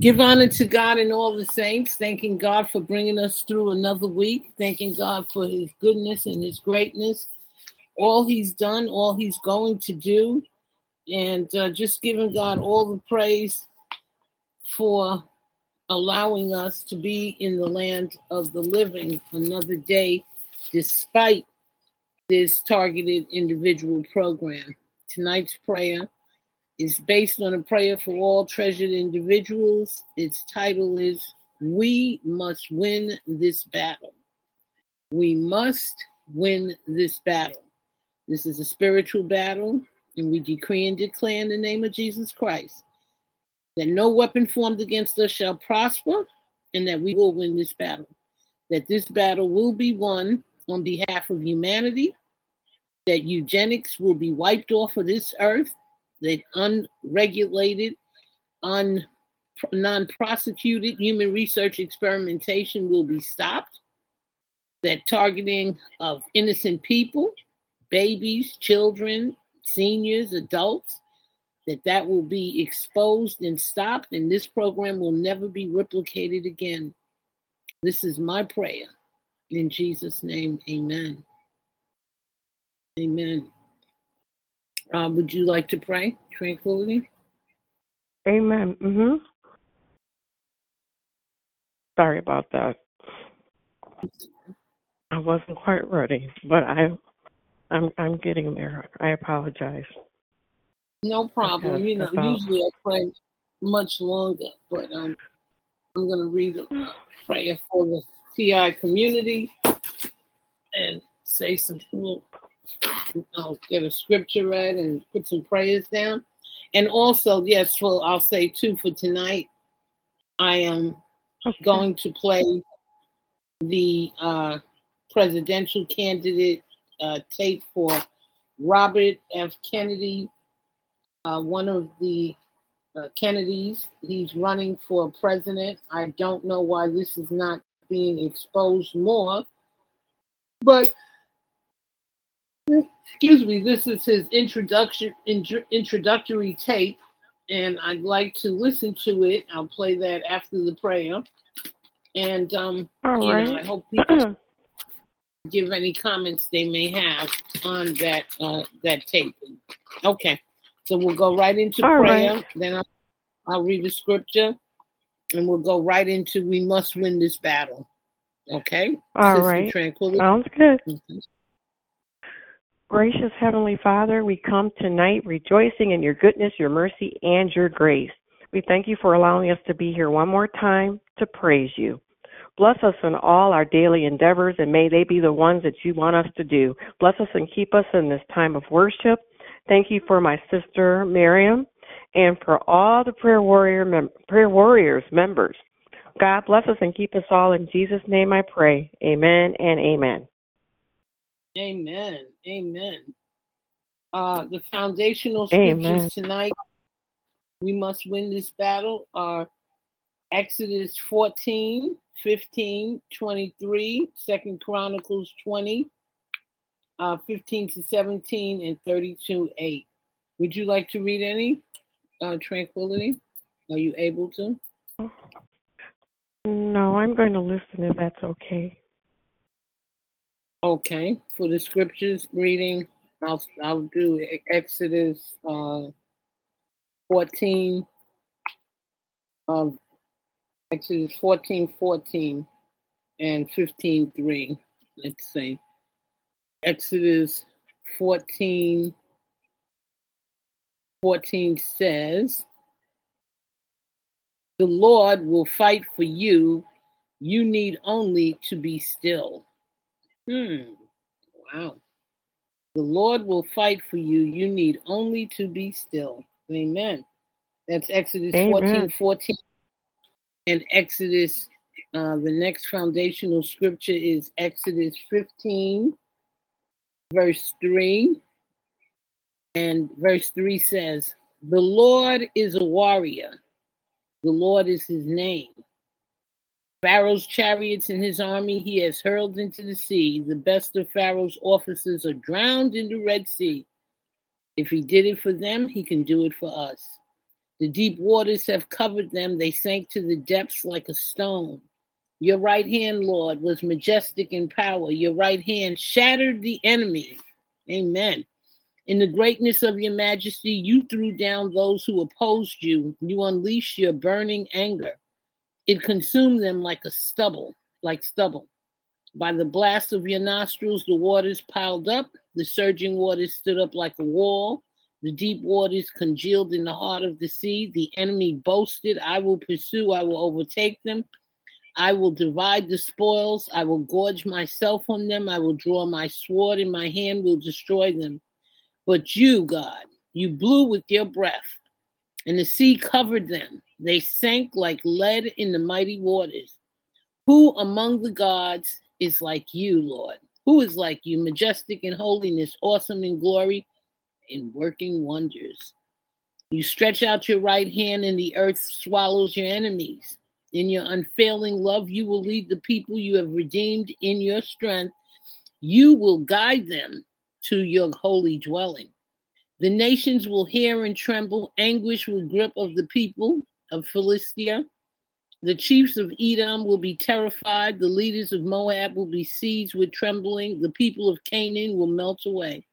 Give honor to God and all the saints, thanking God for bringing us through another week, thanking God for his goodness and his greatness, all he's done, all he's going to do, and uh, just giving God all the praise for allowing us to be in the land of the living another day, despite this targeted individual program. Tonight's prayer is based on a prayer for all treasured individuals. Its title is We Must Win This Battle. We must win this battle. This is a spiritual battle, and we decree and declare in the name of Jesus Christ that no weapon formed against us shall prosper, and that we will win this battle. That this battle will be won on behalf of humanity, that eugenics will be wiped off of this earth, that unregulated, un, non prosecuted human research experimentation will be stopped, that targeting of innocent people, babies, children, seniors, adults, that that will be exposed and stopped, and this program will never be replicated again. This is my prayer. In Jesus' name, amen. Amen. Uh, would you like to pray? Tranquility? Amen. Mm-hmm. Sorry about that. I wasn't quite ready, but I, I'm I'm getting there. I apologize. No problem. You know, about... usually I pray much longer, but um, I'm going to read a prayer for the TI community and say some cool I'll get a scripture read and put some prayers down. And also, yes, well, I'll say too for tonight, I am okay. going to play the uh, presidential candidate uh, tape for Robert F. Kennedy, uh, one of the uh, Kennedys. He's running for president. I don't know why this is not being exposed more, but excuse me, this is his introduction introductory tape, and I'd like to listen to it. I'll play that after the prayer, and um, right. know, I hope people give any comments they may have on that uh, that tape. Okay, so we'll go right into All prayer. Right. Then I'll, I'll read the scripture, and we'll go right into we must win this battle. Okay. All Sister right. Tranquility. Sounds good. Mm-hmm. Gracious Heavenly Father, we come tonight rejoicing in your goodness, your mercy, and your grace. We thank you for allowing us to be here one more time to praise you. Bless us in all our daily endeavors, and may they be the ones that you want us to do. Bless us and keep us in this time of worship. Thank you for my sister Miriam, and for all the prayer warrior mem- prayer warriors members. God bless us and keep us all in Jesus' name. I pray. Amen and amen. Amen. Amen. Uh, the foundational scriptures Amen. tonight, we must win this battle, are Exodus 14, 15, 23, Second Chronicles 20, uh, 15 to 17, and 32, 8. Would you like to read any? Uh, Tranquility? Are you able to? No, I'm going to listen if that's okay. Okay, for the scriptures reading, I'll I'll do Exodus uh, 14, um, Exodus 14, 14, and 15, 3. Let's see. Exodus 14, 14 says, The Lord will fight for you. You need only to be still. Hmm. Wow. The Lord will fight for you. You need only to be still. Amen. That's Exodus Amen. 14 14. And Exodus, uh, the next foundational scripture is Exodus 15, verse 3. And verse 3 says, The Lord is a warrior, the Lord is his name. Pharaoh's chariots and his army he has hurled into the sea. The best of Pharaoh's officers are drowned in the Red Sea. If he did it for them, he can do it for us. The deep waters have covered them. They sank to the depths like a stone. Your right hand, Lord, was majestic in power. Your right hand shattered the enemy. Amen. In the greatness of your majesty, you threw down those who opposed you. You unleashed your burning anger. It consumed them like a stubble, like stubble. By the blast of your nostrils, the waters piled up. The surging waters stood up like a wall. The deep waters congealed in the heart of the sea. The enemy boasted, I will pursue, I will overtake them. I will divide the spoils. I will gorge myself on them. I will draw my sword in my hand, will destroy them. But you, God, you blew with your breath, and the sea covered them. They sank like lead in the mighty waters. Who among the gods is like you, Lord? Who is like you, majestic in holiness, awesome in glory, in working wonders? You stretch out your right hand, and the earth swallows your enemies. In your unfailing love, you will lead the people you have redeemed in your strength. You will guide them to your holy dwelling. The nations will hear and tremble. Anguish will grip of the people of Philistia. The chiefs of Edom will be terrified. The leaders of Moab will be seized with trembling. The people of Canaan will melt away.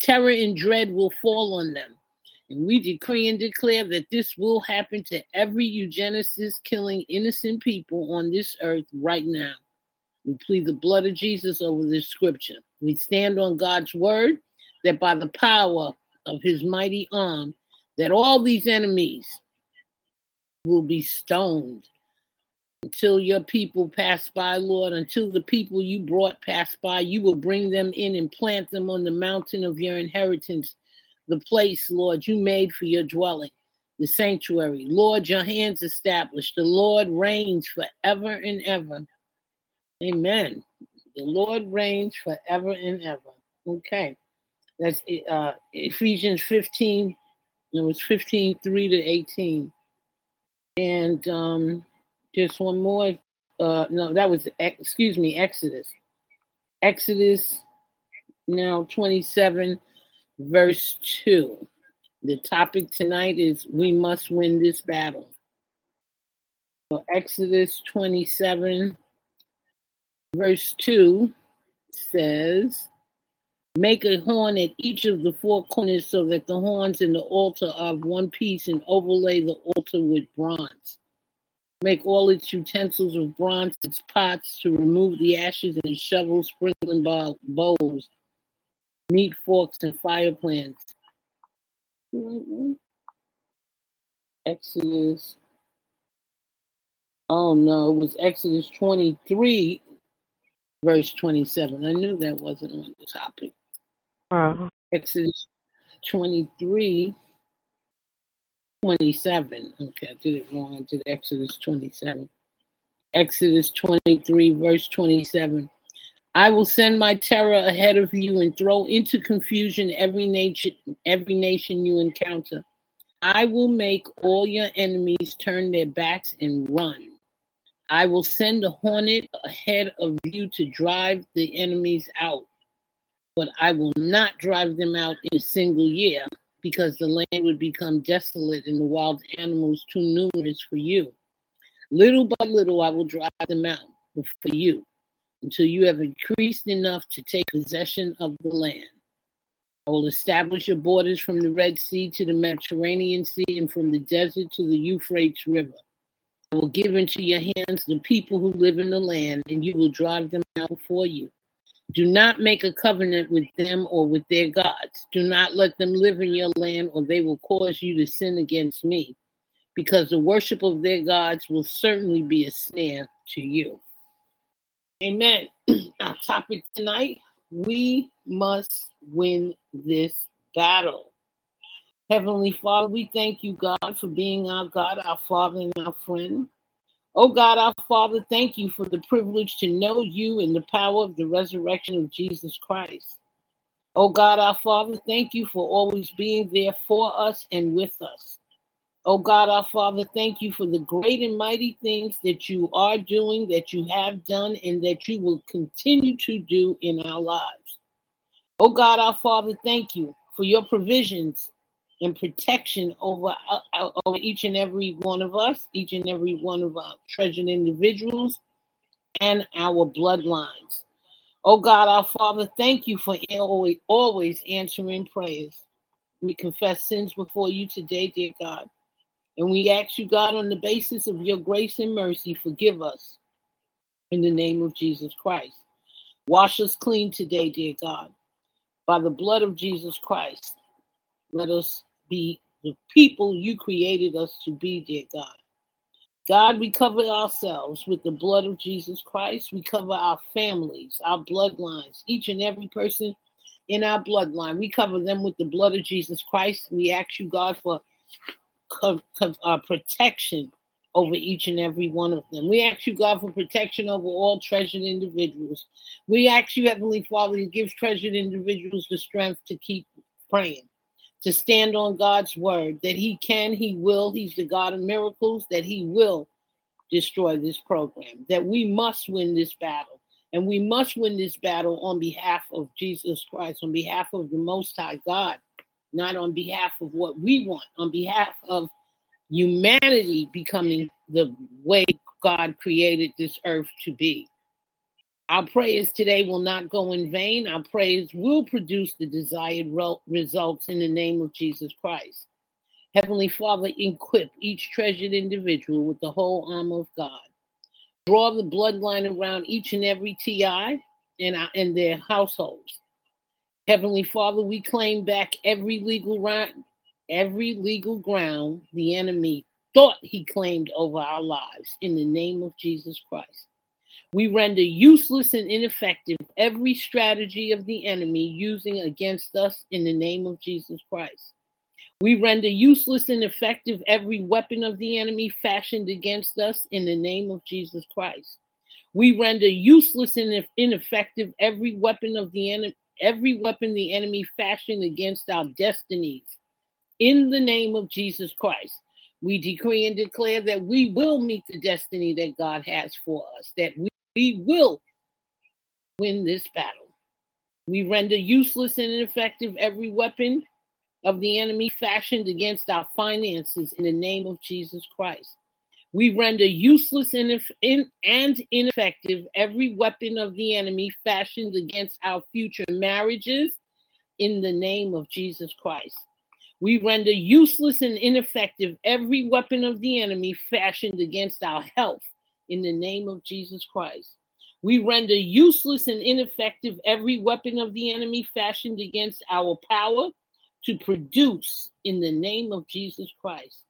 Terror and dread will fall on them. And we decree and declare that this will happen to every eugenicist killing innocent people on this earth right now. We plead the blood of Jesus over this scripture. We stand on God's word that by the power of his mighty arm, that all these enemies will be stoned until your people pass by, Lord, until the people you brought pass by, you will bring them in and plant them on the mountain of your inheritance, the place, Lord, you made for your dwelling, the sanctuary. Lord, your hands established. The Lord reigns forever and ever. Amen. The Lord reigns forever and ever. Okay. That's uh, Ephesians 15. It was 15, 3 to 18. And um, just one more. Uh, no, that was, excuse me, Exodus. Exodus now 27, verse 2. The topic tonight is We Must Win This Battle. So Exodus 27, verse 2 says, Make a horn at each of the four corners so that the horns in the altar are of one piece and overlay the altar with bronze. Make all its utensils of bronze, its pots to remove the ashes, and shovels, sprinkling bowls, meat forks, and fire plants. Mm-hmm. Exodus. Oh no, it was Exodus 23, verse 27. I knew that wasn't on the topic. Exodus 23, 27. Okay, I did it wrong. I did Exodus 27. Exodus 23, verse 27. I will send my terror ahead of you and throw into confusion every nation, every nation you encounter. I will make all your enemies turn their backs and run. I will send a hornet ahead of you to drive the enemies out but I will not drive them out in a single year because the land would become desolate and the wild animals too numerous for you. Little by little, I will drive them out for you until you have increased enough to take possession of the land. I will establish your borders from the Red Sea to the Mediterranean Sea and from the desert to the Euphrates River. I will give into your hands the people who live in the land, and you will drive them out for you. Do not make a covenant with them or with their gods. Do not let them live in your land, or they will cause you to sin against me, because the worship of their gods will certainly be a snare to you. Amen. Our topic tonight we must win this battle. Heavenly Father, we thank you, God, for being our God, our Father, and our friend. Oh God, our Father, thank you for the privilege to know you and the power of the resurrection of Jesus Christ. Oh God, our Father, thank you for always being there for us and with us. Oh God, our Father, thank you for the great and mighty things that you are doing, that you have done, and that you will continue to do in our lives. Oh God, our Father, thank you for your provisions and protection over, uh, uh, over each and every one of us, each and every one of our treasured individuals, and our bloodlines. Oh God, our Father, thank you for always, always answering prayers. We confess sins before you today, dear God. And we ask you, God, on the basis of your grace and mercy, forgive us in the name of Jesus Christ. Wash us clean today, dear God. By the blood of Jesus Christ, let us be the people you created us to be, dear God. God, we cover ourselves with the blood of Jesus Christ. We cover our families, our bloodlines, each and every person in our bloodline. We cover them with the blood of Jesus Christ. We ask you, God, for co- co- uh, protection over each and every one of them. We ask you, God, for protection over all treasured individuals. We ask you, Heavenly Father, to give treasured individuals the strength to keep praying, to stand on God's word, that He can, He will, He's the God of miracles, that He will destroy this program, that we must win this battle. And we must win this battle on behalf of Jesus Christ, on behalf of the Most High God, not on behalf of what we want, on behalf of humanity becoming the way God created this earth to be. Our prayers today will not go in vain. Our prayers will produce the desired results in the name of Jesus Christ. Heavenly Father, equip each treasured individual with the whole armor of God. Draw the bloodline around each and every TI and, and their households. Heavenly Father, we claim back every legal right, every legal ground the enemy thought he claimed over our lives in the name of Jesus Christ. We render useless and ineffective every strategy of the enemy using against us in the name of Jesus Christ. We render useless and effective every weapon of the enemy fashioned against us in the name of Jesus Christ. We render useless and ineffective every weapon of the enemy, every weapon the enemy fashioned against our destinies in the name of Jesus Christ. We decree and declare that we will meet the destiny that God has for us, that we, we will win this battle. We render useless and ineffective every weapon of the enemy fashioned against our finances in the name of Jesus Christ. We render useless and, in, and ineffective every weapon of the enemy fashioned against our future marriages in the name of Jesus Christ. We render useless and ineffective every weapon of the enemy fashioned against our health in the name of Jesus Christ. We render useless and ineffective every weapon of the enemy fashioned against our power to produce in the name of Jesus Christ.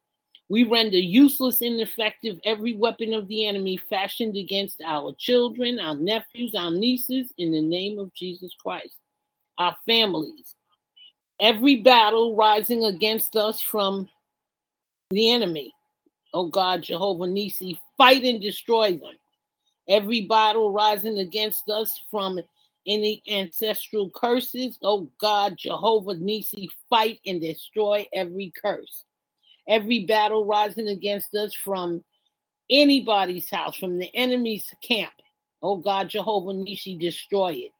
We render useless and ineffective every weapon of the enemy fashioned against our children, our nephews, our nieces in the name of Jesus Christ, our families, every battle rising against us from the enemy. Oh God, Jehovah Nissi, fight and destroy them. Every battle rising against us from any ancestral curses, oh God, Jehovah Nissi, fight and destroy every curse. Every battle rising against us from anybody's house, from the enemy's camp, oh God, Jehovah Nissi, destroy it.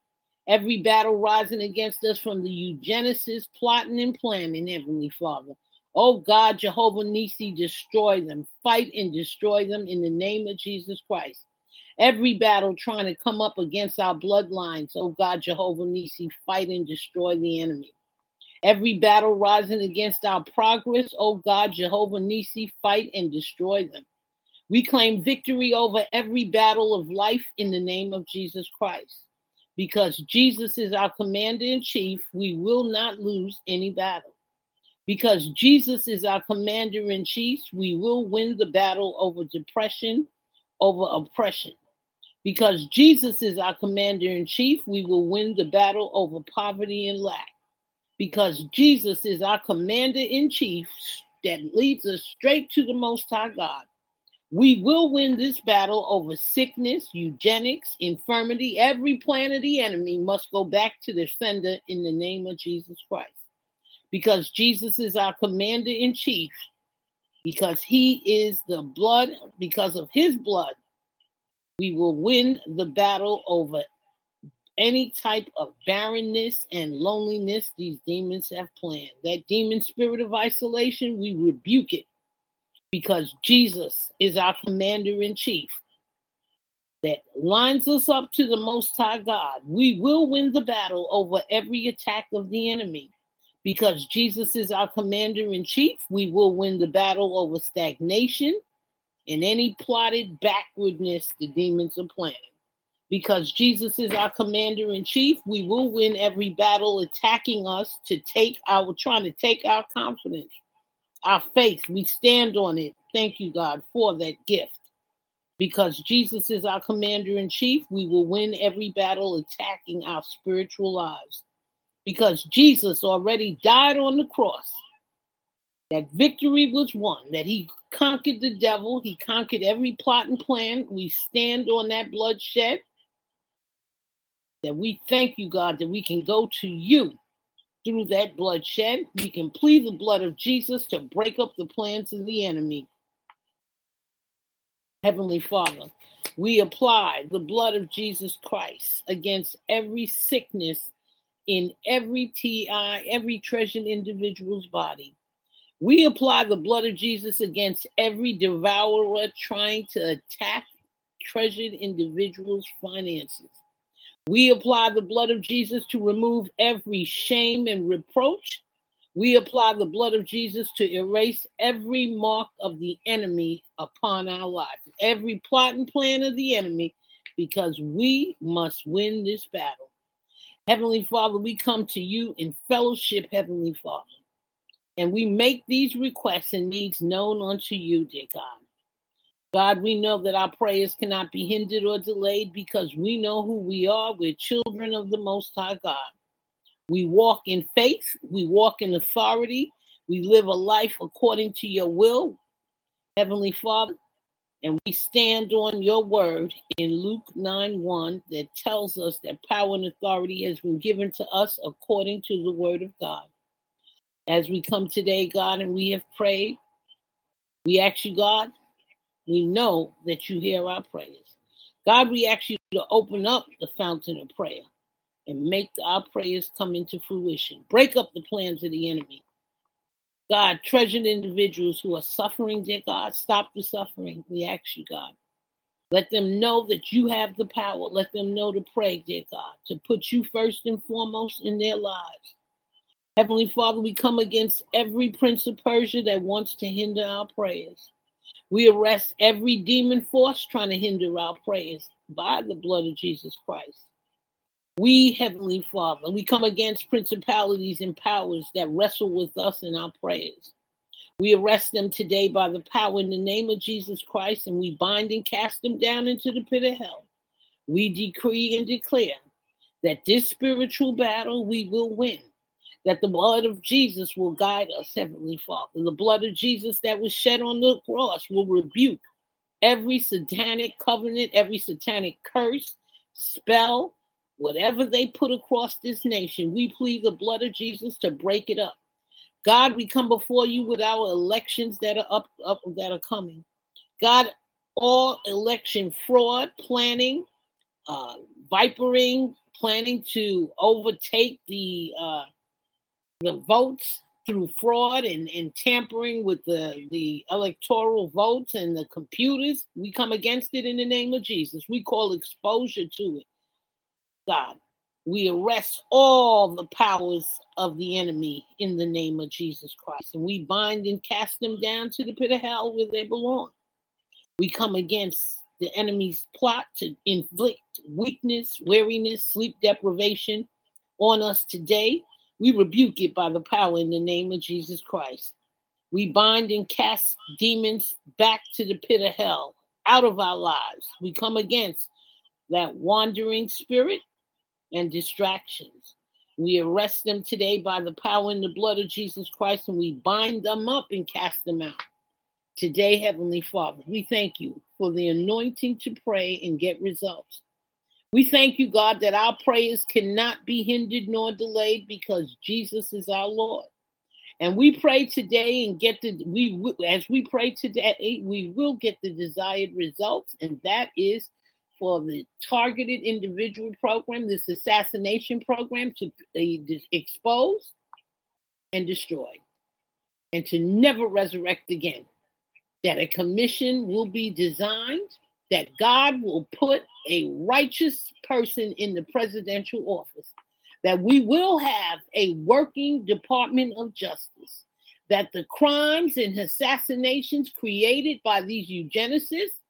Every battle rising against us from the eugenicists plotting and planning, Heavenly Father. Oh God, Jehovah Nissi, destroy them. Fight and destroy them in the name of Jesus Christ. Every battle trying to come up against our bloodlines, oh God, Jehovah Nissi, fight and destroy the enemy. Every battle rising against our progress, oh God, Jehovah Nisi, fight and destroy them. We claim victory over every battle of life in the name of Jesus Christ. Because Jesus is our commander in chief, we will not lose any battle. Because Jesus is our commander in chief, we will win the battle over depression, over oppression. Because Jesus is our commander in chief, we will win the battle over poverty and lack. Because Jesus is our commander in chief that leads us straight to the Most High God, we will win this battle over sickness, eugenics, infirmity. Every plan of the enemy must go back to the sender in the name of Jesus Christ. Because Jesus is our commander in chief, because he is the blood, because of his blood, we will win the battle over any type of barrenness and loneliness these demons have planned. That demon spirit of isolation, we rebuke it because Jesus is our commander in chief that lines us up to the Most High God. We will win the battle over every attack of the enemy because Jesus is our commander in chief. We will win the battle over stagnation and any plotted backwardness the demons are planning. Because Jesus is our commander in chief, we will win every battle attacking us to take our trying to take our confidence, our faith. We stand on it. Thank you, God, for that gift. Because Jesus is our commander in chief, we will win every battle attacking our spiritual lives. Because Jesus already died on the cross. That victory was won, that he conquered the devil, he conquered every plot and plan. We stand on that bloodshed. That we thank you, God, that we can go to you through that bloodshed. We can plead the blood of Jesus to break up the plans of the enemy. Heavenly Father, we apply the blood of Jesus Christ against every sickness in every TI, every treasured individual's body. We apply the blood of Jesus against every devourer trying to attack treasured individuals' finances. We apply the blood of Jesus to remove every shame and reproach we apply the blood of Jesus to erase every mark of the enemy upon our lives, every plot and plan of the enemy, because we must win this battle. Heavenly Father, we come to you in fellowship, Heavenly Father, and we make these requests and needs known unto you, dear God. God, we know that our prayers cannot be hindered or delayed because we know who we are. We're children of the Most High God. We walk in faith, we walk in authority, we live a life according to your will, Heavenly Father. And we stand on your word in Luke 9 1 that tells us that power and authority has been given to us according to the word of God. As we come today, God, and we have prayed, we ask you, God, we know that you hear our prayers. God, we ask you to open up the fountain of prayer and make our prayers come into fruition. Break up the plans of the enemy. God, treasured individuals who are suffering, dear God, stop the suffering. We ask you, God. Let them know that you have the power. Let them know to pray, dear God, to put you first and foremost in their lives. Heavenly Father, we come against every prince of Persia that wants to hinder our prayers. We arrest every demon force trying to hinder our prayers by the blood of Jesus Christ. We, Heavenly Father, we come against principalities and powers that wrestle with us in our prayers. We arrest them today by the power in the name of Jesus Christ, and we bind and cast them down into the pit of hell. We decree and declare that this spiritual battle we will win, that the blood of Jesus will guide us, Heavenly Father. The blood of Jesus that was shed on the cross will rebuke every satanic covenant, every satanic curse, spell, Whatever they put across this nation, we plead the blood of Jesus to break it up. God, we come before you with our elections that are up, up that are coming. God, all election fraud, planning, uh, vipering, planning to overtake the uh, the votes through fraud and, and tampering with the, the electoral votes and the computers. We come against it in the name of Jesus. We call exposure to it. God. We arrest all the powers of the enemy in the name of Jesus Christ. And we bind and cast them down to the pit of hell where they belong. We come against the enemy's plot to inflict weakness, weariness, sleep deprivation on us today. We rebuke it by the power in the name of Jesus Christ. We bind and cast demons back to the pit of hell out of our lives. We come against that wandering spirit and distractions. We arrest them today by the power and the blood of Jesus Christ and we bind them up and cast them out. Today, Heavenly Father, we thank you for the anointing to pray and get results. We thank you, God, that our prayers cannot be hindered nor delayed because Jesus is our Lord. And we pray today and get the we as we pray today, we will get the desired results, and that is for the targeted individual program, this assassination program, to be expose and destroy, and to never resurrect again. That a commission will be designed, that God will put a righteous person in the presidential office, that we will have a working Department of Justice, that the crimes and assassinations created by these eugenicists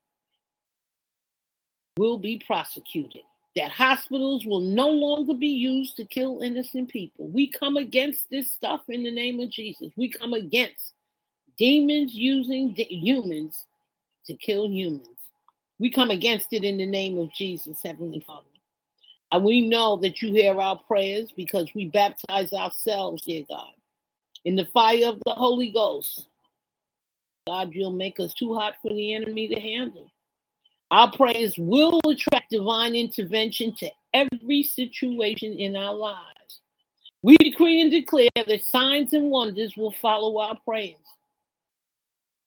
will be prosecuted, that hospitals will no longer be used to kill innocent people. We come against this stuff in the name of Jesus. We come against demons using de- humans to kill humans. We come against it in the name of Jesus, Heavenly Father. And we know that you hear our prayers because we baptize ourselves, dear God, in the fire of the Holy Ghost. God, you'll make us too hot for the enemy to handle. Our prayers will attract divine intervention to every situation in our lives. We decree and declare that signs and wonders will follow our prayers.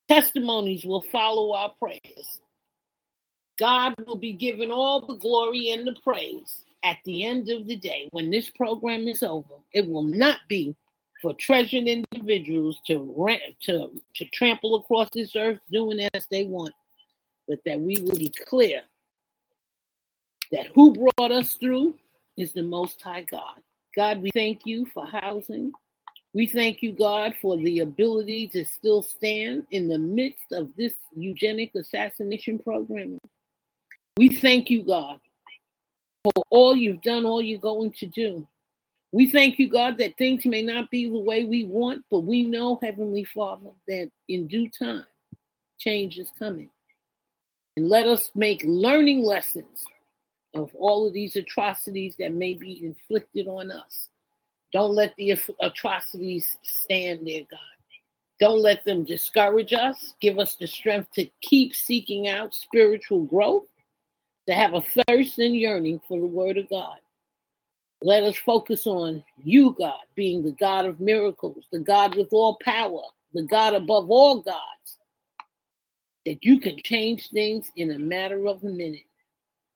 Testimonies will follow our prayers. God will be given all the glory and the praise at the end of the day when this program is over. It will not be for treasured individuals to, to, to trample across this earth doing as they want but that we will be clear that who brought us through is the Most High God. God, we thank you for housing. We thank you, God, for the ability to still stand in the midst of this eugenic assassination program. We thank you, God, for all you've done, all you're going to do. We thank you, God, that things may not be the way we want, but we know, Heavenly Father, that in due time, change is coming. And let us make learning lessons of all of these atrocities that may be inflicted on us. Don't let the atrocities stand there, God. Don't let them discourage us. Give us the strength to keep seeking out spiritual growth, to have a thirst and yearning for the Word of God. Let us focus on you, God, being the God of miracles, the God with all power, the God above all gods that you can change things in a matter of a minute.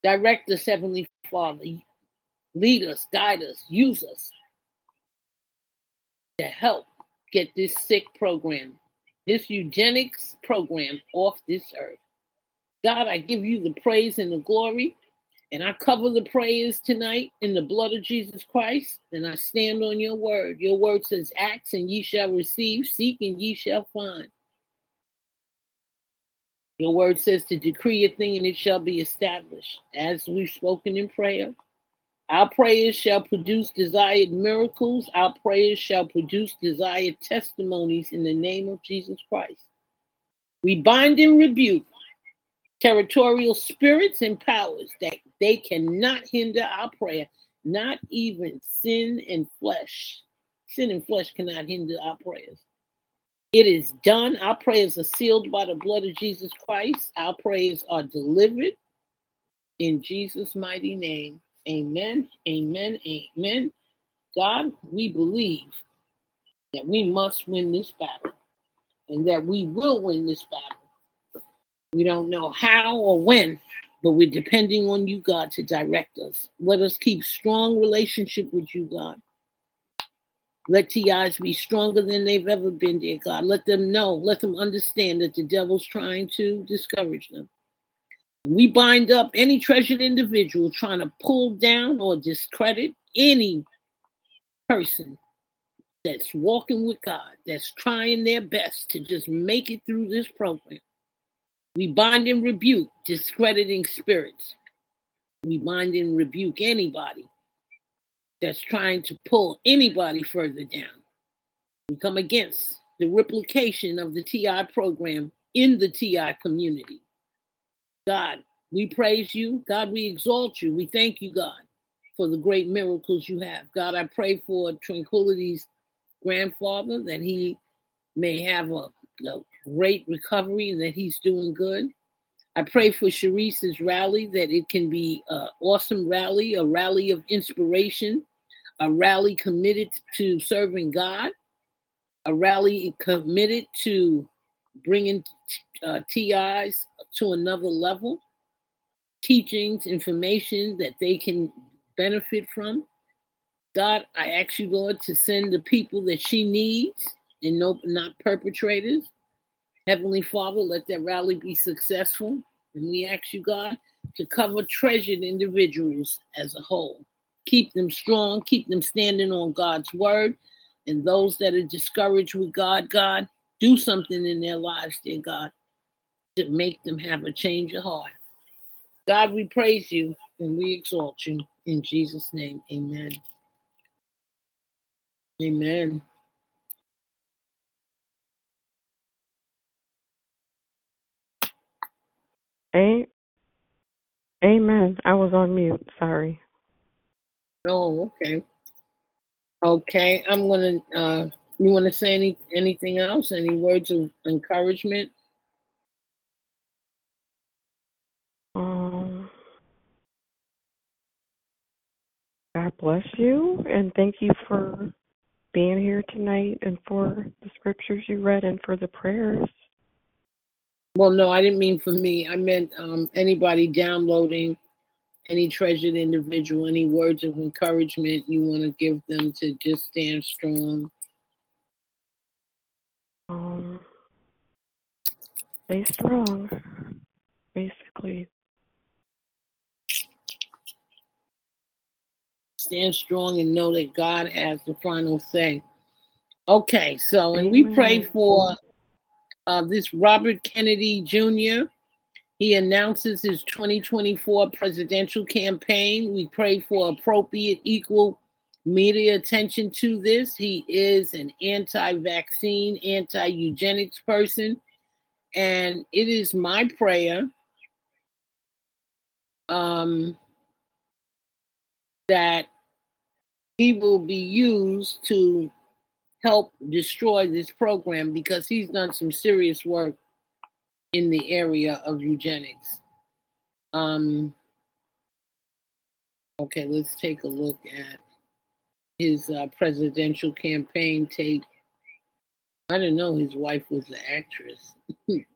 Direct us, Heavenly Father. Lead us, guide us, use us to help get this sick program, this eugenics program off this earth. God, I give you the praise and the glory. And I cover the prayers tonight in the blood of Jesus Christ. And I stand on your word. Your word says, Acts and ye shall receive, seek and ye shall find. Your word says to decree a thing and it shall be established. As we've spoken in prayer, our prayers shall produce desired miracles. Our prayers shall produce desired testimonies in the name of Jesus Christ. We bind and rebuke territorial spirits and powers that they cannot hinder our prayer, not even sin and flesh. Sin and flesh cannot hinder our prayers. It is done. Our prayers are sealed by the blood of Jesus Christ. Our prayers are delivered in Jesus' mighty name. Amen. Amen. Amen. God, we believe that we must win this battle and that we will win this battle. We don't know how or when, but we're depending on you, God, to direct us. Let us keep strong relationship with you, God. Let TIs be stronger than they've ever been, dear God. Let them know, let them understand that the devil's trying to discourage them. We bind up any treasured individual trying to pull down or discredit any person that's walking with God, that's trying their best to just make it through this program. We bind and rebuke discrediting spirits. We bind and rebuke anybody that's trying to pull anybody further down. We come against the replication of the TI program in the TI community. God, we praise you. God, we exalt you. We thank you, God, for the great miracles you have. God, I pray for Tranquility's grandfather that he may have a, a great recovery and that he's doing good. I pray for Sharice's rally that it can be an awesome rally, a rally of inspiration a rally committed to serving God, a rally committed to bringing uh, TIs to another level. teachings, information that they can benefit from. God, I ask you, Lord, to send the people that she needs and no, not perpetrators. Heavenly Father, let that rally be successful. And we ask you, God, to cover treasured individuals as a whole. Keep them strong, keep them standing on God's word. And those that are discouraged with God, God, do something in their lives, dear God, to make them have a change of heart. God, we praise you and we exalt you. In Jesus' name, amen. Amen. Amen. I was on mute. Sorry. Oh, okay. Okay, I'm gonna. Uh, you want to say any anything else? Any words of encouragement? Um, God bless you, and thank you for being here tonight, and for the scriptures you read, and for the prayers. Well, no, I didn't mean for me. I meant um, anybody downloading, any treasured individual, any words of encouragement you want to give them to just stand strong. Um, stay strong, basically. Stand strong and know that God has the final say. Okay, so and we pray for uh, this Robert Kennedy Jr. He announces his 2024 presidential campaign. We pray for appropriate, equal media attention to this. He is an anti vaccine, anti eugenics person. And it is my prayer um, that he will be used to help destroy this program because he's done some serious work in the area of eugenics. Um, okay, let's take a look at his uh, presidential campaign tape. I didn't know his wife was an actress.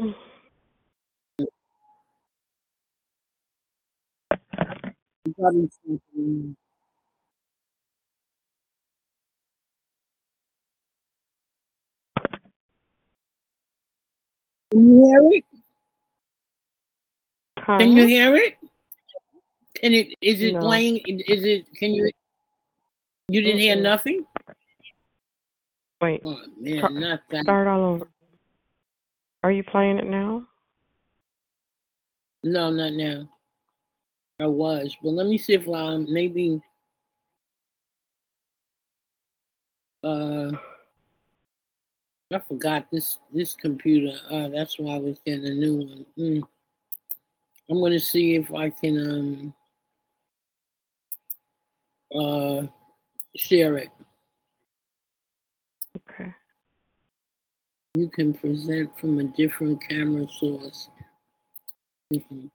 Can you hear it? Can you hear it? Can it? Is it No. playing? Is it? Can you? You didn't hear nothing? Wait, Oh man, Start- not that. start all over. Are you playing it now? No, not now. I was, but let me see if um maybe uh I forgot this this computer. Uh, that's why I was getting a new one. Mm. I'm gonna see if I can um uh share it. Okay. You can present from a different camera source. Mhm.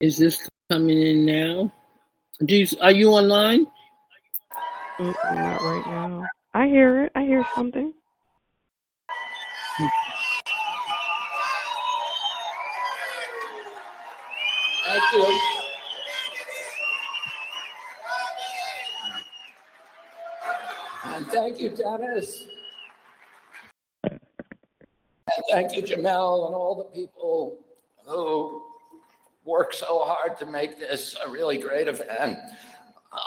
Is this coming in now? Do you, are you online? Not right now. I hear it. I hear something. You. And thank you, Dennis. And thank you, Jamel, and all the people who work so hard to make this a really great event.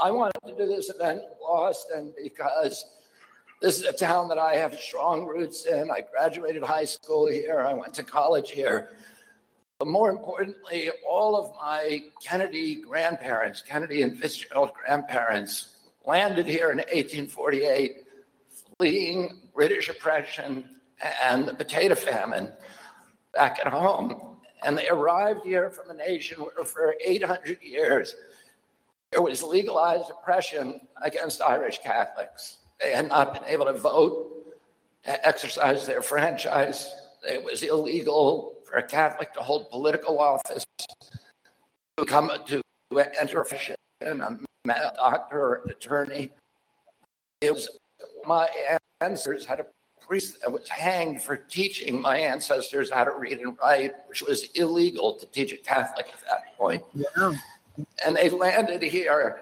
I wanted to do this event in Boston because This is a town that I have strong roots in. I graduated high school here. I went to college here. But more importantly, all of my Kennedy grandparents, Kennedy and Fitzgerald grandparents, landed here in 1848, fleeing British oppression and the potato famine back at home. And they arrived here from a nation where for 800 years there was legalized oppression against Irish Catholics. They had not been able to vote, to exercise their franchise. It was illegal for a Catholic to hold political office, to come to enter a profession, a doctor or an attorney. It was my ancestors had a priest that was hanged for teaching my ancestors how to read and write, which was illegal to teach a Catholic at that point. Yeah. And they landed here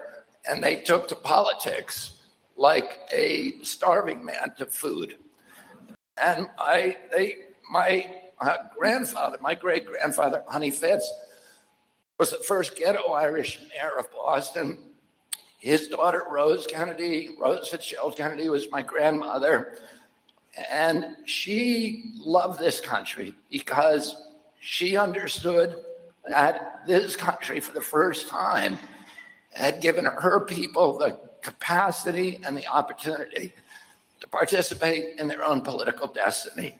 and they took to politics like a starving man to food. And I, they, my grandfather, my great grandfather, Honey Fitz, was the first ghetto Irish mayor of Boston. His daughter, Rose Kennedy, Rose Fitzgerald Kennedy, was my grandmother. And she loved this country because she understood that this country, for the first time, had given her people the capacity and the opportunity to participate in their own political destiny.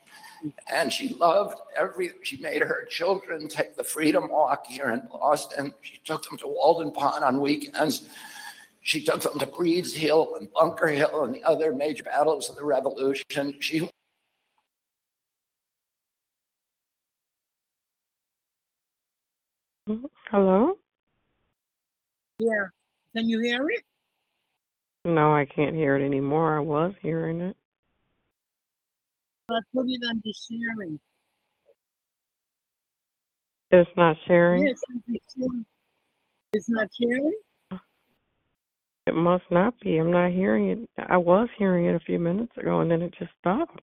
And she loved every, she made her children take the Freedom Walk here in Boston. She took them to Walden Pond on weekends. She took them to Breeds Hill and Bunker Hill and the other major battles of the Revolution. She Hello? Yeah. Can you hear it? No, I can't hear it anymore. I was hearing it. I put it under sharing. It's not sharing. Yes, it's sharing. It's not sharing? It must not be. I'm not hearing it. I was hearing it a few minutes ago and then it just stopped.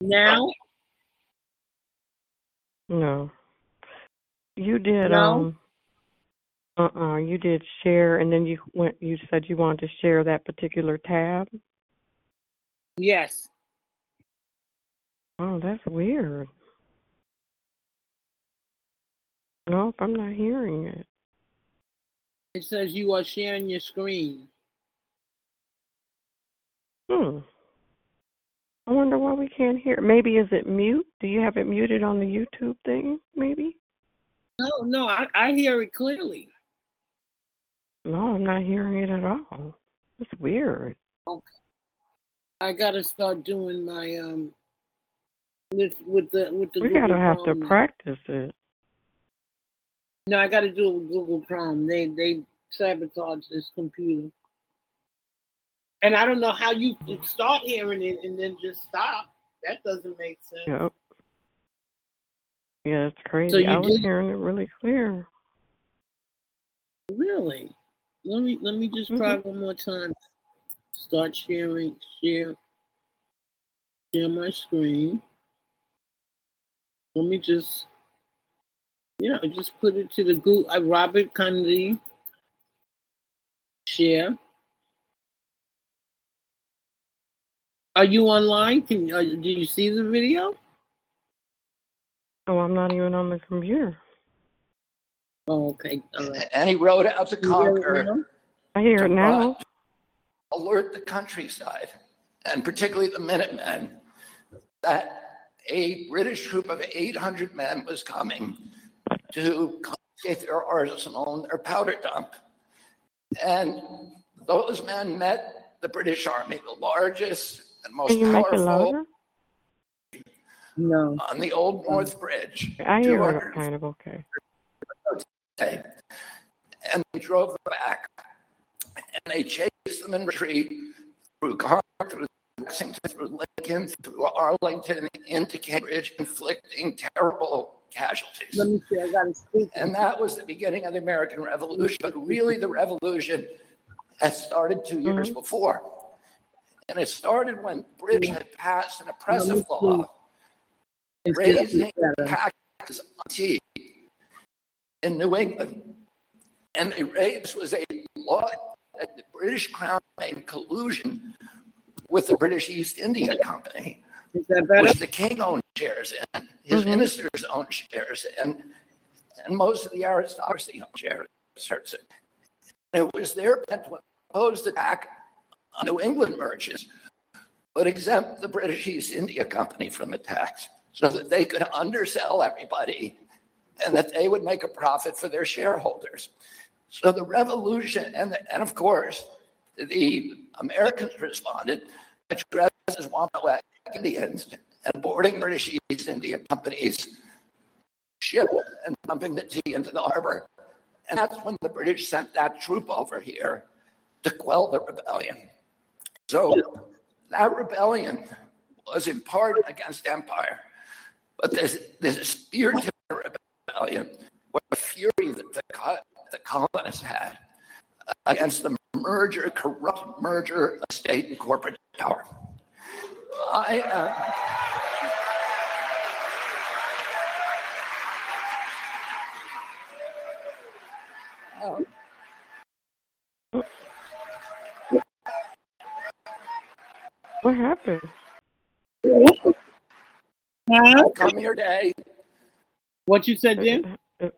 Now? No. You did No? um uh-uh, you did share and then you went you said you wanted to share that particular tab. Yes. Oh, that's weird. Nope, I'm not hearing it. It says you are sharing your screen. Hmm. I wonder why we can't hear. Maybe is it mute? Do you have it muted on the YouTube thing? Maybe. No, no, I, I hear it clearly. No, I'm not hearing it at all. It's weird. I gotta start doing my um with with the with the We Google gotta have to practice it. No, I gotta do it with Google Chrome. They they sabotage this computer. And I don't know how you start hearing it and then just stop. That doesn't make sense. Yep. Yeah, it's crazy. you I was did- hearing it really clear. Really? Let me let me just try Mhm. one more time. Start sharing, share, share my screen. Let me just, yeah, just put it to the Google. Uh, Robert Kennedy. Share. Are you online? Can uh, do you see the video? Oh, I'm not even on the computer. Oh, okay. All right. and he rode out to You Concord. I hear it now. Alert the countryside, and particularly the Minutemen, that a British troop of 800 men was coming to confiscate their arsenal and their powder dump. And those men met the British Army, the largest and most Can you make powerful? No. on the Old North Bridge. I hear it 200 kind of okay. day. And they drove back. And they chased them in retreat through Concord, through Lexington, through Lincoln, through Arlington, into Cambridge, inflicting terrible casualties. Let me see. I got to speak. And that was the beginning of the American Revolution. But really, the revolution had started two years mm-hmm. before. And it started when British had passed an oppressive law raising taxes on tea in New England. And the raise was a law that the British Crown made collusion with the British East India Company, Is that better? which the king owned shares in, his Mhm. ministers owned shares in, and most of the aristocracy owned shares. in. It was their plan to impose the tax on New England merchants, but exempt the British East India Company from the tax so that they could undersell everybody and that they would make a profit for their shareholders. So the revolution, and, and of course, the Americans responded by dressed as Wampanoag Indians and boarding British East India Company's ship and dumping the tea into the harbor. And that's when the British sent that troop over here to quell the rebellion. So that rebellion was in part against empire, but this, this spear-tip rebellion was the fury that the, co- the colonists had against the merger, corrupt merger of state and corporate power. I, uh, What happened? Huh? come your day. What you said, Jim? It, it,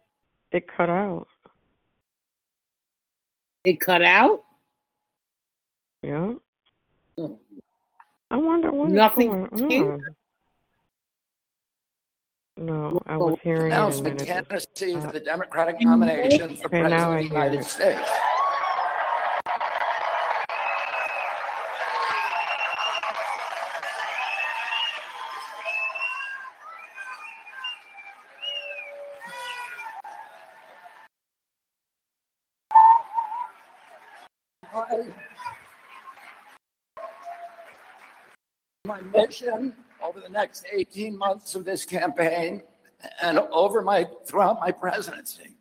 it cut out. It cut out? Yeah. Oh. I wonder what is Nothing going on. No, I was hearing it and Announcement then it just, candidacy for the Democratic nomination for Okay, President of the United. States. My mission over the next 18 months of this campaign and over my, throughout my presidency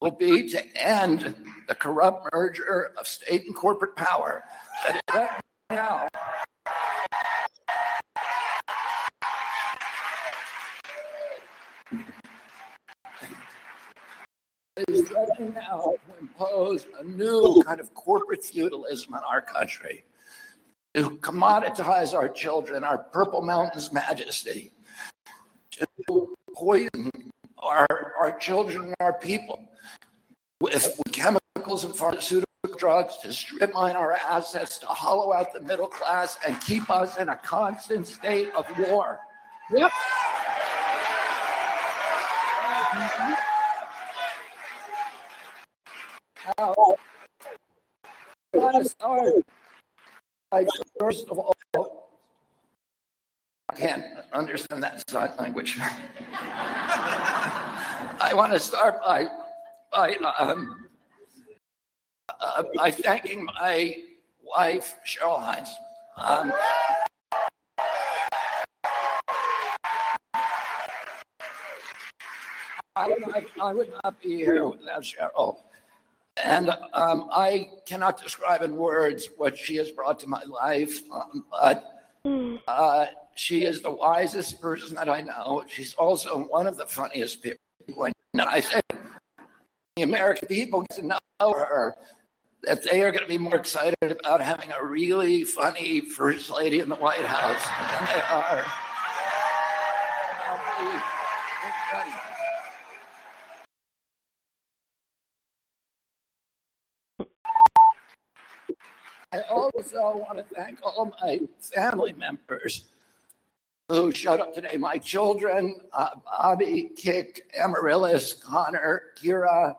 will be to end the corrupt merger of state and corporate power now is threatening now to impose a new kind of corporate feudalism in our country, to commoditize our children, our Purple Mountains majesty, to poison our, our children and our people with chemicals and pharmaceutical drugs, to strip mine our assets, to hollow out the middle class, and keep us in a constant state of war. Yep. Now, let's start by first of all, I can't understand that sign language. I want to start by, by, um, uh, by thanking my wife, Cheryl Hines. Um, I would not, I would not be here without Cheryl. And um, I cannot describe in words what she has brought to my life, um, but uh, she is the wisest person that I know. She's also one of the funniest people. Know. I think the American people get to know her, that they are going to be more excited about having a really funny first lady in the White House than they are. I also want to thank all my family members who showed up today. My children, uh, Bobby, Kick, Amaryllis, Conor, Kyra,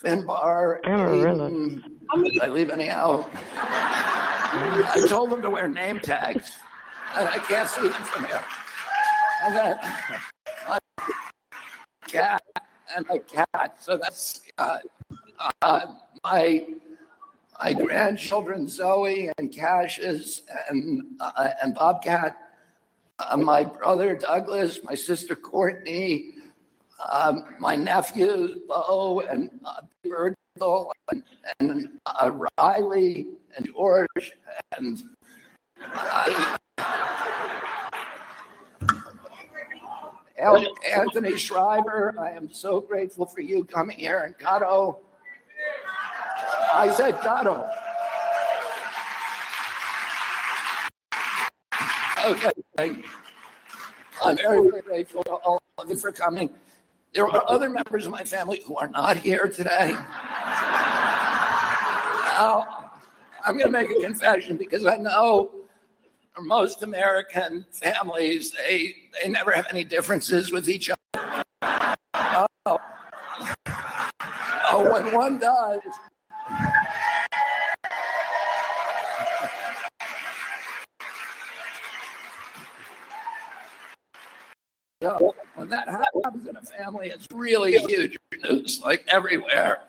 Finbar, Amaryllis. Aidan. Did I leave any out? I told them to wear name tags, and I can't see them from here. And then my cat and my cat. So that's uh, uh, my my grandchildren Zoe and Cassius and uh, and Bobcat, uh, my brother Douglas, my sister Courtney, um, my nephews Bo and uh, Virgil and, and uh, Riley and George and I, Anthony Shriver. I am so grateful for you coming here and Gatto. I said, claro. Okay, thank you. I'm very grateful to all of you for coming. There are other members of my family who are not here today. now, I'm going to make a confession because I know most American families, they, they never have any differences with each other. Oh. oh, when one does, When that happens in a family, it's really huge news, like everywhere.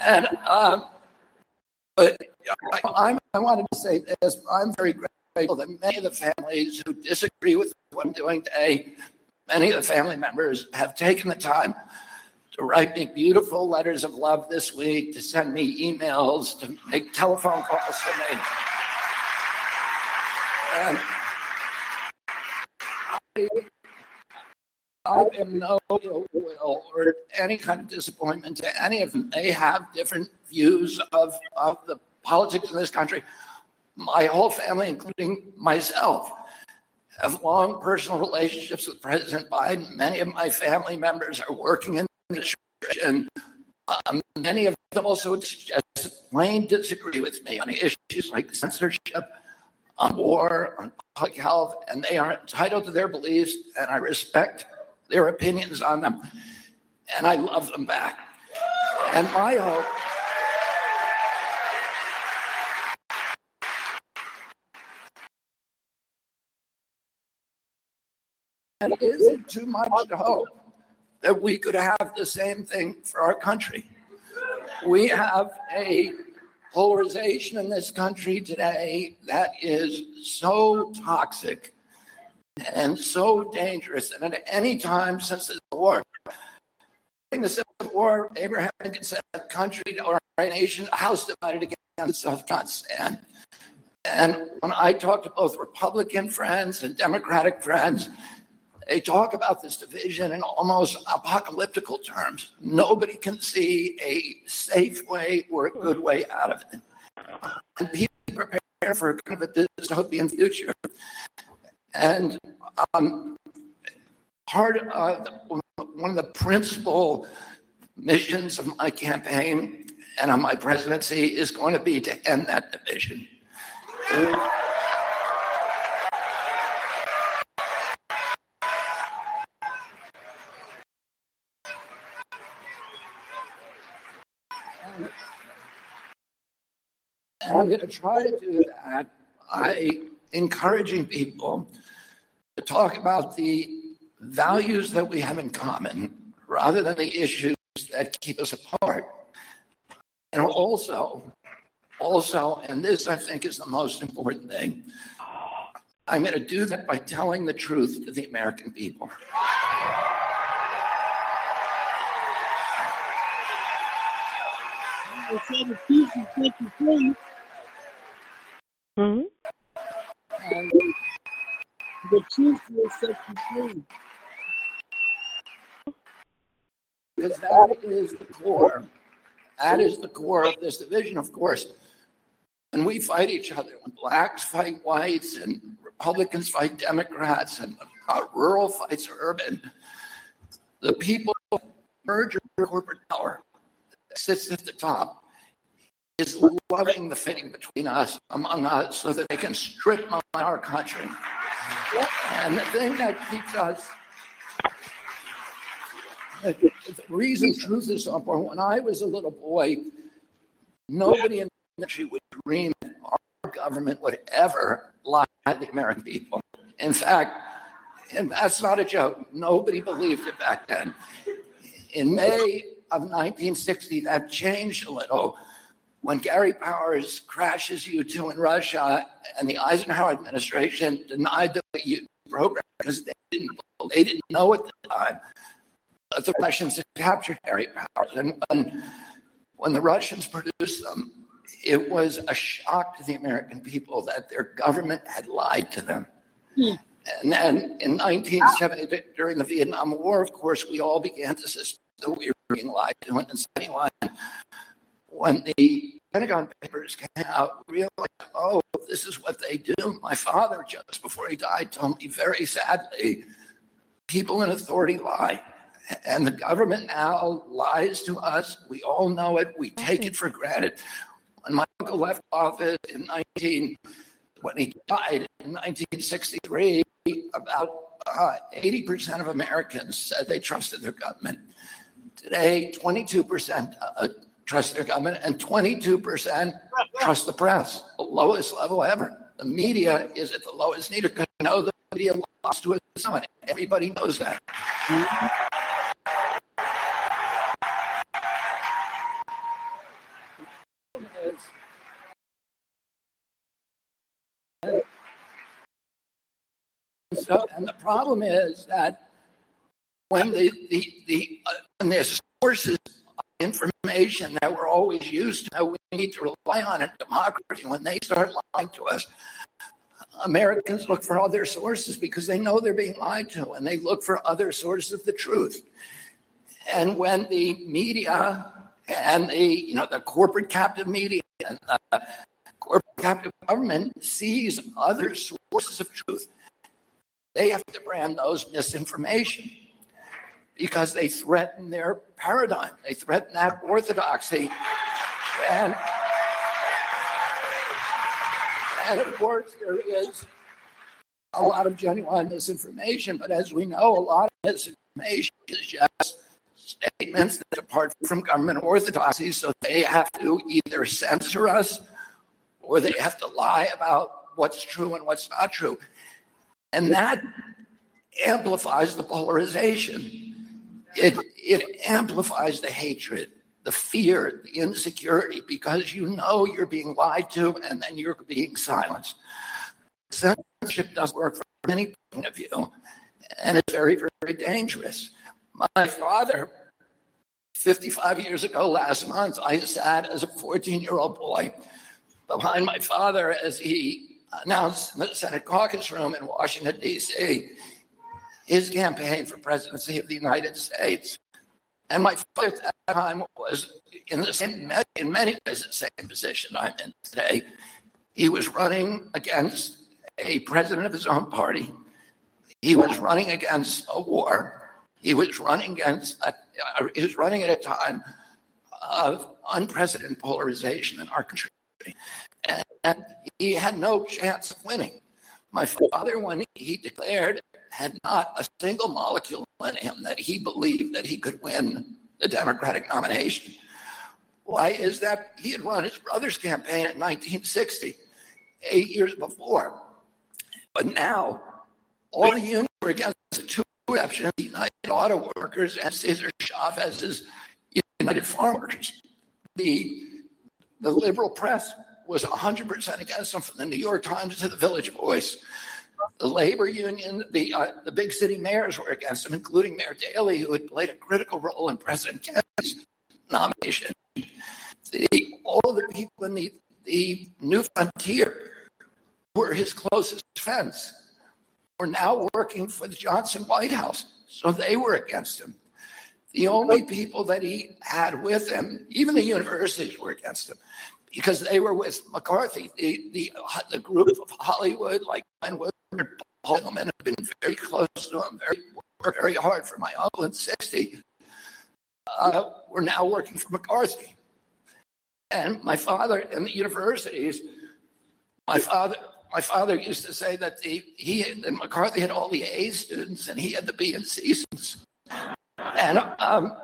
And um, but I, I'm, I wanted to say this. I'm very grateful that many of the families who disagree with what I'm doing today, many of the family members have taken the time to write me beautiful letters of love this week, to send me emails, to make telephone calls to me. And I, am no ill will or any kind of disappointment to any of them. They have different views of, of the politics in this country. My whole family, including myself, have long personal relationships with President Biden. Many of my family members are working in the church, and um, many of them also just plain disagree with me on issues like censorship, on war, on public health, and they are entitled to their beliefs, and I respect their opinions on them, and I love them back. And my hope. And is it too much to hope that we could have the same thing for our country? We have a polarization in this country today that is so toxic and so dangerous. And at any time since the war, during the Civil War, Abraham Lincoln said, "A country or a nation, a house divided against itself cannot stand." And when I talk to both Republican friends and Democratic friends, they talk about this division in almost apocalyptical terms. Nobody can see a safe way or a good way out of it. And people prepare for kind of a dystopian future. And um, part of one of the principal missions of my campaign and of my presidency is going to be to end that division. I'm going to try to do that by encouraging people to talk about the values that we have in common rather than the issues that keep us apart. And also, also, and this I think is the most important thing, I'm going to do that by telling the truth to the American people. hmm And the truth will set you free. Because that is the core. That is the core of this division, of course. And we fight each other. When blacks fight whites and Republicans fight Democrats and uh, rural fights urban, the people merger corporate power that sits at the top is loving the fitting between us, among us, so that they can strip our country. And the thing that keeps us, the reason truth is important, when I was a little boy, nobody in the country would dream our government would ever lie to the American people. In fact, and that's not a joke, nobody believed it back then. In May of 1960, that changed a little when Gary Powers crashes U2 in Russia and the Eisenhower administration denied the U program because they didn't, they didn't know at the time that the Russians had captured Gary Powers. And when, when the Russians produced them, it was a shock to the American people that their government had lied to them. Hmm. And then in 1970, during the Vietnam War, of course, we all began to suspect that we were being lied to. And the second line, when the Pentagon Papers came out, realized, oh, this is what they do. My father, just before he died, told me very sadly, people in authority lie. And the government now lies to us. We all know it. We take it for granted. When my uncle left office in 19, when he died in 1963, about uh, 80% of Americans said they trusted their government. Today, 22% uh, trust their government and 22% trust the press, the lowest level ever. The media is at the lowest need you know the media lost to a summit. Everybody knows that. So, and the problem is that when the the the uh, when sources information that we're always used to, we need to rely on in democracy. When they start lying to us, Americans look for other sources because they know they're being lied to, and they look for other sources of the truth. And when the media and the you know the corporate captive media and the corporate captive government sees other sources of truth, they have to brand those misinformation because they threaten their paradigm. They threaten that orthodoxy. And, and of course, there is a lot of genuine misinformation, but as we know, a lot of misinformation is just statements that depart from government orthodoxy. So they have to either censor us or they have to lie about what's true and what's not true. And that amplifies the polarization. It, it amplifies the hatred, the fear, the insecurity, because you know you're being lied to and then you're being silenced. Censorship doesn't work from any point of view, and it's very, very dangerous. My father, 55 years ago last month, I sat as a 14 year old boy behind my father as he announced in the Senate caucus room in Washington, D.C., his campaign for presidency of the United States. And my father at that time was in the same, in many ways, the same position I'm in today. He was running against a president of his own party. He was running against a war. He was running against, a, uh, he was running at a time of unprecedented polarization in our country. And he had no chance of winning. My father, when he declared, had not a single molecule in him that he believed that he could win the Democratic nomination. Why is that? He had run his brother's campaign in 1960, eight years before. But now, all the unions were against the two exceptions, United Auto Workers and Cesar Chavez's United Farm Workers. The, the liberal press was 100% against him from the New York Times to the Village Voice. The labor union, the, uh, the big city mayors were against him, including Mayor Daley, who had played a critical role in President Kennedy's nomination. The, all of the people in the, the New Frontier were his closest friends, were now working for the Johnson White House. So they were against him. The only people that he had with him, even the universities were against him because they were with McCarthy. The the, the group of Hollywood, like Glenn Hillman, have been very close to him, very worked very hard for my uncle in 60. Uh, we're now working for McCarthy. And my father in the universities, my father, my father used to say that the he and McCarthy had all the A students and he had the B and C students. And um,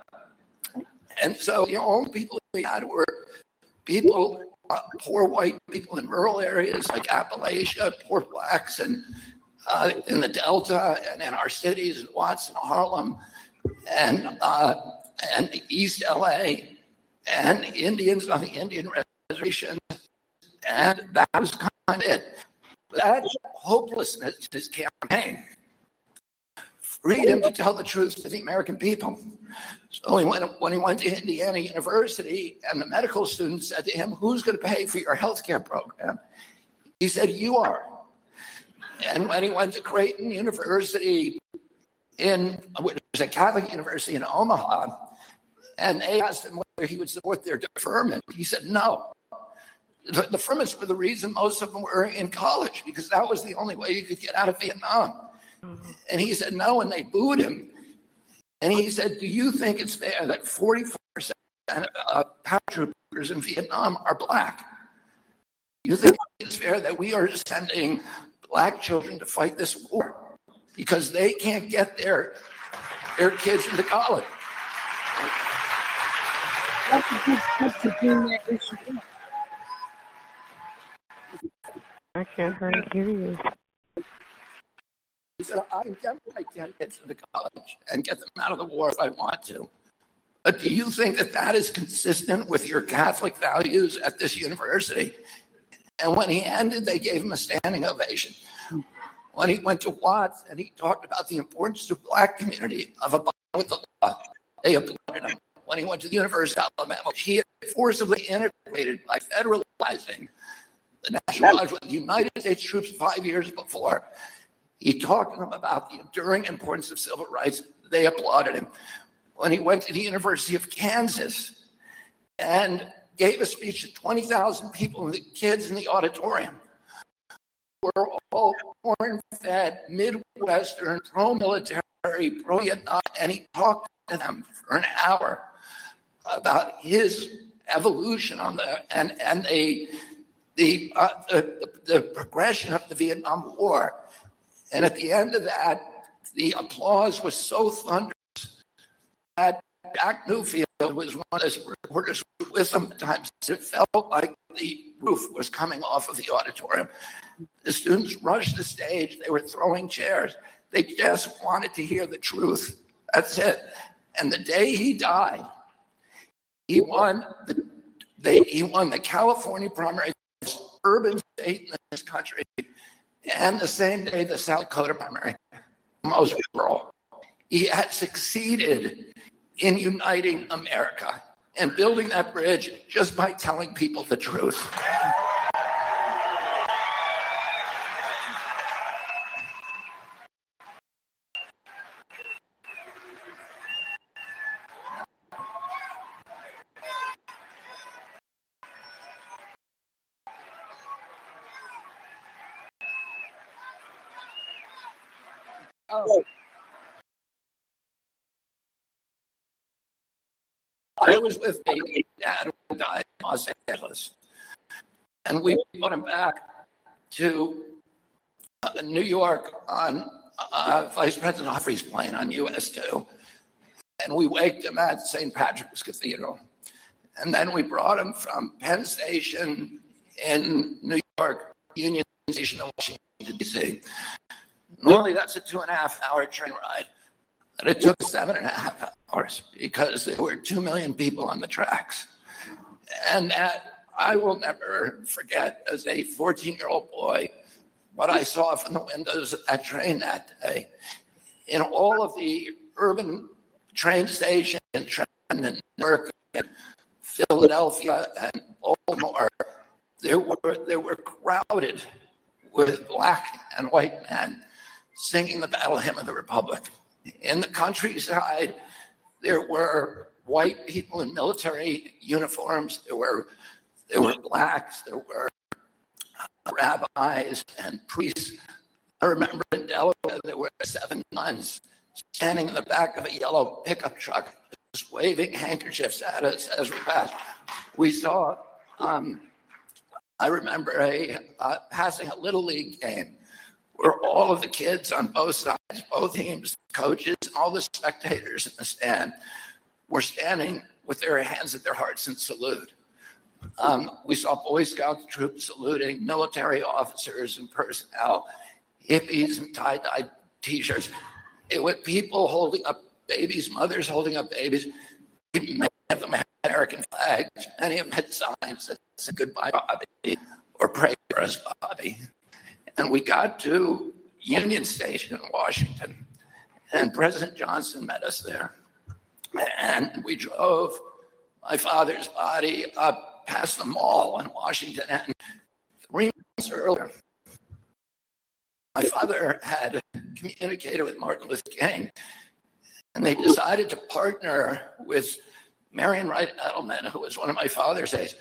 and so the only people we had were people, poor white people in rural areas like Appalachia, poor blacks, and uh, in the Delta and in our cities in Watson, Harlem, and uh, and East LA, and Indians on the Indian reservation, and that was kind of it. That hopelessness, his campaign, freedom to tell the truth to the American people. So he went, when he went to Indiana University, and the medical students said to him, Who's going to pay for your health care program? He said, You are. And when he went to Creighton University, in which was a Catholic university in Omaha, And they asked him whether he would support their deferment. He said no. The deferments were the reason most of them were in college because that was the only way you could get out of Vietnam. Mm-hmm. And he said no, and they booed him. And he said, Do you think it's fair that 44% of paratroopers in Vietnam are black? You think it's fair that we are sending black children to fight this war because they can't get their their kids into college? That's a good step to bring that issue. I can't hardly hear you. He said, I can get kids into college and get them out of the war if I want to. But do you think that that is consistent with your Catholic values at this university? And when he ended, they gave him a standing ovation. When he went to Watts and he talked about the importance to black community of abiding with the law, they applauded him. When he went to the University of Alabama, he had forcibly integrated by federalizing the National Guard with the United States troops five years before. He talked to them about the enduring importance of civil rights. They applauded him. When he went to the University of Kansas and gave a speech to 20,000 people and the kids in the auditorium were all corn fed, Midwestern, pro military, pro Vietnam, and he talked to them for an hour about his evolution on the and and the the, uh, the the progression of the Vietnam War. And at the end of that, the applause was so thunderous that Jack Newfield was one of the reporters with him at times. It felt like the roof was coming off of the auditorium. The students rushed the stage. They were throwing chairs. They just wanted to hear the truth. That's it. And the day he died, he won the they, he won the California primary, urban state in this country, and the same day the South Dakota primary, most rural. He had succeeded in uniting America and building that bridge just by telling people the truth. Oh, I was with my dad who died in Los Angeles. And we brought him back to uh, New York on uh, Vice President Humphrey's plane on US 2. And we waked him at St. Patrick's Cathedral. And then we brought him from Penn Station in New York, Union Station in Washington, D.C. Normally, that's a two and a half hour train ride. It took seven and a half hours because there were 2 million people on the tracks. And that I will never forget as a 14 year old boy what I saw from the windows of that train that day. In all of the urban train stations in Trenton, Newark, and Philadelphia, and Baltimore, there were, they were crowded with black and white men singing the battle hymn of the Republic. In the countryside, there were white people in military uniforms. There were there were blacks. There were rabbis and priests. I remember in Delaware there were seven nuns standing in the back of a yellow pickup truck, just waving handkerchiefs at us as we passed. We saw. Um, I remember a uh, passing a little league game where all of the kids on both sides, both teams, coaches, all the spectators in the stand were standing with their hands at their hearts in salute. Um, we saw Boy Scout troops saluting military officers and personnel, hippies and tie-dye t-shirts. It was people holding up babies, mothers holding up babies. Many of them had American flags. Many of them had signs that said goodbye, Bobby, or pray for us, Bobby. And we got to Union Station in Washington, and President Johnson met us there. And we drove my father's body up past the mall in Washington. And three months earlier, my father had communicated with Martin Luther King, and they decided to partner with Marian Wright Edelman, who was one of my father's aides,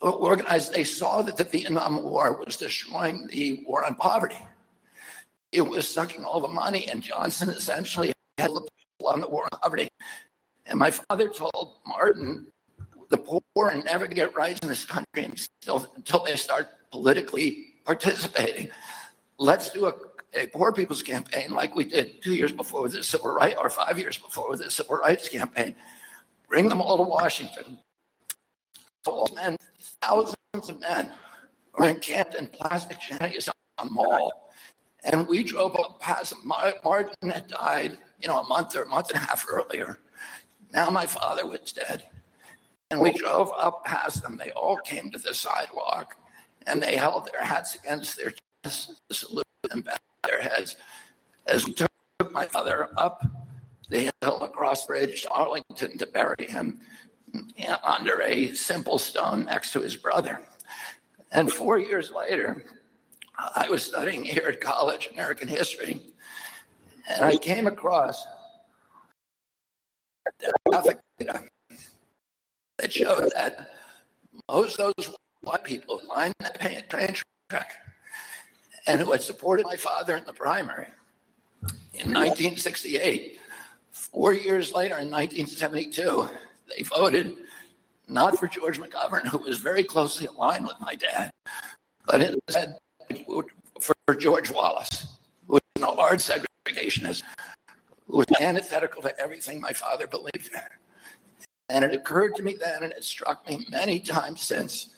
organized, they saw that the Vietnam War was destroying the war on poverty. It was sucking all the money, and Johnson essentially had the on the war on poverty. And my father told Martin, the poor never get rights in this country until, until they start politically participating. Let's do a, a poor people's campaign like we did two years before with the civil rights, or five years before with the civil rights campaign. Bring them all to Washington. All men, thousands of men were encamped in plastic shanties on the mall. And we drove up past Martin had died, you know, a month or a month and a half earlier. Now my father was dead. And we drove up past them. They all came to the sidewalk and they held their hats against their chests to salute and bowed their heads as we took my father up the hill across Bridge to Arlington to bury him under a simple stone next to his brother. And four years later, I was studying here at college American history, and I came across demographic data that showed that most of those white people who lined that train track and who had supported my father in the primary in 1968, four years later in 1972, they voted not for George McGovern, who was very closely aligned with my dad, but instead for George Wallace, who was a large segregationist, who was antithetical to everything my father believed in. And it occurred to me then, and it struck me many times since,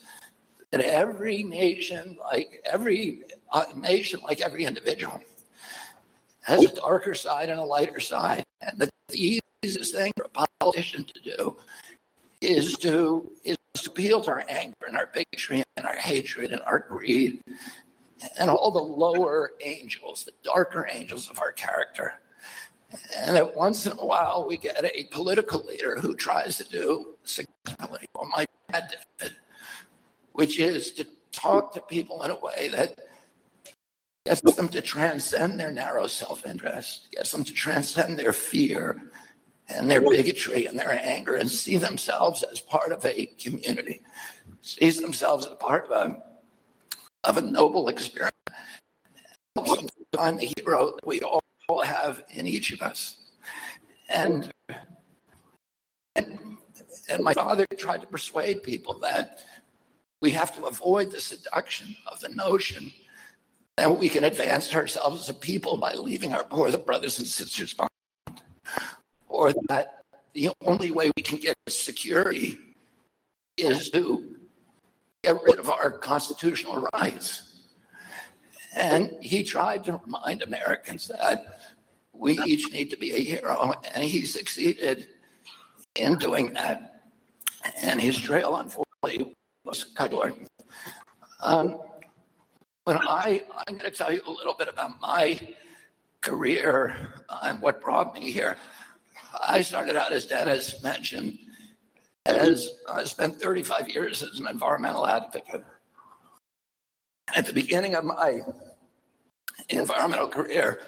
that every nation, like every uh, nation, like every individual, has a darker side and a lighter side. And that the easiest thing for a politician to do is to is to appeal to our anger and our bigotry and our hatred and our greed and all the lower angels, the darker angels of our character. And that once in a while we get a political leader who tries to do significantly what my dad did, which is to talk to people in a way that gets them to transcend their narrow self-interest, gets them to transcend their fear and their bigotry and their anger and see themselves as part of a community, sees themselves as part of a, of a noble experience. Find the hero that we all have in each of us. And, and, and my father tried to persuade people that we have to avoid the seduction of the notion that we can advance ourselves as a people by leaving our poor brothers and sisters behind or that the only way we can get security is to get rid of our constitutional rights. And he tried to remind Americans that we each need to be a hero, and he succeeded in doing that. And his trail, unfortunately, was cut short. Um, when I, I'm going to tell you a little bit about my career and what brought me here. I started out, as Dennis mentioned, as I spent 35 years as an environmental advocate. At the beginning of my environmental career,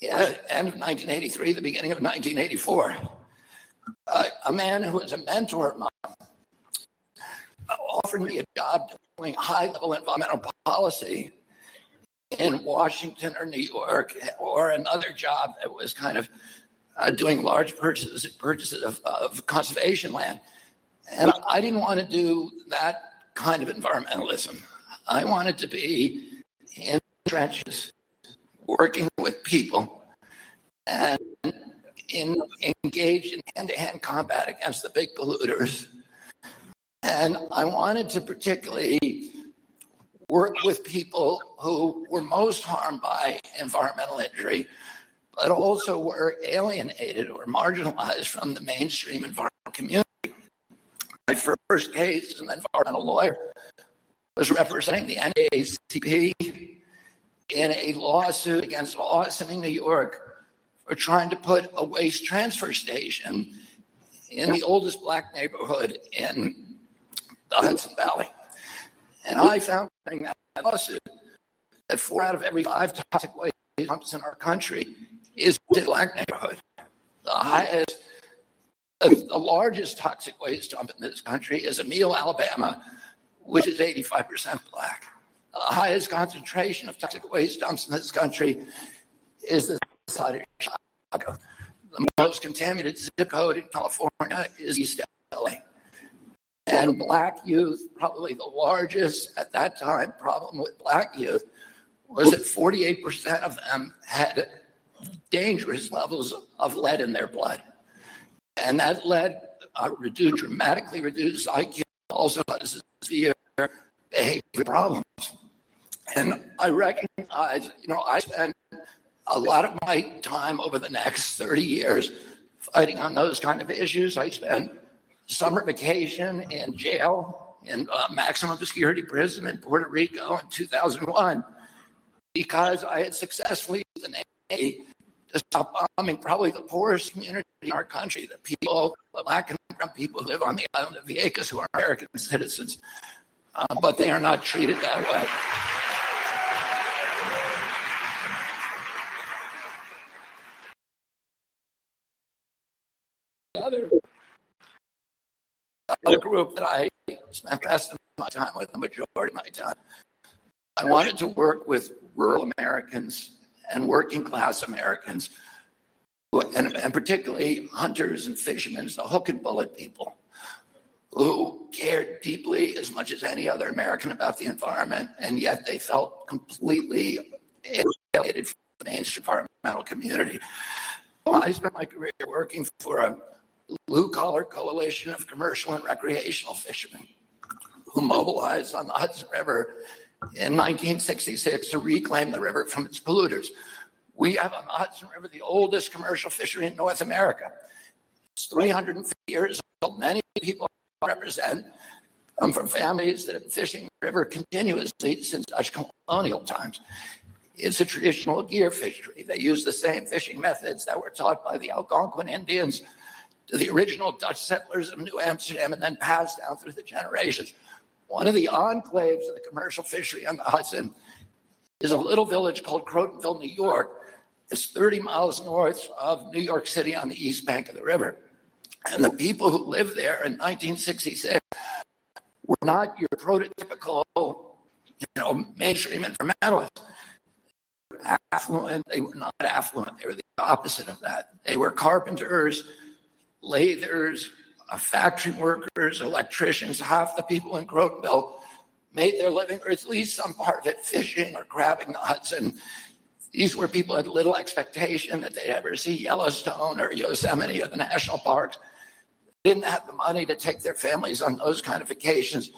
yeah, end of 1983, the beginning of 1984, uh, a man who was a mentor of mine offered me a job doing high level environmental policy in Washington or New York, or another job that was kind of uh, doing large purchases purchases of, of conservation land. And I didn't want to do that kind of environmentalism. I wanted to be in trenches, working with people, and in, engaged in hand-to-hand combat against the big polluters. And I wanted to particularly work with people who were most harmed by environmental injury, but also were alienated or marginalized from the mainstream environmental community. My first case as an environmental lawyer was representing the NAACP in a lawsuit against Ossining New York for trying to put a waste transfer station in the oldest black neighborhood in the Hudson Valley. And I found in that lawsuit that four out of every five toxic waste dumps in our country is the black neighborhood. The highest The the largest toxic waste dump in this country is Emelle, Alabama, which is 85% black. The highest concentration of toxic waste dumps in this country is the side of Chicago. The most contaminated zip code in California is East LA. And black youth, probably the largest at that time problem with black youth, was that 48% of them had dangerous levels of lead in their blood. And that lead uh, reduced, dramatically reduced IQ, also causes severe behavior problems. And I recognize, you know, I spent a lot of my time over the next 30 years fighting on those kind of issues. I spent summer vacation in jail in uh, maximum security prison in Puerto Rico in 2001 because I had successfully used the Navy to stop bombing probably the poorest community in our country, the people, the black and brown people live on the island of Vieques who are American citizens, uh, but they are not treated that way. The other, other group that I spent rest of my time with, the majority of my time, I wanted to work with rural Americans and working class Americans, and, and particularly hunters and fishermen, the hook and bullet people who cared deeply as much as any other American about the environment, and yet they felt completely alienated from the mainstream environmental community. I spent my career working for a blue collar coalition of commercial and recreational fishermen who mobilized on the Hudson River in 1966 to reclaim the river from its polluters. We have on the Hudson River the oldest commercial fishery in North America. It's 350 years old. Many people represent come from families that have been fishing the river continuously since Dutch colonial times. It's a traditional gear fishery. They use the same fishing methods that were taught by the Algonquin Indians to the original Dutch settlers of New Amsterdam and then passed down through the generations. One of the enclaves of the commercial fishery on the Hudson is a little village called Crotonville, New York. It's 30 miles north of New York City on the east bank of the river. And the people who lived there in 1966 were not your prototypical, you know, mainstream environmentalists. Affluent, they were not affluent. They were the opposite of that. They were carpenters, lathers, factory workers, electricians. Half the people in Crotonville made their living, or at least some part of it, fishing or grabbing the Hudson. These were people had little expectation that they'd ever see Yellowstone or Yosemite or the national parks. Didn't have the money to take their families on those kind of vacations.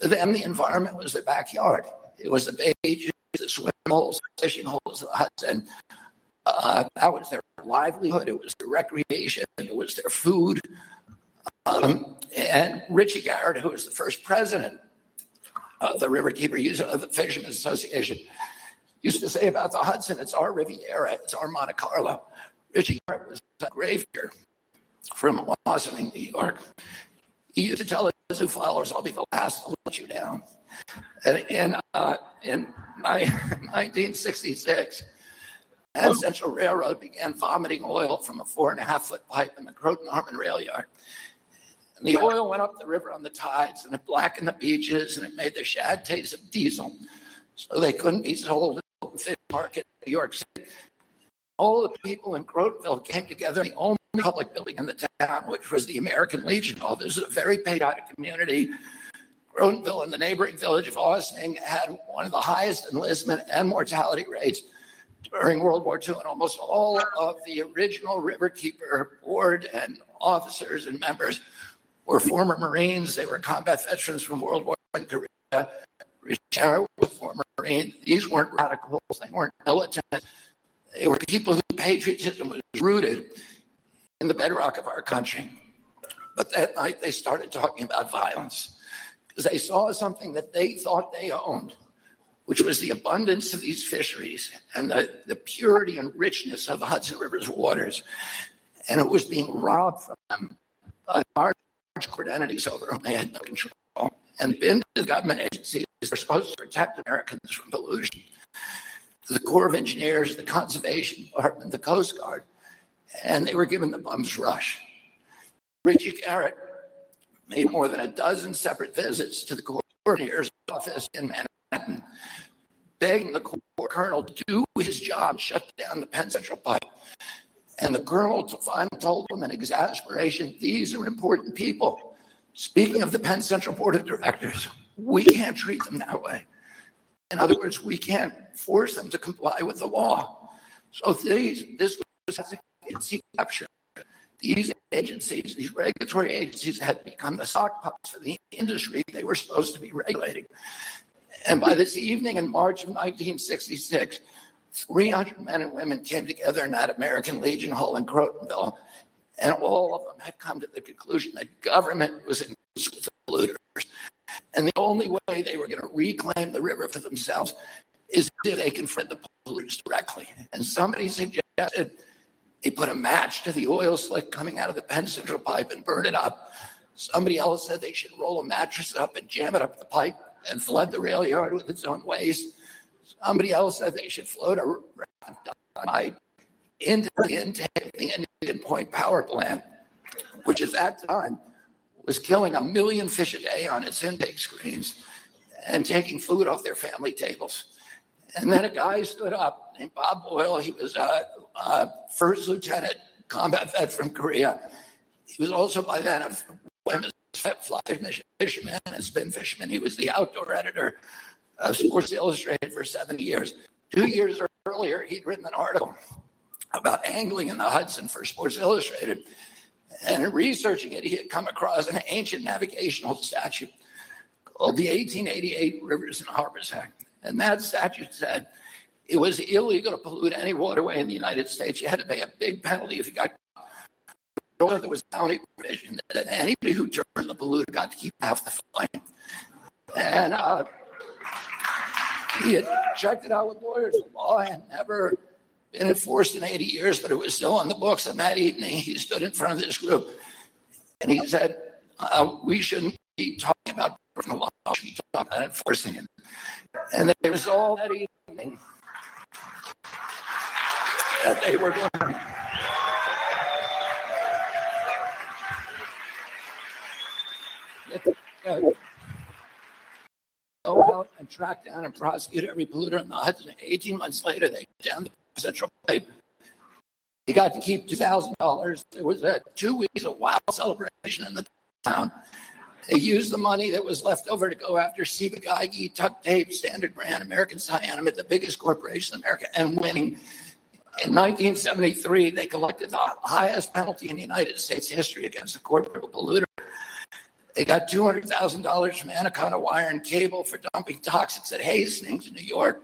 For them, the environment was their backyard. It was the beaches, the swim holes, fishing holes, the Hudson. Uh, that was their livelihood. It was their recreation. It was their food. Um, and Richie Garrett, who was the first president of the Riverkeeper of the Fishermen's Association, used to say about the Hudson, it's our Riviera, it's our Monte Carlo. Richie Garrett was a gravedigger from Ossining, New York. He used to tell his two followers, I'll be the last to let you down. And in, uh, in 1966, as Central Railroad began vomiting oil from a four and a half foot pipe in the Croton Harmon rail yard. And the oil went up the river on the tides and it blackened the beaches and it made the shad taste of diesel. So they couldn't be sold in the fish market in New York City. All the people in Crotonville came together in the only public building in the town, which was the American Legion Hall. This is a very patriotic community. Crotonville and the neighboring village of Ossining had one of the highest enlistment and mortality rates during World War II, and almost all of the original Riverkeeper board and officers and members were former Marines. They were combat veterans from World War I Korea. Richard was former Marine. These weren't radicals. They weren't militant. They were people whose patriotism was rooted in the bedrock of our country. But that night they started talking about violence because they saw something that they thought they owned which was the abundance of these fisheries and the, the purity and richness of the Hudson River's waters. And it was being robbed from them by large corporate entities over whom they had no control. And to government agencies are supposed to protect Americans from pollution. The Corps of Engineers, the Conservation Department, the Coast Guard, and they were given the bum's rush. Richie Garrett made more than a dozen separate visits to the Corps of Engineers office in Manhattan, begging the Corps colonel to do his job, shut down the Penn Central pipe. And the colonel finally told them in exasperation, these are important people. Speaking of the Penn Central Board of Directors, we can't treat them that way. In other words, we can't force them to comply with the law. So these, this was. These agencies, these regulatory agencies had become the sock puppets for the industry they were supposed to be regulating. And by this evening in March of 1966, 300 men and women came together in that American Legion Hall in Crotonville, and all of them had come to the conclusion that government was in with the polluters. And the only way they were going to reclaim the river for themselves is if they confront the polluters directly. And somebody suggested they put a match to the oil slick coming out of the Penn Central pipe and burn it up. Somebody else said they should roll a mattress up and jam it up the pipe and flood the rail yard with its own waste. Somebody else said they should float a dynamite into the intake the Point power plant, which at that time was killing a million fish a day on its intake screens and taking food off their family tables. And then a guy stood up named Bob Boyle. He was a, a first lieutenant combat vet from Korea. He was also by then a women's fly fisherman and spin fisherman. He was the outdoor editor of Sports Illustrated for 70 years. Two years earlier, he'd written an article about angling in the Hudson for Sports Illustrated. And in researching it, he had come across an ancient navigational statute called the 1888 Rivers and Harbors Act. And that statute said it was illegal to pollute any waterway in the United States. You had to pay a big penalty if you got caught. there was bounty provision that anybody who turned the polluter got to keep half the fine. And uh, he had checked it out with lawyers of law and never been enforced in 80 years, but it was still on the books. And that evening, he stood in front of this group and he said, uh, We shouldn't be talking about personal law, we should be talking about enforcing it. And it was all that evening that they were going to go out and track down and prosecute every polluter in the Hudson. 18 months later, they down the central pipe. He got to keep $2,000. There was a two weeks of wild celebration in the town. They used the money that was left over to go after Ciba Geigy, Tuck Tape, Standard Brand, American Cyanamid, the biggest corporation in America, and winning. In 1973, they collected the highest penalty in the United States history against a corporate polluter. They got $200,000 from Anaconda Wire and Cable for dumping toxins at Hastings, New York.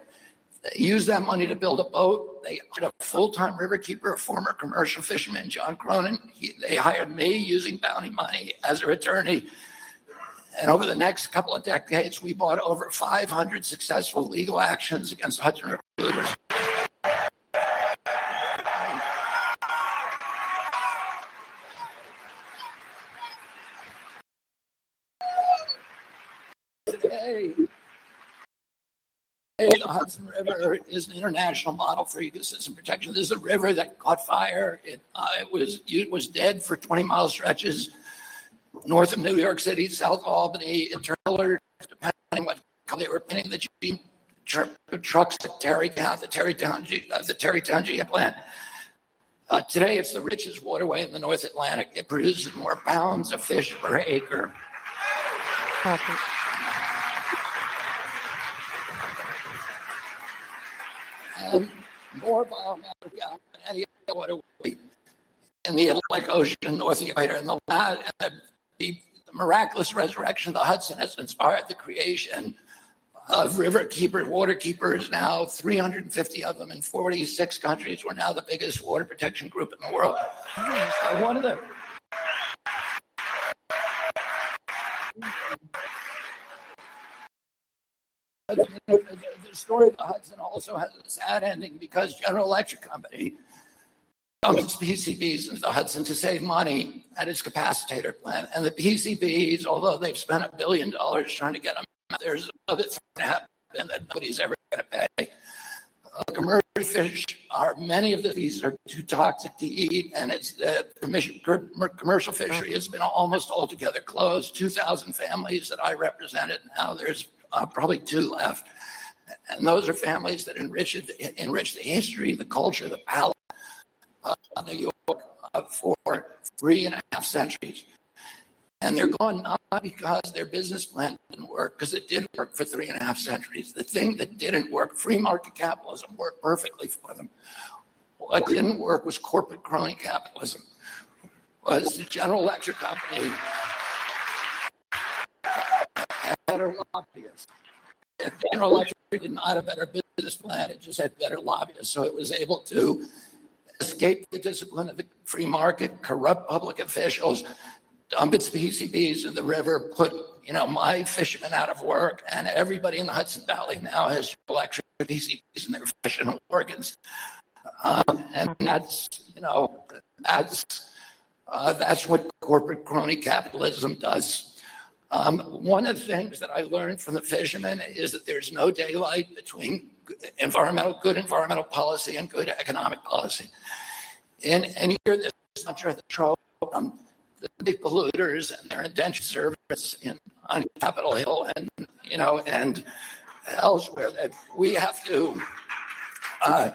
They used that money to build a boat. They hired a full-time riverkeeper, a former commercial fisherman, John Cronin. He, they hired me using bounty money as their attorney. And over the next couple of decades, we bought over 500 successful legal actions against Hudson River. Today, the Hudson River is an international model for ecosystem protection. This is a river that caught fire. It, uh, it was it was dead for 20 mile stretches north of New York City, South of Albany, internal depending what color they were painting the Jeep trucks to Tarrytown, the Tarrytown, uh, the Tarrytown G plant. Uh, today, it's the richest waterway in the North Atlantic. It produces more pounds of fish per acre. Copy. And more biomatter than any other waterway in the Atlantic Ocean, North Equator, and the, and the, the miraculous resurrection of the Hudson has inspired the creation of river keepers, water keepers, now 350 of them in 46 countries. We're now the biggest water protection group in the world. One of the the, the story of the Hudson also has a sad ending because General Electric Company dumps PCBs into the Hudson to save money at its capacitator plant. And the PCBs, although they've spent a billion dollars trying to get them, there's another thing to happen that nobody's ever going to pay. Uh, commercial fish are, many of these are too toxic to eat, and it's, the commission- commercial fishery has been almost altogether closed. 2,000 families that I represented, now there's uh, probably two left. And those are families that enrich, enrich the history, the culture, the palate of New York uh, for three and a half centuries. And they're gone not because their business plan didn't work, because it did work for three and a half centuries. The thing that didn't work, free market capitalism worked perfectly for them. What didn't work was corporate crony capitalism, was the General Electric Company better lobbyists. And General Electric did not have better business plan, it just had better lobbyists, so it was able to escape the discipline of the free market, corrupt public officials, dump its PCBs in the river, put, you know, my fishermen out of work, and everybody in the Hudson Valley now has electric PCBs in their fishing organs. Um, and that's, you know, that's, uh, that's what corporate crony capitalism does. Um, one of the things that I learned from the fishermen is that there's no daylight between environmental, good environmental policy and good economic policy. And, and hear this, I'm sure the trouble from the big polluters and their indentured servants in, on Capitol Hill and, you know, and elsewhere that we have to, uh,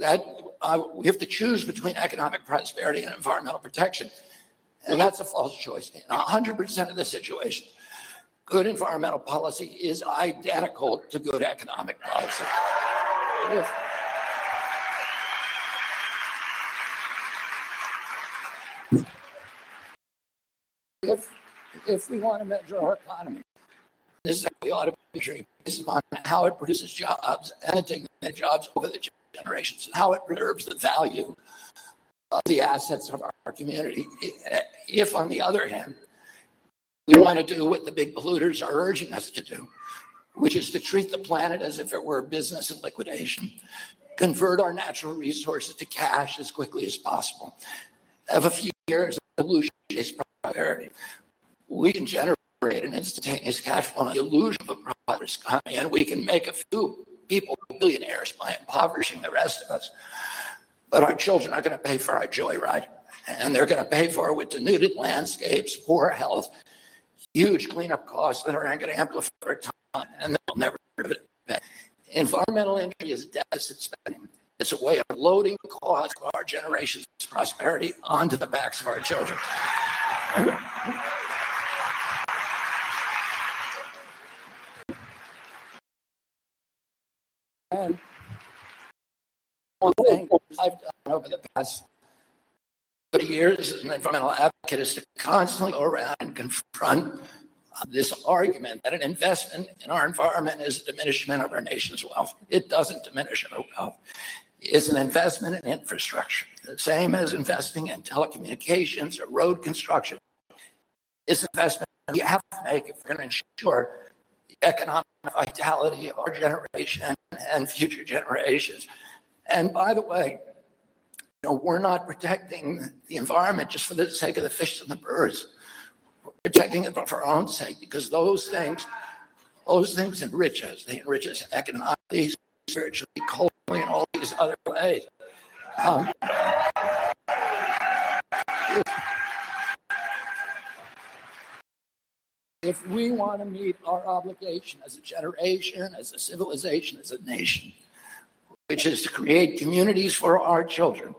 that, uh, we have to choose between economic prosperity and environmental protection. And that's a false choice. In hundred percent of the situation, good environmental policy is identical to good economic policy. If- If, if we want to measure our economy, this is how we ought to be measuring based upon how it produces jobs and it the jobs over the generations, and how it preserves the value of the assets of our community. If, on the other hand, we want to do what the big polluters are urging us to do, which is to treat the planet as if it were a business in liquidation, convert our natural resources to cash as quickly as possible, have a few years of illusion-based prosperity. We can generate an instantaneous cash flow, the illusion of a prosperous economy, and we can make a few people billionaires by impoverishing the rest of us. But our children are going to pay for our joyride, and they're going to pay for it with denuded landscapes, poor health, huge cleanup costs that are going to amplify over time, and they'll never get it back. Environmental injury is deficit spending. It's a way of loading costs of our generation's prosperity onto the backs of our children. And one thing I've done over the past 30 years as an environmental advocate is to constantly go around and confront this argument that an investment in our environment is a diminishment of our nation's wealth. It doesn't diminish our wealth. It's an investment in infrastructure, the same as investing in telecommunications or road construction. It's an investment we have to make if we're going to ensure the economic vitality of our generation and future generations. And by the way, you know, we're not protecting the environment just for the sake of the fish and the birds. We're protecting it for our own sake because those things, those things enrich us. They enrich us economically, spiritually, culturally, and all these other ways. Um, if, if we want to meet our obligation as a generation, as a civilization, as a nation, which is to create communities for our children,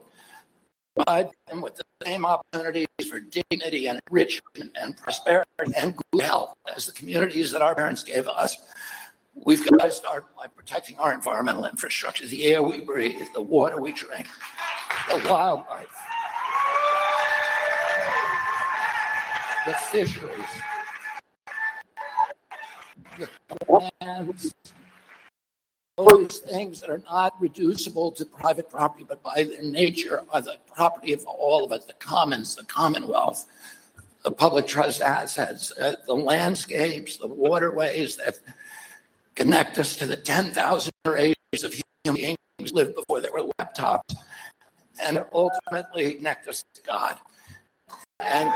provide them with the same opportunities for dignity and enrichment and prosperity and good health as the communities that our parents gave us. We've got to start by protecting our environmental infrastructure, the air we breathe, the water we drink, the wildlife, the fisheries, the lands, those things that are not reducible to private property, but by their nature are the property of all of us, the commons, the commonwealth, the public trust assets, uh, the landscapes, the waterways that connect us to the 10,000 generations of human beings lived before there were laptops, and ultimately connect us to God. And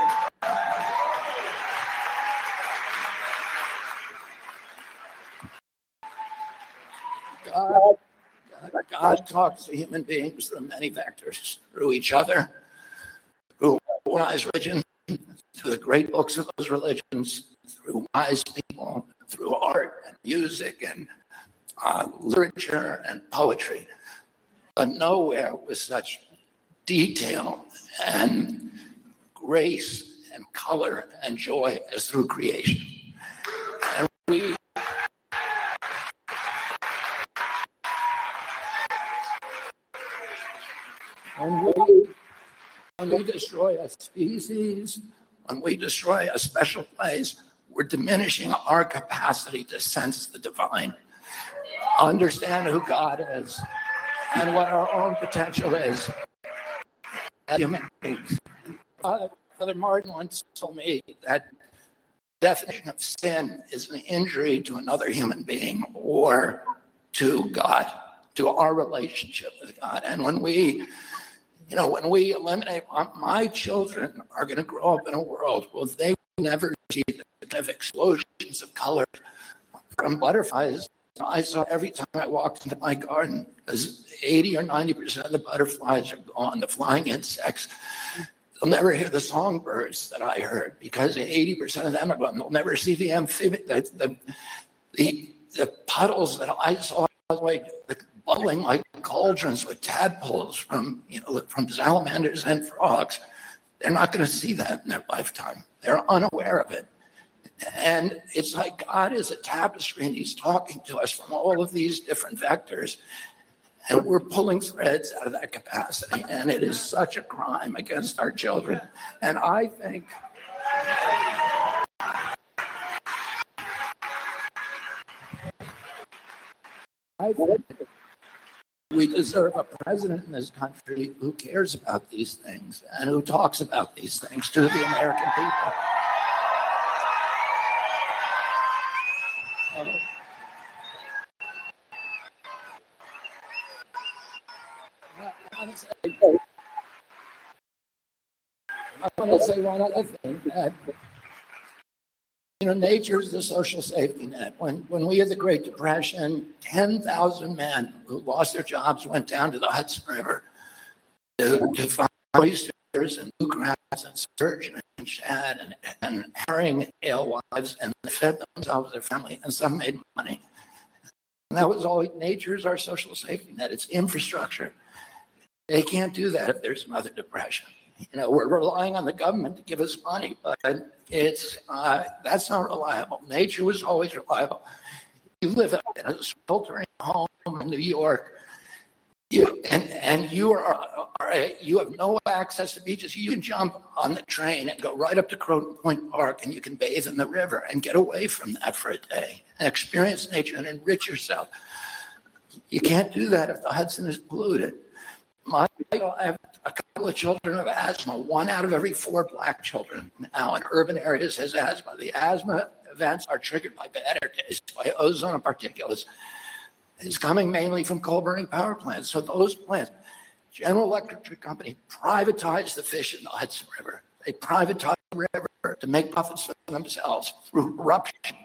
God, God talks to human beings through many vectors, through each other, through wise religion, through the great books of those religions, through wise people, through art and music and uh, literature and poetry, but nowhere with such detail and grace and color and joy as through creation. And we when we, when we destroy a species, when we destroy a special place, we're diminishing our capacity to sense the divine, understand who God is, and what our own potential is human beings. Uh, Father Martin once told me that definition of sin is an injury to another human being or to God, to our relationship with God. And when we, you know, when we eliminate, my children are going to grow up in a world where they never see the kind of explosions of color from butterflies. I saw every time I walked into my garden, because 80 or 90% of the butterflies are gone, the flying insects. They'll never hear the songbirds that I heard because 80% of them are gone. They'll never see the amphibian, the, the, the, the puddles that I saw like bubbling like cauldrons with tadpoles from, you know, from salamanders and frogs. They're not going to see that in their lifetime. They're unaware of it. And it's like God is a tapestry and he's talking to us from all of these different vectors. And we're pulling threads out of that capacity. And it is such a crime against our children. And I think I think we deserve a president in this country who cares about these things and who talks about these things to the American people. I want to say one other thing you know, nature is the social safety net. When, when we had the Great Depression, 10,000 men who lost their jobs went down to the Hudson River to, to find oysters and bluegrass and sturgeon and shad and, and herring alewives, and they fed themselves, their family, and some made money. And that was all, nature is our social safety net. It's infrastructure. They can't do that if there's another depression. You know, we're relying on the government to give us money, but it's uh, that's not reliable. Nature was always reliable. You live in a sweltering home in New York, you, and and you are, are you have no access to beaches. You can jump on the train and go right up to Croton Point Park, and you can bathe in the river and get away from that for a day and experience nature and enrich yourself. You can't do that if the Hudson is polluted. My, I have a couple of children have asthma. One out of every four black children now in urban areas has asthma. The asthma events are triggered by bad air days, by ozone particulates. It's coming mainly from coal burning power plants. So those plants, General Electric Company privatized the fish in the Hudson River. They privatized the river to make profits for themselves through corruption.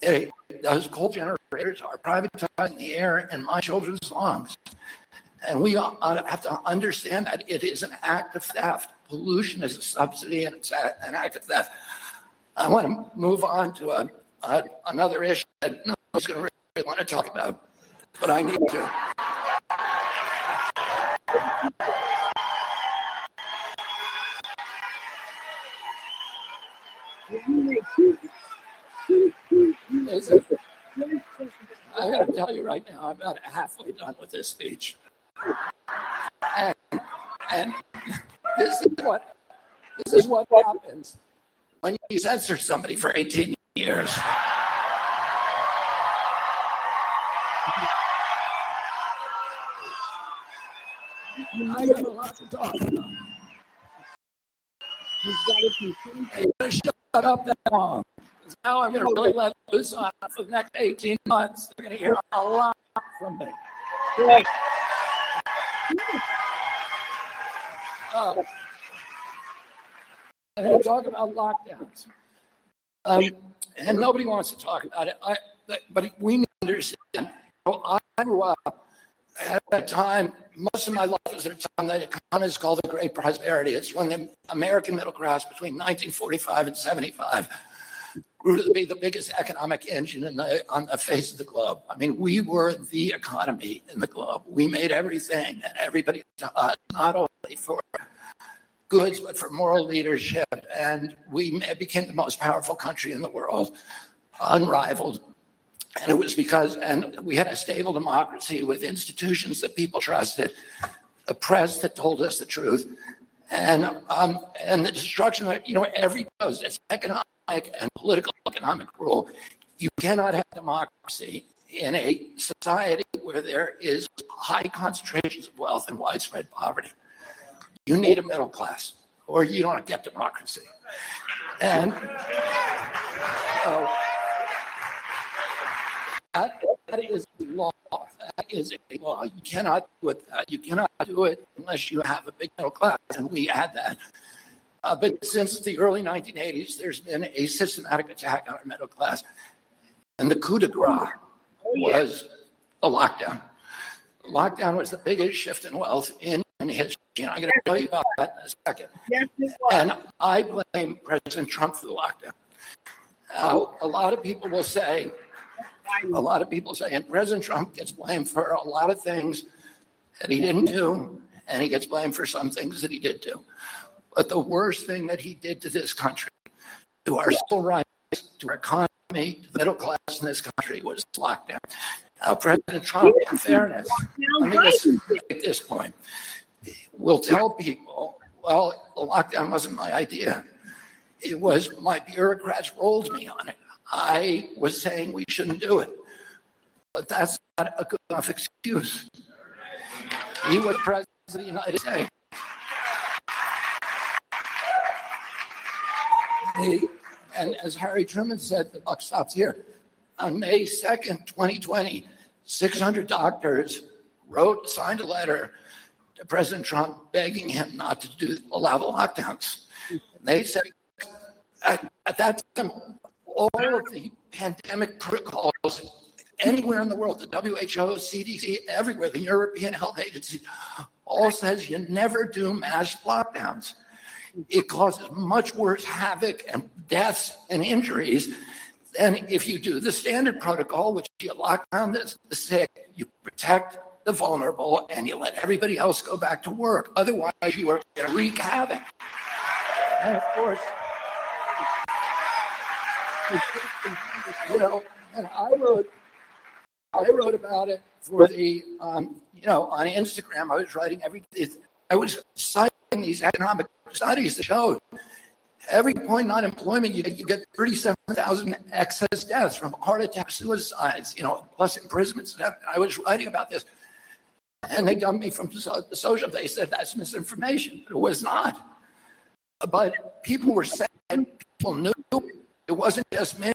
They, those coal generators are privatizing the air in my children's lungs. And we uh, have to understand that it is an act of theft. Pollution is a subsidy and it's an act of theft. I want to move on to a, a, another issue that no one's going to really want to talk about, but I need to. I got to tell you right now, I'm about halfway done with this speech. And, and this is what this is what happens when you censor somebody for 18 years. I got a lot to talk about. You've got to shut up that long. Now I'm going to really let loose on for the next 18 months. They're going to hear a lot from me. Right. Uh, I'm going to talk about lockdowns. Um, and nobody wants to talk about it. I, but we need to understand. I grew up at that time, most of my life was at a time that economists call the Great Prosperity. It's when the American middle class between 1945 and 75 grew to be the biggest economic engine in the, on the face of the globe. I mean, we were the economy in the globe. We made everything and everybody to not only for goods, but for moral leadership. And we became the most powerful country in the world, unrivaled. And it was because, and we had a stable democracy with institutions that people trusted, a press that told us the truth, and um, and the destruction of you know every post. It's economic and political economic rule. You cannot have democracy in a society where there is high concentrations of wealth and widespread poverty. You need a middle class, or you don't get democracy. And uh, that, that is law. That is a law. You cannot do it. You cannot do it unless you have a big middle class, and we had that. Uh, but since the early 1980s, there's been a systematic attack on our middle class, and the coup de grace was a lockdown. Lockdown was the biggest shift in wealth in, in history. And I'm going to tell you about that in a second. Yes. And I blame President Trump for the lockdown. Uh, a lot of people will say, a lot of people say, and President Trump gets blamed for a lot of things that he didn't do, and he gets blamed for some things that he did do. But the worst thing that he did to this country, to our civil rights, to our economy, to the middle class in this country was lockdown. Now, President Trump, in fairness, let me just make this point, will tell people, well, the lockdown wasn't my idea. It was my bureaucrats rolled me on it. I was saying we shouldn't do it. But that's not a good enough excuse. He was president of the United States. And as Harry Truman said, the buck stops here. On May 2nd, 2020, 600 doctors wrote, signed a letter to President Trump begging him not to do, allow the lockdowns. And They said, at, at that time, all of the pandemic protocols anywhere in the world, the WHO, CDC, everywhere, the European Health Agency, all says you never do mass lockdowns. It causes much worse havoc and deaths and injuries than if you do the standard protocol, which you lock down the, sick, you protect the vulnerable, and you let everybody else go back to work. Otherwise, you are going to wreak havoc. And of course, you know, and I wrote, I wrote about it for the, um, you know, on Instagram. I was writing every, it, I was citing these economic studies that showed every point in unemployment, you, you get 37,000 excess deaths from heart attacks, suicides, you know, plus imprisonments. I was writing about this. And they dumped me from the social. They said that's misinformation. It was not. But people were saying, people knew it wasn't just me.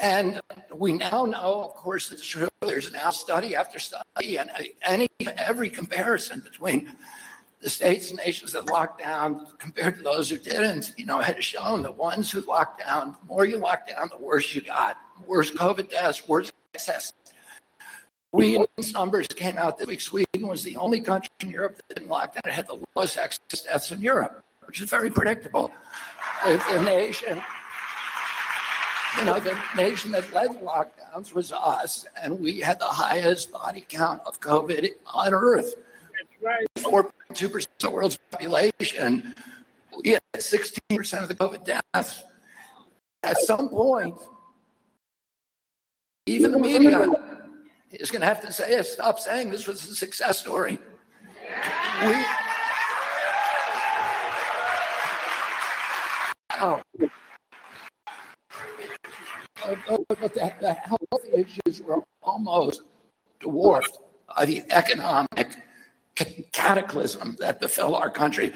And we now know, of course, it's true. There's now study after study and any every comparison between the states and nations that locked down compared to those who didn't, you know, had shown the ones who locked down, the more you locked down, the worse you got. Worse COVID deaths, worse excess. Sweden's numbers came out this week. Sweden was the only country in Europe that didn't lock down. It had the lowest excess deaths in Europe, which is very predictable. The, nation, you know, the nation that led lockdowns was us, and we had the highest body count of COVID on earth. Right. 4.2% of the world's population, we had 16% of the COVID deaths. At some point, even the media is going to have to say, stop saying this was a success story. We, oh. But the, the health issues were almost dwarfed by the economic cataclysm that befell our country.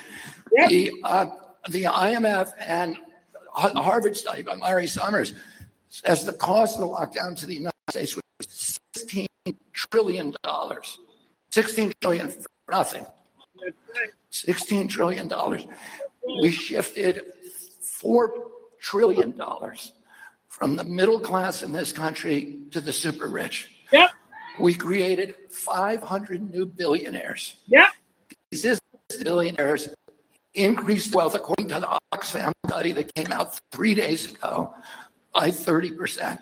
The, uh, the IMF and Har- Harvard study by Larry Summers says the cost of the lockdown to the United States was $16 trillion. 16 trillion for nothing. 16 trillion dollars. We shifted 4 trillion dollars from the middle class in this country to the super rich. Yep. We created 500 new billionaires. Yep. These billionaires increased wealth, according to the Oxfam study that came out three days ago, by 30%.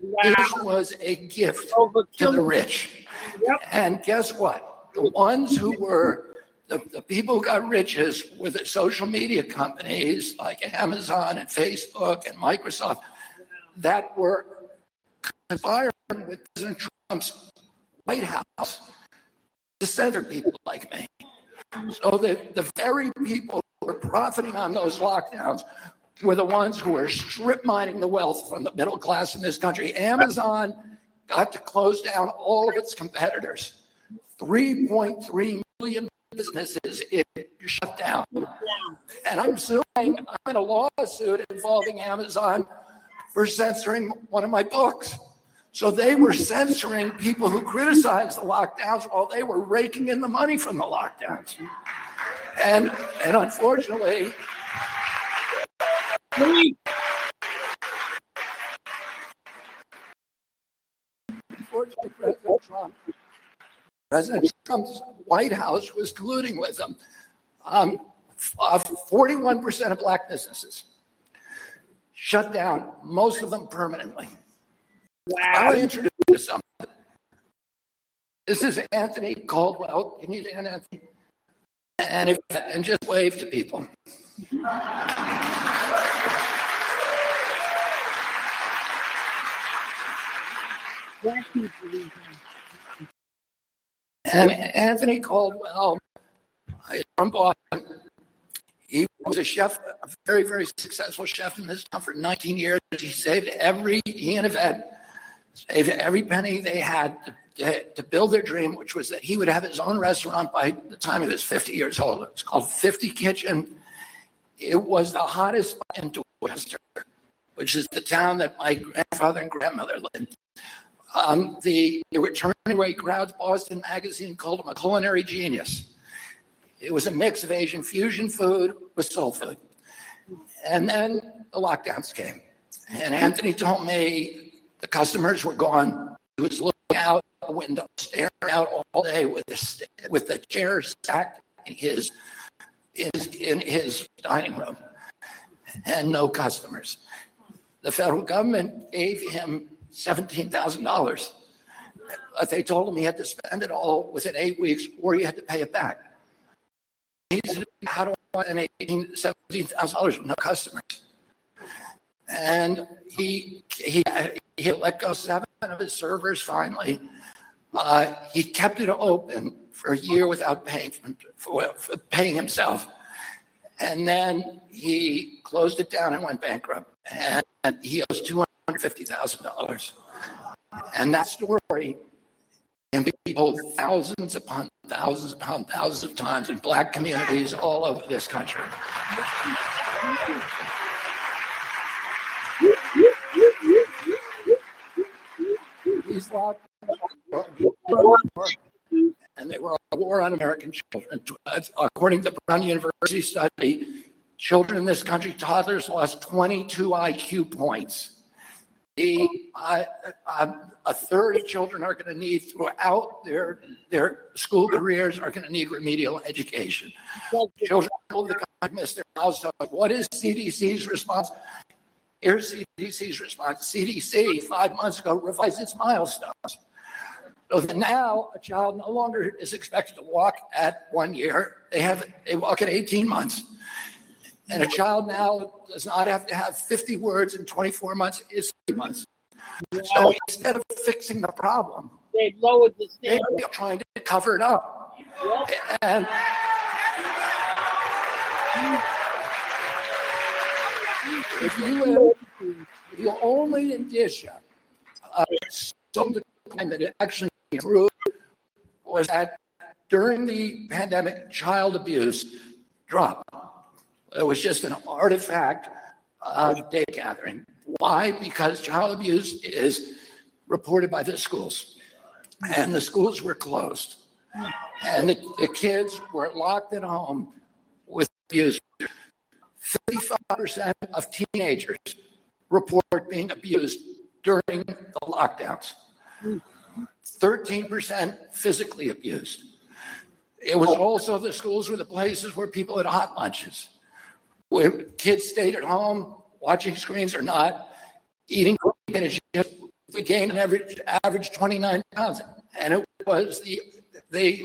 Wow. This was a gift oh, Over to the rich. Yep. And guess what? The ones who were, the, the people who got riches were the social media companies like Amazon and Facebook and Microsoft that were conspiring with President Trump's White House to censor people like me. So the, the very people who are profiting on those lockdowns were the ones who were strip mining the wealth from the middle class in this country. Amazon got to close down all of its competitors. 3.3 million businesses it shut down. And I'm suing, I'm in a lawsuit involving Amazon for censoring one of my books. So they were censoring people who criticized the lockdowns while they were raking in the money from the lockdowns. And, and unfortunately, unfortunately, President Trump, President Trump's White House was colluding with them. Um, uh, 41% of black businesses shut down, most of them permanently. I'll introduce you to some. This is Anthony Caldwell. Can you stand, Anthony? And if, and just wave to people. Black people leave. And Anthony Caldwell is from Boston. He was a chef, a very, very successful chef in this town for 19 years. He saved every, and Yvette every penny they had to, to build their dream, which was that he would have his own restaurant by the time he was 50 years old. It was called 50 Kitchen. It was the hottest in Dorchester, which is the town that my grandfather and grandmother lived. Um, the, they were turning away crowds. Boston Magazine called him a culinary genius. It was a mix of Asian fusion food with soul food. And then the lockdowns came. And Anthony told me the customers were gone. He was looking out the window, staring out all day with the, with the chair stacked in his, his, in his dining room and no customers. The federal government gave him $17,000. But they told him he had to spend it all within eight weeks or he had to pay it back. He said, how do I an eighteen, seventeen thousand dollars with no customers? And he, he, he let go seven of his servers finally. Uh, he kept it open for a year without paying, for, for paying himself. And then he closed it down and went bankrupt. And he owes two hundred fifty thousand dollars. And that story can be told thousands upon thousands upon thousands of times in black communities all over this country. And they were a war on American children. According to the Brown University study, children in this country, toddlers lost 22 IQ points. The, uh, uh, a third of children are going to need throughout their, their school careers are going to need remedial education. Children all the country miss their milestones. What is CDC's response? Here's CDC's response. CDC, five months ago, revised its milestones. So that now a child no longer is expected to walk at one year. They have, they walk at 18 months. And a child now does not have to have 50 words in 24 months, it's three months. So instead of fixing the problem, They lowered the standard. they're trying to cover it up. And if you, uh, the only indicia of some decline that it actually improved was that during the pandemic, child abuse dropped. It was just an artifact of data gathering. Why? Because child abuse is reported by the schools, and the schools were closed. Hmm. And the, the kids were locked at home with abuse. 55% of teenagers report being abused during the lockdowns. 13% physically abused. It was also the schools were the places where people had hot lunches, where kids stayed at home watching screens or not, eating. Just we gained an average, average 29 pounds. And it was the, the,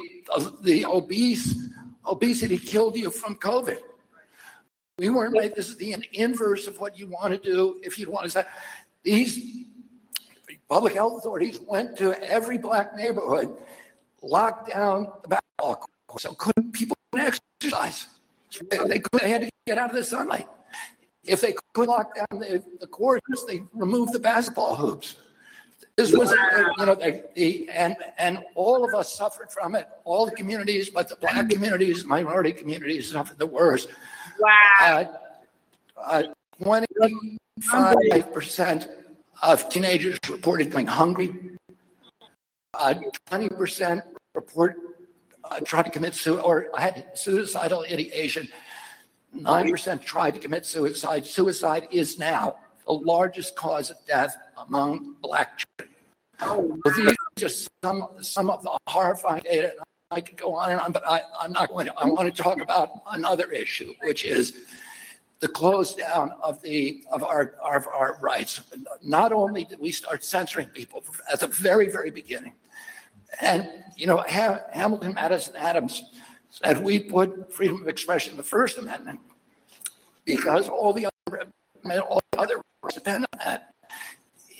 the obese, obesity killed you from COVID. We weren't made, this is the inverse of what you want to do if you want to say, these public health authorities went to every black neighborhood, locked down the basketball court, so couldn't people couldn't exercise. They, could they had to get out of the sunlight. If they could lock down the, the courts, they removed the basketball hoops. This was, you know, the, the, and, and all of us suffered from it, all the communities, but the black communities, minority communities suffered the worst. Wow. Uh, uh, 25% of teenagers reported going hungry. Uh, 20% report uh, tried to commit suicide or had suicidal ideation. 9% tried to commit suicide. Suicide is now the largest cause of death among Black children. So these are just some, some of the horrifying data. I could go on and on, but I, I'm not going to. I want to talk about another issue, which is the close down of the of our, our our rights. Not only did we start censoring people at the very very beginning, and you know Ham, Hamilton Madison Adams said we put freedom of expression in the First Amendment because all the other all the other rights depend on that.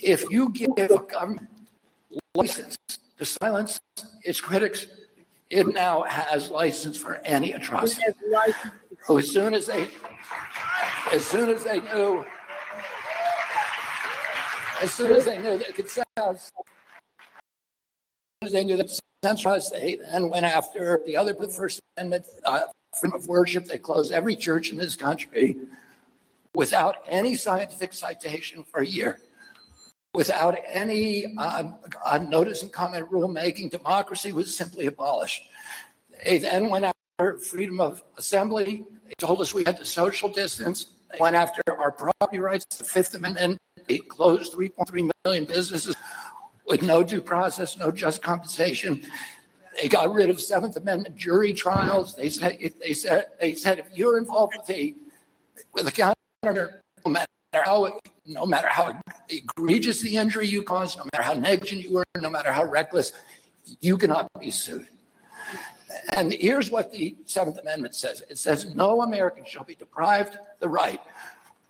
If you give a government license to silence its critics, it now has license for any atrocity. So as soon as they, as soon as they knew, as soon as they knew they could censor, as soon as they knew that centralized, they then went after the other the First Amendment uh, freedom of worship. They closed every church in this country without any scientific citation for a year, without any uh, uh, notice and comment rulemaking. Democracy was simply abolished. They then went after freedom of assembly. They told us we had to social distance. They went after our property rights, the Fifth Amendment. They closed 3.3 million businesses with no due process, no just compensation. They got rid of Seventh Amendment jury trials. They said, they said, they said, if you're involved with the, with a counter, matter how, no matter how egregious the injury you caused, no matter how negligent you were, no matter how reckless, you cannot be sued. And here's what the Seventh Amendment says. It says, no American shall be deprived the right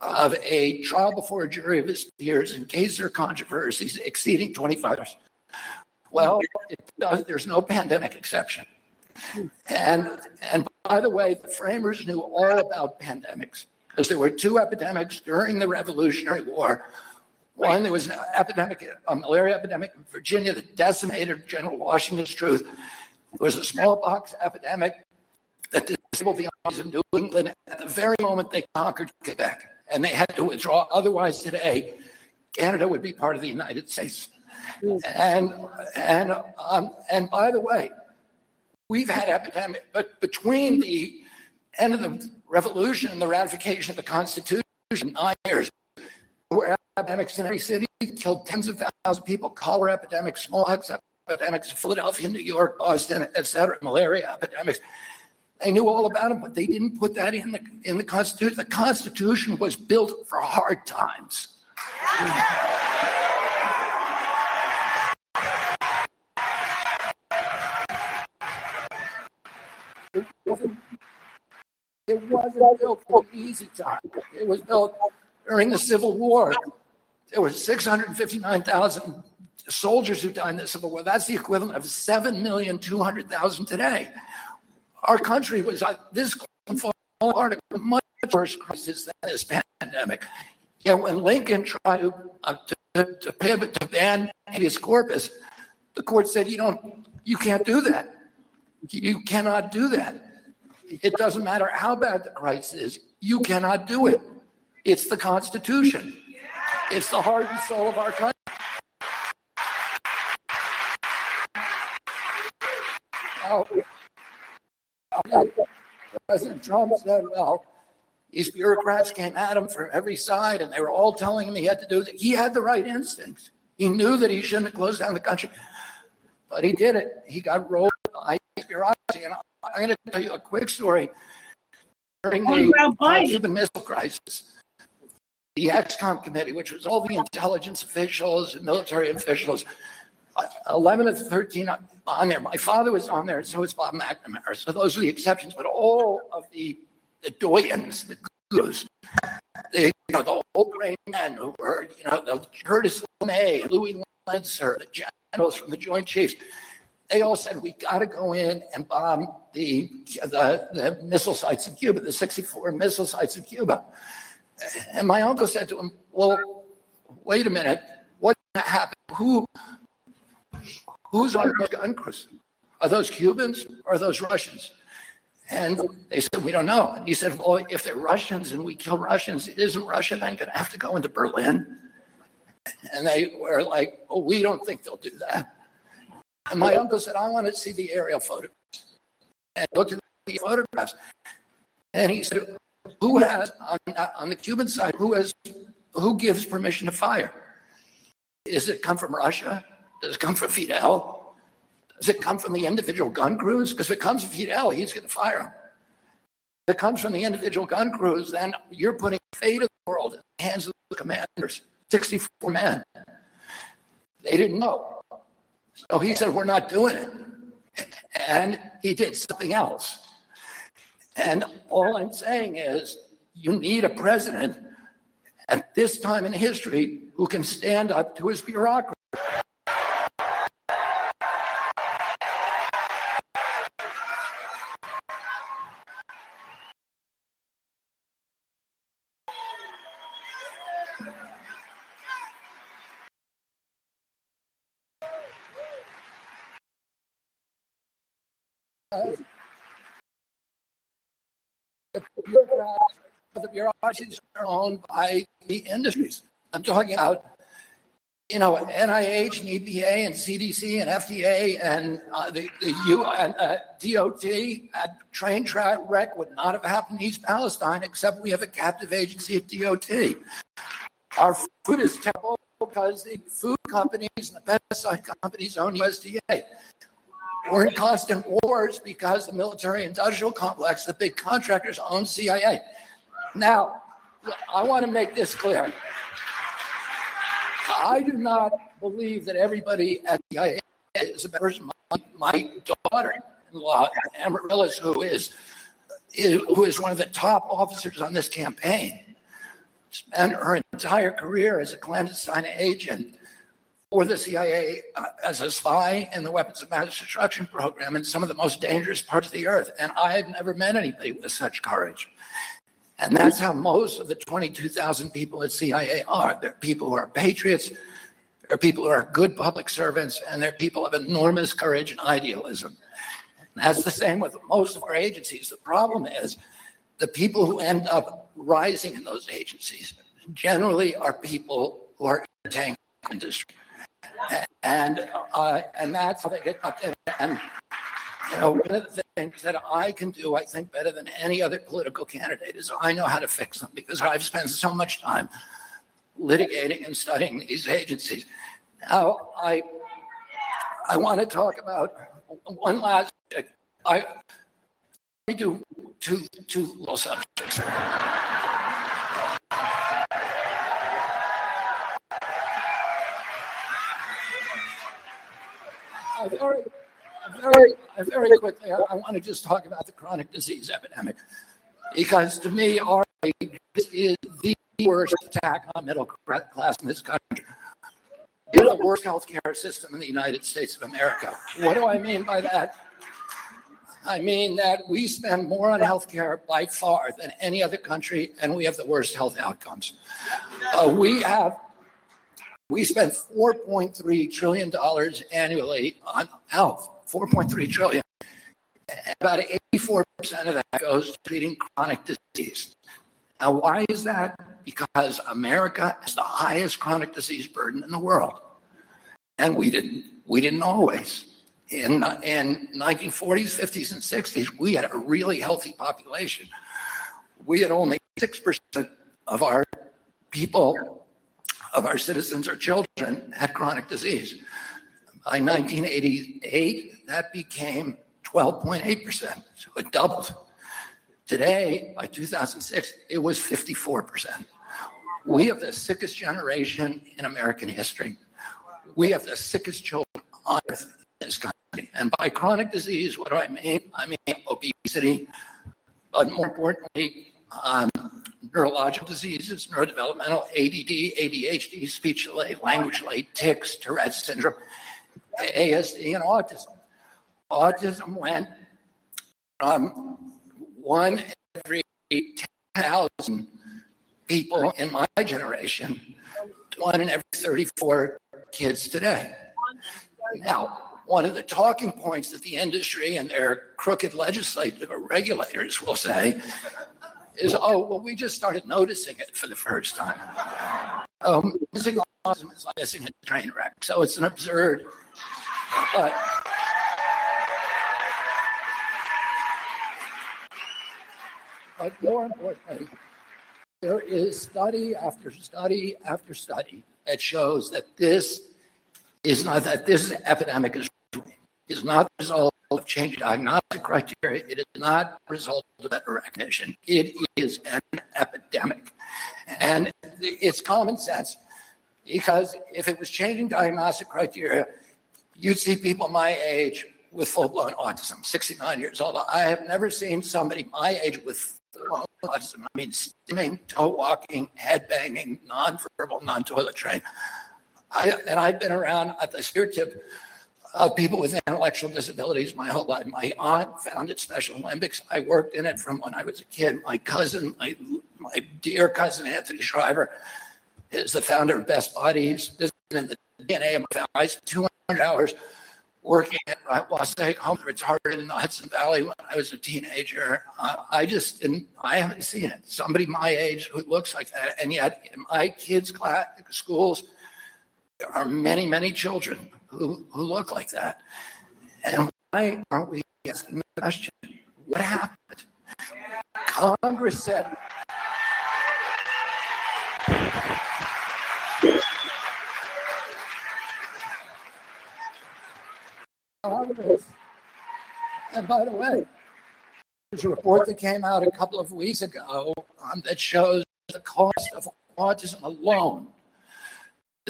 of a trial before a jury of his peers in case there are controversies exceeding 25 hours. Well, does, there's no pandemic exception. And, and by the way, the framers knew all about pandemics because there were two epidemics during the Revolutionary War. One, there was an epidemic, a malaria epidemic in Virginia that decimated General Washington's truth. There was a smallpox epidemic that disabled the armies of New England at the very moment they conquered Quebec and they had to withdraw. Otherwise, today, Canada would be part of the United States. And and um, and by the way, we've had epidemic, but between the end of the revolution and the ratification of the Constitution, nine years, were epidemics in every city, killed tens of thousands of people, cholera epidemics, smallpox epidemics, Philadelphia, New York, Boston, et cetera, malaria epidemics. They knew all about them, but they didn't put that in the in the Constitution. The Constitution was built for hard times. It wasn't, built for easy time. It was built during the Civil War. There were 659,000 soldiers who died in the Civil War. That's the equivalent of 7,200,000 today our country was like this part of a much worse crisis than this pandemic. Yet when Lincoln tried to, uh, to, to pivot to ban habeas corpus, the court said, you don't, you can't do that. You cannot do that. It doesn't matter how bad the crisis is. You cannot do it. It's the Constitution. It's the heart and soul of our country. Now, President Trump said, well, these bureaucrats came at him from every side and they were all telling him he had to do that. He had the right instincts. He knew that he shouldn't have closed down the country. but he did it. He got rolled by bureaucracy. And I'm going to tell you a quick story. During the about Biden? Cuban Missile Crisis, the ExComm committee, which was all the intelligence officials and military officials, uh, 11 of 13 on there. My father was on there, and so was Bob McNamara. So those are the exceptions, but all of the, the doyens, the gurus, the, you know, the old great men who were, you know, the Curtis LeMay, Louis Lancer, the generals from the Joint Chiefs, they all said, we got to go in and bomb the, the, the missile sites in Cuba, the 64 missile sites in Cuba. And my uncle said to him, well, wait a minute, what happened? Who, who's on the gun crews? Are those Cubans or are those Russians? And they said, we don't know. And he said, well, if they're Russians and we kill Russians, isn't Russia then going to have to go into Berlin? And they were like, oh, we don't think they'll do that. My uncle said, I want to see the aerial photographs. And looked at the photographs. And he said, who has, on, on the Cuban side, who has, who gives permission to fire? Does it come from Russia? Does it come from Fidel? Does it come from the individual gun crews? Because if it comes from Fidel, he's going to fire them. If it comes from the individual gun crews, then you're putting the fate of the world in the hands of the commanders, 64 men. They didn't know. So he said, We're not doing it. And he did something else. And all I'm saying is, you need a president at this time in history who can stand up to his bureaucracy. the bureaucrats, the bureaucracies are owned by the industries. I'm talking about, you know, NIH and EPA and CDC and FDA and uh, the, the U and uh, DOT. A train track wreck would not have happened in East Palestine except we have a captive agency at DOT. Our food is terrible because the food companies and the pesticide companies own USDA. We're in constant wars because the military industrial complex, the big contractors own CIA. Now, I want to make this clear. I do not believe that everybody at the CIA is a person. My, my daughter-in-law, Amaryllis, who is, is who is one of the top officers on this campaign, spent her entire career as a clandestine agent for the CIA uh, as a spy in the weapons of mass destruction program in some of the most dangerous parts of the earth. And I have never met anybody with such courage. And that's how most of the 22,000 people at CIA are. They're people who are patriots, they're people who are good public servants, and they're people of enormous courage and idealism. And that's the same with most of our agencies. The problem is the people who end up rising in those agencies generally are people who are in the tank industry and uh, and that's how they get up there. And you know, one of the that I can do, I think, better than any other political candidate is I know how to fix them because I've spent so much time litigating and studying these agencies. Now, I I want to talk about one last. I we do two two little subjects. Uh, very, very, very quickly, I, I want to just talk about the chronic disease epidemic because to me, this is the worst attack on middle class in this country. It's the worst healthcare system in the United States of America. What do I mean by that? I mean that we spend more on healthcare by far than any other country, and we have the worst health outcomes. Uh, we have we spend $4.3 trillion annually on health, 4.3 trillion. About 84% of that goes to treating chronic disease. Now, why is that? Because America has the highest chronic disease burden in the world. And we didn't, we didn't always. In, in 1940s, 50s, and 60s, we had a really healthy population. We had only 6% of our people of our citizens or children had chronic disease. By 1988, that became 12.8%, so it doubled. Today, by 2006, it was 54%. We have the sickest generation in American history. We have the sickest children on earth in this country. And by chronic disease, what do I mean? I mean obesity, but more importantly, um, neurological diseases, neurodevelopmental, ADD, ADHD, speech delay, language delay, tics, Tourette's syndrome, ASD, and autism. Autism went from one every 10,000 people in my generation to one in every 34 kids today. Now, one of the talking points that the industry and their crooked legislative or regulators will say is, oh, well, we just started noticing it for the first time. Um, missing autism is like missing a train wreck. So it's an absurd, but but more importantly, there is study after study after study that shows that this is not that this epidemic is is not the result of changing diagnostic criteria. It is not the result of better recognition. It is an epidemic. And it's common sense because if it was changing diagnostic criteria, you'd see people my age with full blown autism, 69 years old. I have never seen somebody my age with autism. I mean, stimming, toe walking, head banging, non-verbal, non-toilet trained. I, and I've been around at the spear tip of people with intellectual disabilities my whole life. My aunt founded Special Olympics. I worked in it from when I was a kid. My cousin, my, my dear cousin Anthony Shriver, is the founder of Best Buddies. This is in the DNA of my family. I spent 200 hours working at Wassaic Home Retarded in the Hudson Valley when I was a teenager. Uh, I just didn't, I haven't seen it. Somebody my age who looks like that. And yet in my kids' class, schools, there are many, many children who, who look like that. And why aren't we asking the question, what happened? Congress said, Congress, and by the way, there's a report that came out a couple of weeks ago um, that shows the cost of autism alone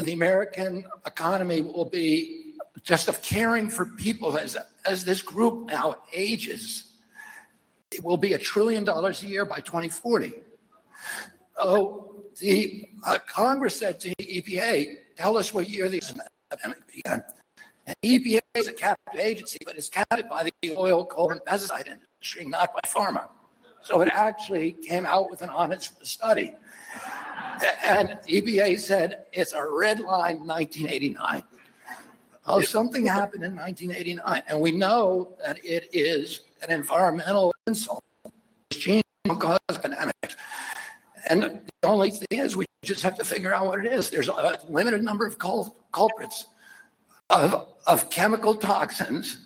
the American economy will be just of caring for people as, as this group now ages. It will be a trillion dollars a year by 2040. Oh, the uh, Congress said to the EPA, tell us what year the epidemic began. And EPA is a captive agency, but it's captive by the oil, coal, and pesticide industry, not by pharma. So it actually came out with an honest study. And EPA said it's a red line 1989. Oh, something happened in 1989, and we know that it is an environmental insult. Change cause dynamics. And the only thing is, we just have to figure out what it is. There's a limited number of cul- culprits of, of chemical toxins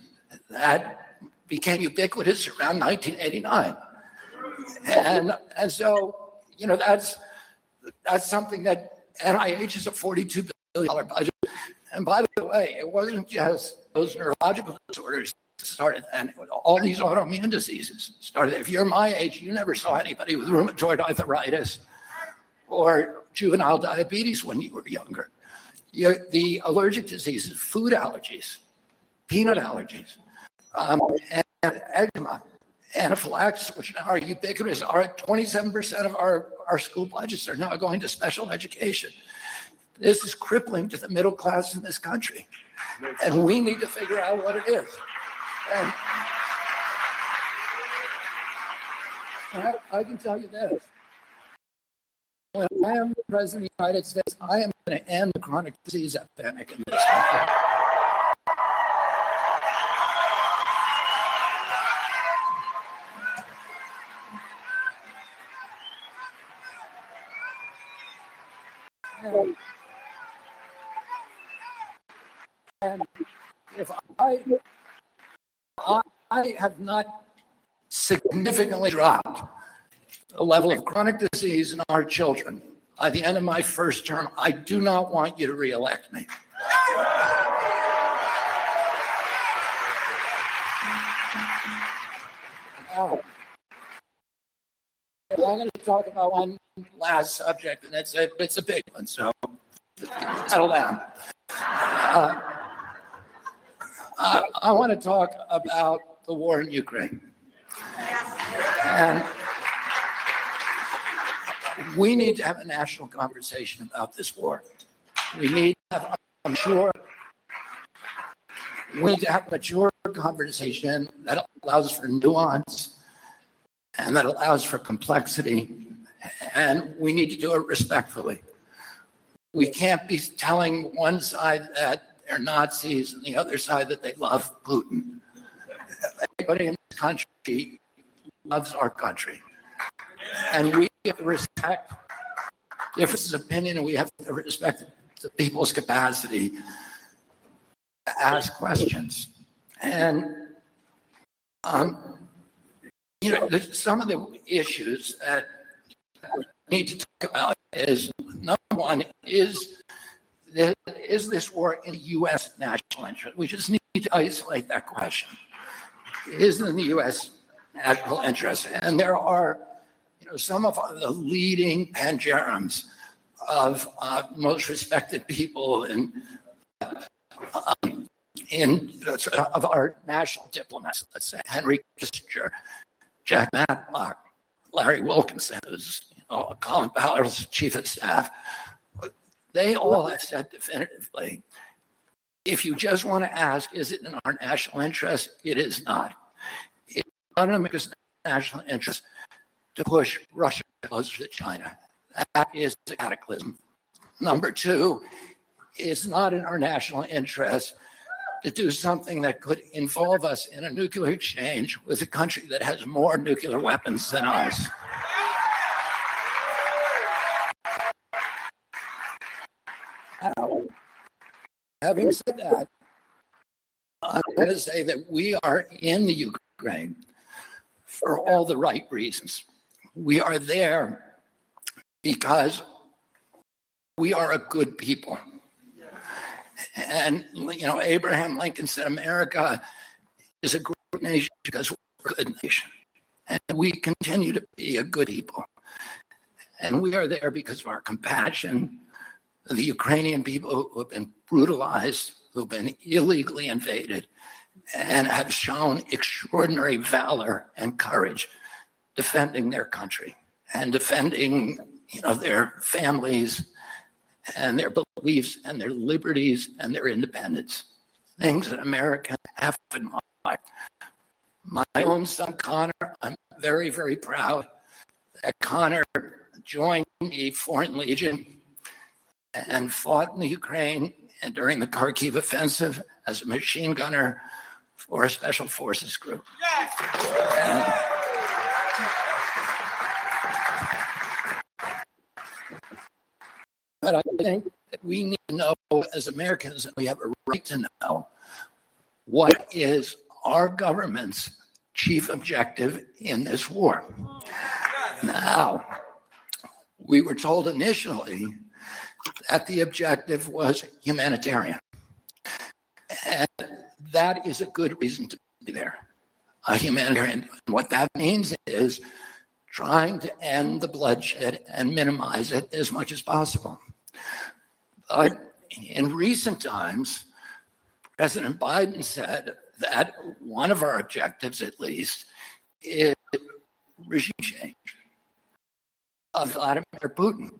that became ubiquitous around 1989. And, and so, you know, that's that's something that NIH is a $42 billion budget. And by the way, it wasn't just those neurological disorders started and all these autoimmune diseases started. If you're my age, you never saw anybody with rheumatoid arthritis or juvenile diabetes when you were younger. The allergic diseases, food allergies, peanut allergies, um, and eczema, anaphylaxis, which are ubiquitous, are 27% of our, our school budgets are now going to special education. This is crippling to the middle class in this country. And we need to figure out what it is. And I, I can tell you this. When I am the president of the United States, I am going to end the chronic disease epidemic in this country. And if I, I, I have not significantly dropped the level of chronic disease in our children. By the end of my first term, I do not want you to reelect me. Oh. I'm going to talk about one last subject, and it's a, it's a big one, so settle down. Uh, uh I, I want to talk about the war in Ukraine. And we need to have a national conversation about this war. We need to have, I'm sure, we need to have a mature conversation that allows for nuance and that allows for complexity. And we need to do it respectfully. We can't be telling one side that they're Nazis and the other side that they love Putin. Everybody in this country loves our country. And we have to respect differences of opinion and we have to respect the people's capacity to ask questions. And, um, you know, some of the issues that we need to talk about is number one is is this war in the U.S. national interest? We just need to isolate that question. Is it in the U.S. national interest? And there are, some of the leading pangerums of uh, most respected people in um, in uh, of our national diplomats. Let's say Henry Kissinger, Jack Matlock, Larry Wilkerson, who's you know, Colin Powell's chief of staff. They all have said definitively, if you just want to ask, is it in our national interest? It is not. It's not in America's national interest to push Russia closer to China. That is cataclysm. Number two, it's not in our national interest to do something that could involve us in a nuclear exchange with a country that has more nuclear weapons than us. Now, having said that, I'm going to say that we are in the Ukraine for all the right reasons. We are there because we are a good people. And, you know, Abraham Lincoln said, America is a great nation because we're a good nation. And we continue to be a good people. And we are there because of our compassion, the Ukrainian people who have been brutalized, who've been illegally invaded, and have shown extraordinary valor and courage defending their country and defending you know their families and their beliefs and their liberties and their independence. Things that america have in mind. My own son Conor i'm very very proud that Conor joined the foreign legion and fought in the ukraine and during the kharkiv offensive as a machine gunner for a special forces group. And, But I think that we need to know as Americans, and we have a right to know what is our government's chief objective in this war. Now, we were told initially that the objective was humanitarian. And that is a good reason to be there. A humanitarian. What that means is trying to end the bloodshed and minimize it as much as possible. But in recent times, President Biden said that one of our objectives, at least, is regime change of Vladimir Putin.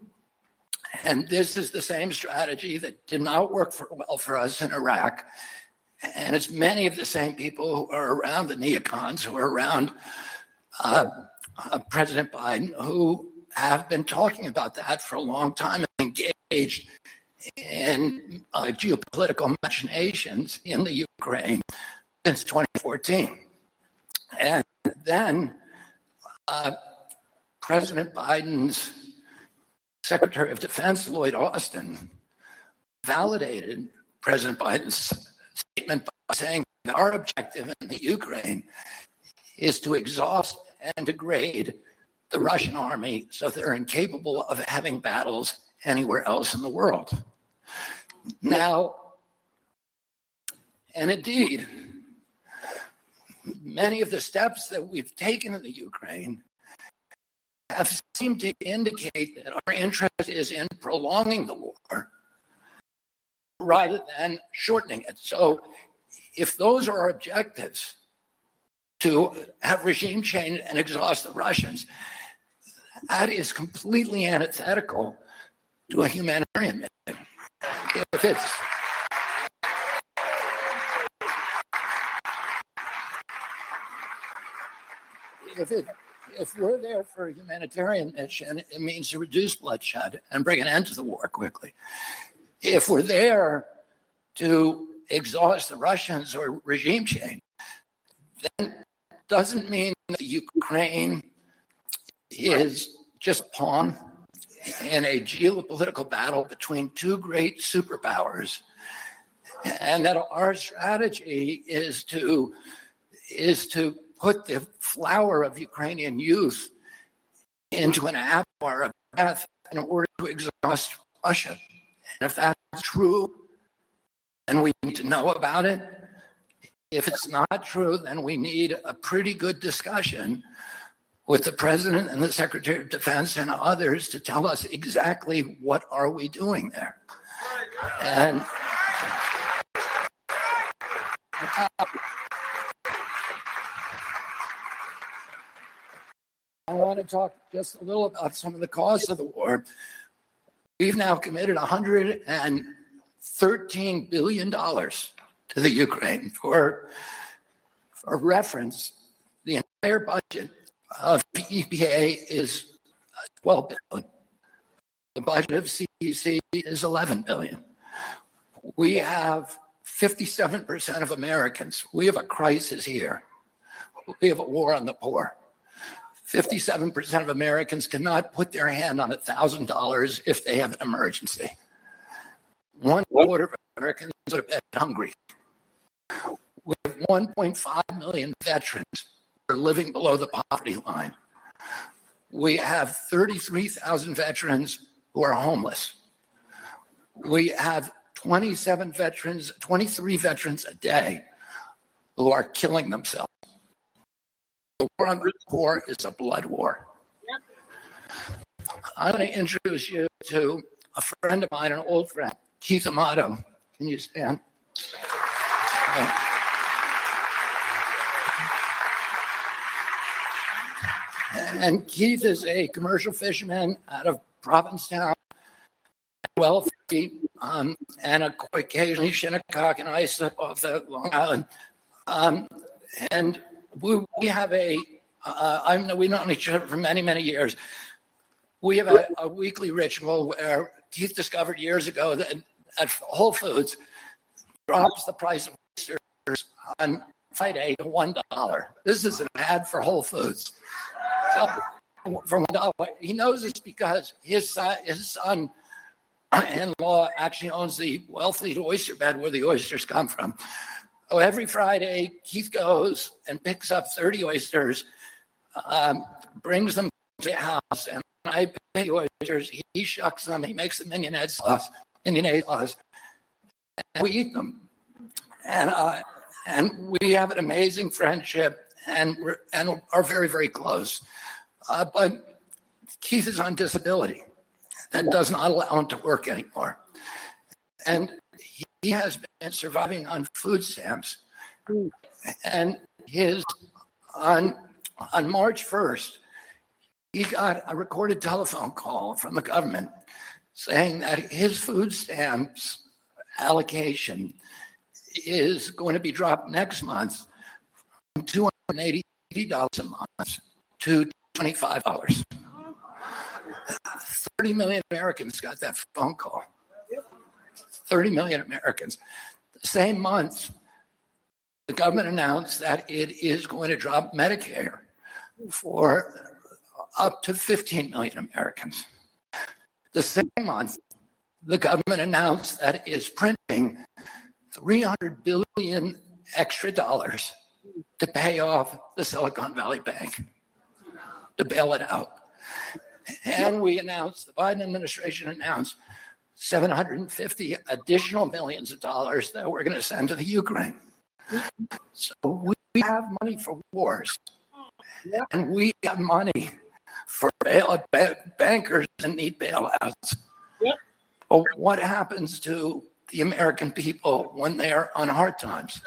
And this is the same strategy that did not work for, well for us in Iraq. And it's many of the same people who are around the neocons, who are around uh, uh, President Biden, who have been talking about that for a long time and engaged in uh, geopolitical machinations in the Ukraine since 2014. And then uh, President Biden's Secretary of Defense, Lloyd Austin, validated President Biden's statement by saying that our objective in the Ukraine is to exhaust and degrade the Russian army so they're incapable of having battles anywhere else in the world. Now, and indeed, many of the steps that we've taken in the Ukraine have seemed to indicate that our interest is in prolonging the war rather than shortening it. So if those are our objectives, to have regime change and exhaust the Russians, that is completely antithetical to a humanitarian mission. If it if we're there for a humanitarian mission, it means to reduce bloodshed and bring an end to the war quickly. If we're there to exhaust the Russians or regime change, then doesn't mean that Ukraine is just a pawn in a geopolitical battle between two great superpowers and that our strategy is to is to put the flower of Ukrainian youth into an avatar of death in order to exhaust Russia. And if that's true, then we need to know about it. If it's not true, then we need a pretty good discussion with the president and the secretary of defense and others to tell us exactly what are we doing there. And I want to talk just a little about some of the causes of the war. We've now committed 113 billion dollars to the Ukraine. For, for reference, the entire budget Uh, of EPA is 12 billion. The budget of CDC is 11 billion. We have 57% of Americans. We have a crisis here. We have a war on the poor. 57% of Americans cannot put their hand on $1,000 if they have an emergency. One quarter of Americans are hungry. We have 1.5 million veterans living below the poverty line, we have 33,000 veterans who are homeless. We have 27 veterans, 23 veterans a day who are killing themselves. The war on the poor is a blood war. I'm going to introduce you to a friend of mine, an old friend, Keith Amato. Can you stand? And Keith is a commercial fisherman out of Provincetown, Wellfleet, um, and occasionally Shinnecock and ice off the Long Island. Um, and we, we have a, uh, I'm, we known each other for many, many years. We have a, a weekly ritual where Keith discovered years ago that at Whole Foods drops the price of oysters on Friday to one dollar. This is an ad for Whole Foods. So, dollar, he knows this because his son, his son in law actually owns the Wellfleet oyster bed where the oysters come from. So every Friday, Keith goes and picks up 30 oysters, um, brings them to the house, and I pay the oysters. He, he shucks them, he makes the mignonette sauce, mignonette sauce, and we eat them. And uh, and we have an amazing friendship, and we're and are very very close. Uh, but Keith is on disability that does not allow him to work anymore. And he has been surviving on food stamps. And his on on March 1st, he got a recorded telephone call from the government saying that his food stamps allocation is going to be dropped next month from $280 a month to $25. 30 million Americans got that phone call. 30 million Americans. The same month, the government announced that it is going to drop Medicare for up to 15 million Americans. The same month, the government announced that it is printing 300 billion extra dollars to pay off the Silicon Valley Bank, to bail it out. And we announced, the Biden administration announced 750 additional millions of dollars that we're going to send to the Ukraine. So we have money for wars. And we have money for bail, ba- bankers that need bailouts. But what happens to the American people when they are on hard times?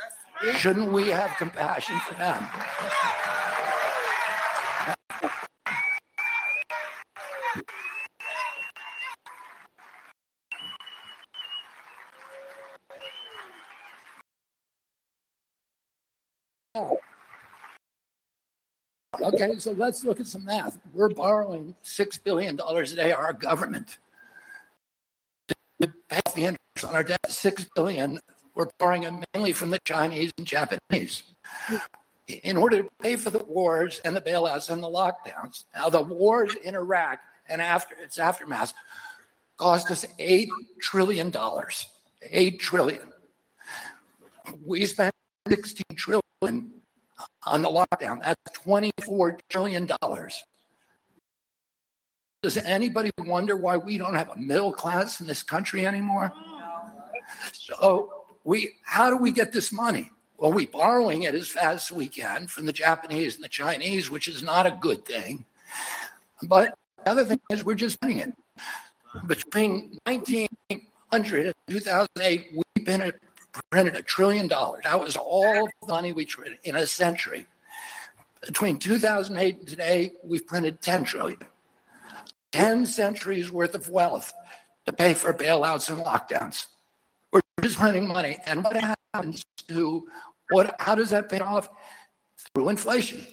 Shouldn't we have compassion for them? Okay, so let's look at some math. We're borrowing $6 billion a day, our government. To the interest on our debt, 6 billion, we're borrowing it mainly from the Chinese and Japanese. In order to pay for the wars and the bailouts and the lockdowns. Now, the wars in Iraq and after its aftermath cost us $8 trillion. 8 trillion. We spent 16 trillion on the lockdown. That's $24 trillion. Does anybody wonder why we don't have a middle class in this country anymore? So we, how do we get this money? Well, we're borrowing it as fast as we can from the Japanese and the Chinese, which is not a good thing. But the other thing is we're just spending it. Between 1900 and 2008, we've been printed a trillion dollars. That was all the money we printed in a century. Between 2008 and today, we've printed 10 trillion. 10 centuries worth of wealth to pay for bailouts and lockdowns. We're just money. And what happens to what, how does that pay off? Through inflation.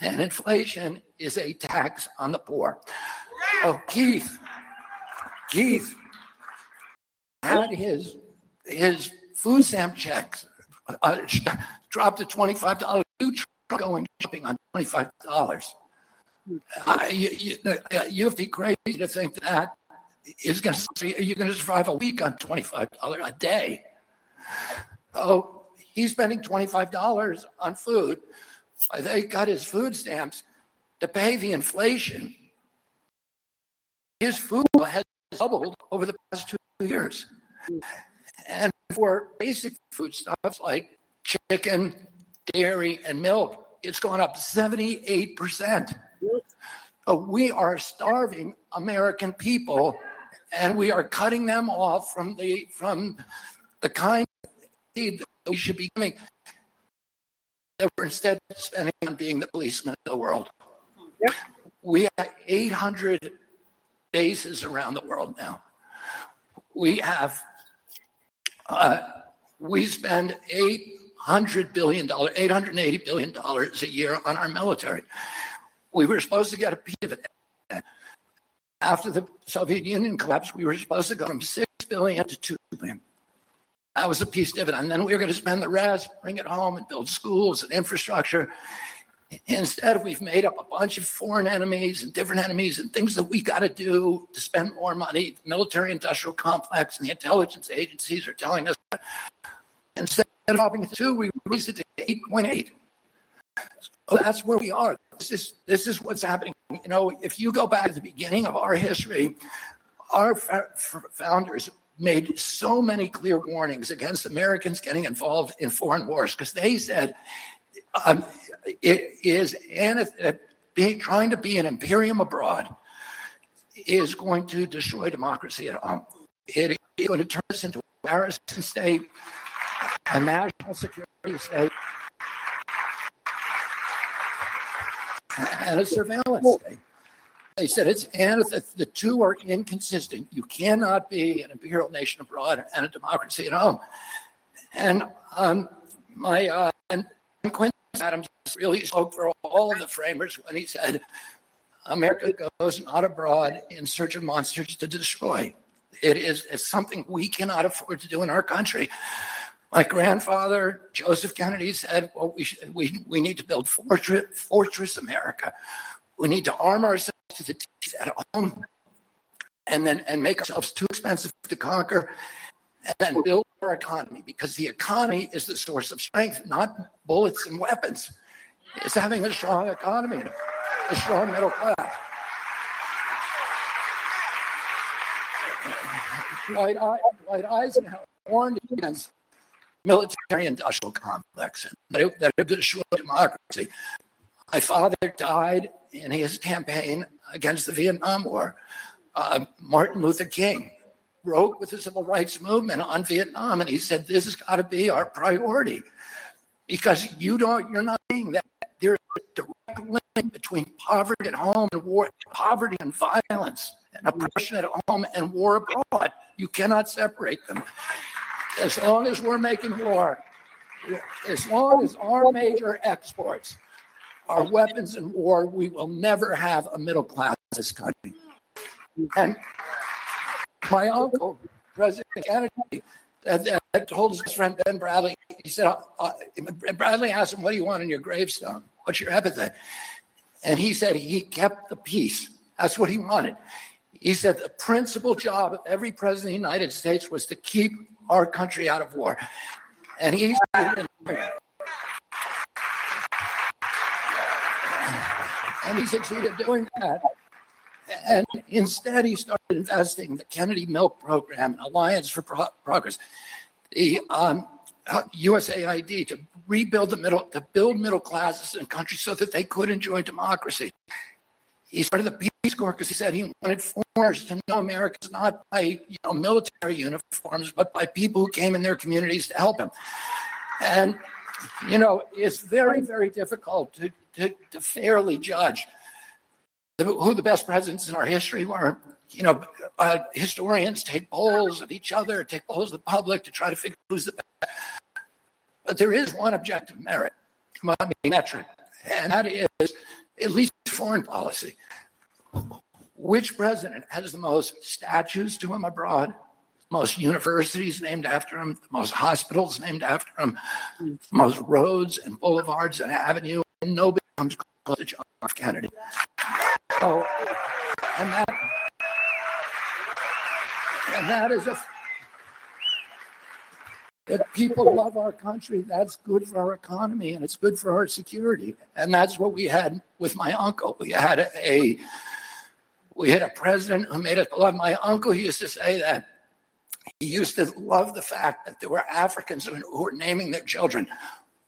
And inflation is a tax on the poor. Oh, Keith, Keith had his, his food stamp checks uh, dropped to twenty-five dollars. You try going shopping on twenty-five dollars. Uh, you, you, uh, you have to be crazy to think that is going to you're going to survive a week on twenty-five dollars a day. Oh, he's spending twenty-five dollars on food. They got his food stamps to pay the inflation. His food has doubled over the past two years. And for basic food foodstuffs like chicken, dairy, and milk, it's gone up 78%. Uh, we are starving American people and we are cutting them off from the from the kind of aid that we should be giving that we're instead spending on being the policeman of the world. We have 800 bases around the world now. We have uh, we spend $800 billion, $880 billion a year on our military. We were supposed to get a piece of it. After the Soviet Union collapsed, we were supposed to go from 6 billion to 2 billion. That was a peace dividend. And Then we were going to spend the rest, bring it home and build schools and infrastructure. Instead, we've made up a bunch of foreign enemies and different enemies and things that we got to do to spend more money. The military industrial complex and the intelligence agencies are telling us instead of it to two, we raised it to 8.8. That's where we are. This is this is what's happening. You know, if you go back to the beginning of our history, our founders made so many clear warnings against Americans getting involved in foreign wars because they said um, it is and being trying to be an imperium abroad is going to destroy democracy at home. It is going to turn us into a embarrassing state, a national security state, and a surveillance state. They said it's and the, the two are inconsistent. You cannot be an imperial nation abroad and a democracy at home. And um, my uh, and Quincy Adams really spoke for all of the framers when he said, "America goes not abroad in search of monsters to destroy." It is it's something we cannot afford to do in our country. My grandfather Joseph Kennedy said, "Well, we should, we we need to build fortress fortress America. We need to arm ourselves to the teeth at home, and then and make ourselves too expensive to conquer, and then build our economy because the economy is the source of strength, not bullets and weapons. It's having a strong economy, a strong middle class." Dwight, Eisenhower warned against military industrial complex and that it, would democracy. My father died in his campaign against the Vietnam War. Uh, Martin Luther King wrote with the civil rights movement on Vietnam, and he said, "This has got to be our priority." because you don't you're not seeing that there's a direct link between poverty at home and war poverty and violence and oppression at home and war abroad you cannot separate them as long as we're making war as long as our major exports are weapons in war we will never have a middle class in this country and my uncle president kennedy that, that told his friend Ben Bradlee, he said, uh, uh, Bradlee asked him, What do you want on your gravestone? What's your epithet? And he said he kept the peace. That's what he wanted. He said the principal job of every president of the United States was to keep our country out of war. And he and he succeeded doing that. And instead, he started investing the Kennedy Milk Program, Alliance for Pro- Progress, the um, USAID to rebuild the middle, to build middle classes in countries so that they could enjoy democracy. He started the Peace Corps because he said he wanted foreigners to know America's not by you know military uniforms, but by people who came in their communities to help him. And you know, it's very, very difficult to, to, to fairly judge who the best presidents in our history were. You know, uh, historians take polls of each other, take polls of the public to try to figure who's the best. But there is one objective merit, mean, metric, and that is at least foreign policy. Which president has the most statues to him abroad, most universities named after him, most hospitals named after him, most roads and boulevards and avenues, and nobody comes close to John F. Kennedy. So, and that, and that is a, if people love our country, that's good for our economy and it's good for our security. And that's what we had with my uncle. We had a, we had a president who made us love. My uncle used to say that he used to love the fact that there were Africans who were naming their children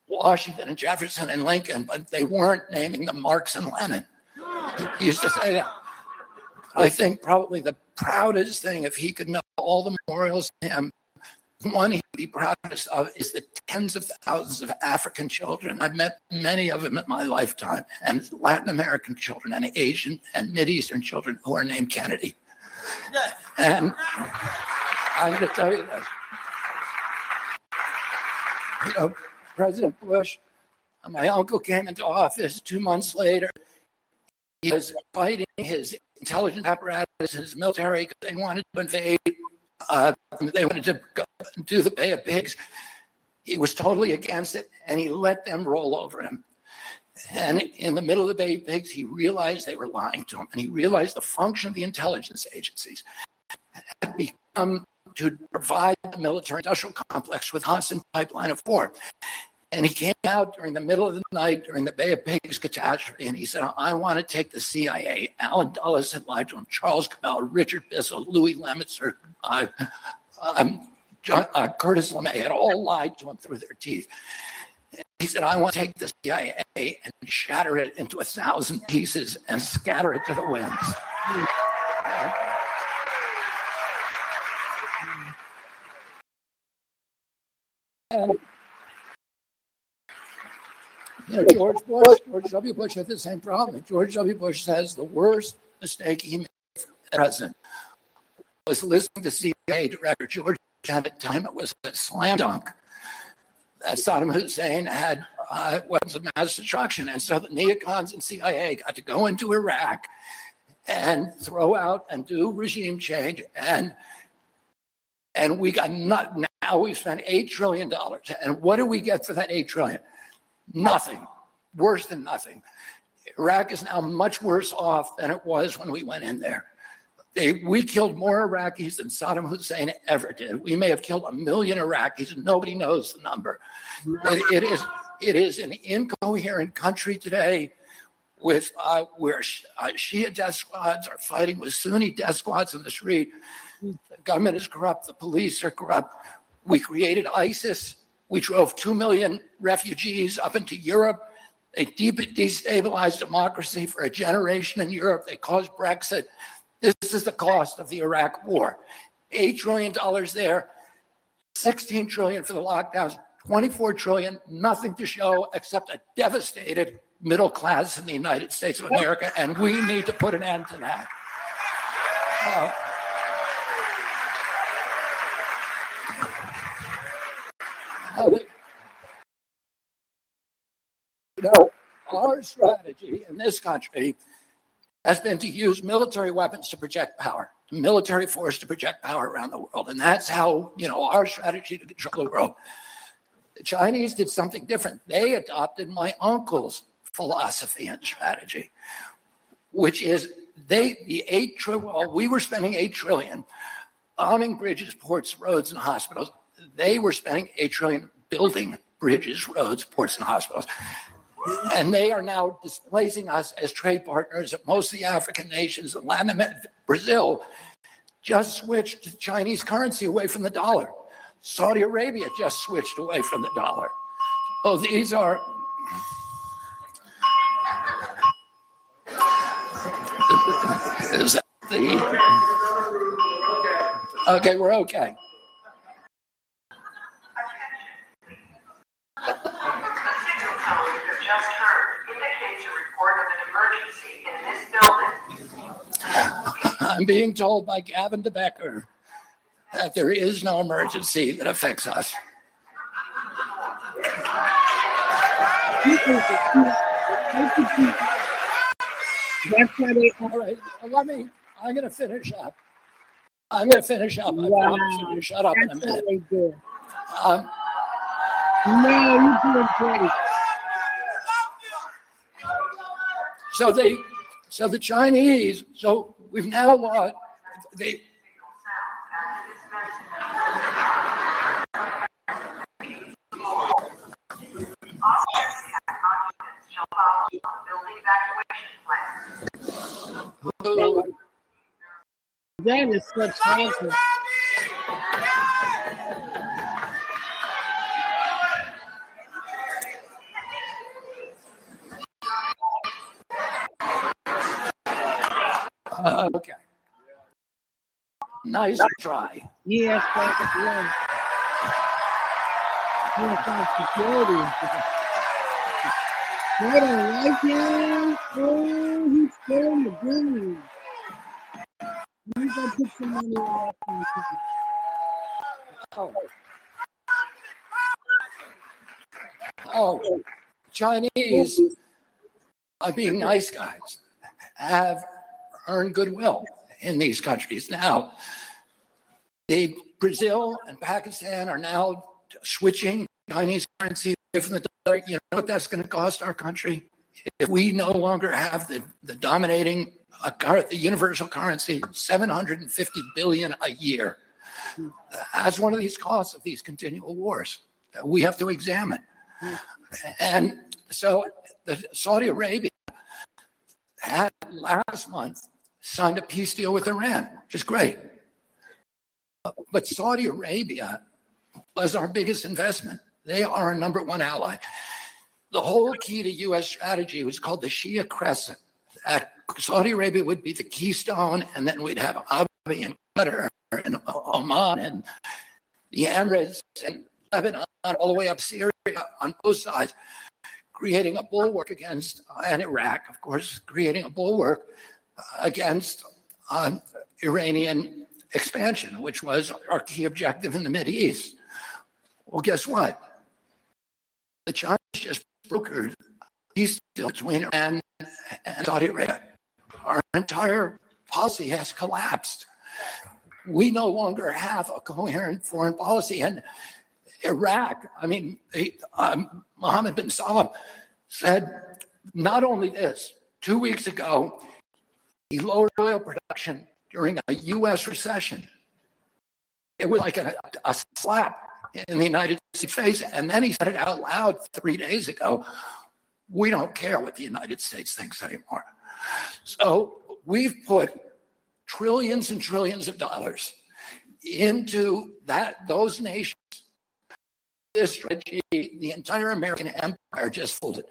Washington and Jefferson and Lincoln, but they weren't naming them Marx and Lenin. He used to say that. I think probably the proudest thing, if he could know all the memorials to him, one he'd be proudest of is the tens of thousands of African children. I've met many of them in my lifetime, and Latin American children, and Asian and Eastern children who are named Kennedy. And I'm going to tell you this. You know, President Bush, my uncle came into office two months later he was fighting his intelligence apparatus, his military, because they wanted to invade. Uh, they wanted to do the Bay of Pigs. He was totally against it, and he let them roll over him. And in the middle of the Bay of Pigs, he realized they were lying to him, and he realized the function of the intelligence agencies had become to provide the military industrial complex with constant pipeline of war. And he came out during the middle of the night during the Bay of Pigs catastrophe, and he said, I want to take the CIA. Allen Dulles had lied to him, Charles Cabell, Richard Bissell, Lyman Lemnitzer, uh, um, John, uh, Curtis LeMay had all lied to him through their teeth. He said, I want to take the CIA and shatter it into a thousand pieces and scatter it to the winds. And you know, George Bush, George W. Bush had the same problem. George W. Bush says the worst mistake he made as president was listening to CIA director George at the time it was a slam dunk that Saddam Hussein had uh, weapons of mass destruction. And so the neocons and CIA got to go into Iraq and throw out and do regime change. And and we got not now we spent eight trillion dollars. And what do we get for that 8 trillion? Nothing, worse than nothing. Iraq is now much worse off than it was when we went in there. They, we killed more Iraqis than Saddam Hussein ever did. We may have killed a million Iraqis, and nobody knows the number. It, is it is an incoherent country today, with uh, where uh, Shia death squads are fighting with Sunni death squads in the street. The government is corrupt. The police are corrupt. We created ISIS We drove 2 million refugees up into Europe. They deep destabilized democracy for a generation in Europe. They caused Brexit. This is the cost of the Iraq war. $8 trillion there, 16 trillion for the lockdowns, 24 trillion, nothing to show except a devastated middle class in the United States of America, and we need to put an end to that. Uh, you know, our strategy in this country has been to use military weapons to project power, military force to project power around the world. And that's how, you know, our strategy to control the world. The Chinese did something different. They adopted my uncle's philosophy and strategy, which is they, the eight trillion, well, we were spending eight trillion owning bridges, ports, roads, and hospitals. They were spending eight trillion building bridges, roads, ports, and hospitals. And they are now displacing us as trade partners. Most of the African nations, Latin America, Brazil, just switched to Chinese currency away from the dollar. Saudi Arabia just switched away from the dollar. Oh, these are. Is that the. Okay, we're okay. Emergency in this building. I'm being told by Gavin de Becker that there is no emergency that affects us. That's why they All right, let me, I'm gonna finish up. I'm gonna finish up. I Wow. shut up in a that's minute. what they do. Um, No, you're doing great. So they, so the Chinese, so we've now lost, they. That is such hassle. Uh, okay. Nice try. Yes, it. Yeah. Yes, security. They don't like him. Oh, he's killing the. You gonna put some money that. Oh. Oh, Chinese, are being nice guys, have earned goodwill in these countries. Now, the Brazil and Pakistan are now switching Chinese currency from the dollar. You know what that's going to cost our country? If we no longer have the, the dominating uh, the universal currency, 750 billion a year. That's one of these costs of these continual wars that we have to examine. And so the Saudi Arabia had last month signed a peace deal with Iran, which is great. Uh, but Saudi Arabia was our biggest investment. They are our number one ally. The whole key to U.S. strategy was called the Shia Crescent. That Saudi Arabia would be the keystone, and then we'd have Abu and Qatar and Oman and the Emirates and Lebanon all the way up Syria on both sides, creating a bulwark against, and Iraq, of course, creating a bulwark against um, Iranian expansion, which was our key objective in the Middle East. Well, guess what? The Chinese just brokered peace deal between Iran and Saudi Arabia. Our entire policy has collapsed. We no longer have a coherent foreign policy. And Iraq, I mean, um, Mohammed bin Salman said not only this, two weeks ago, he lowered oil production during a US recession. It was like a, a slap in the United States face. And then he said it out loud three days ago. We don't care what the United States thinks anymore. So we've put trillions and trillions of dollars into that those nations this strategy, the entire American empire just folded.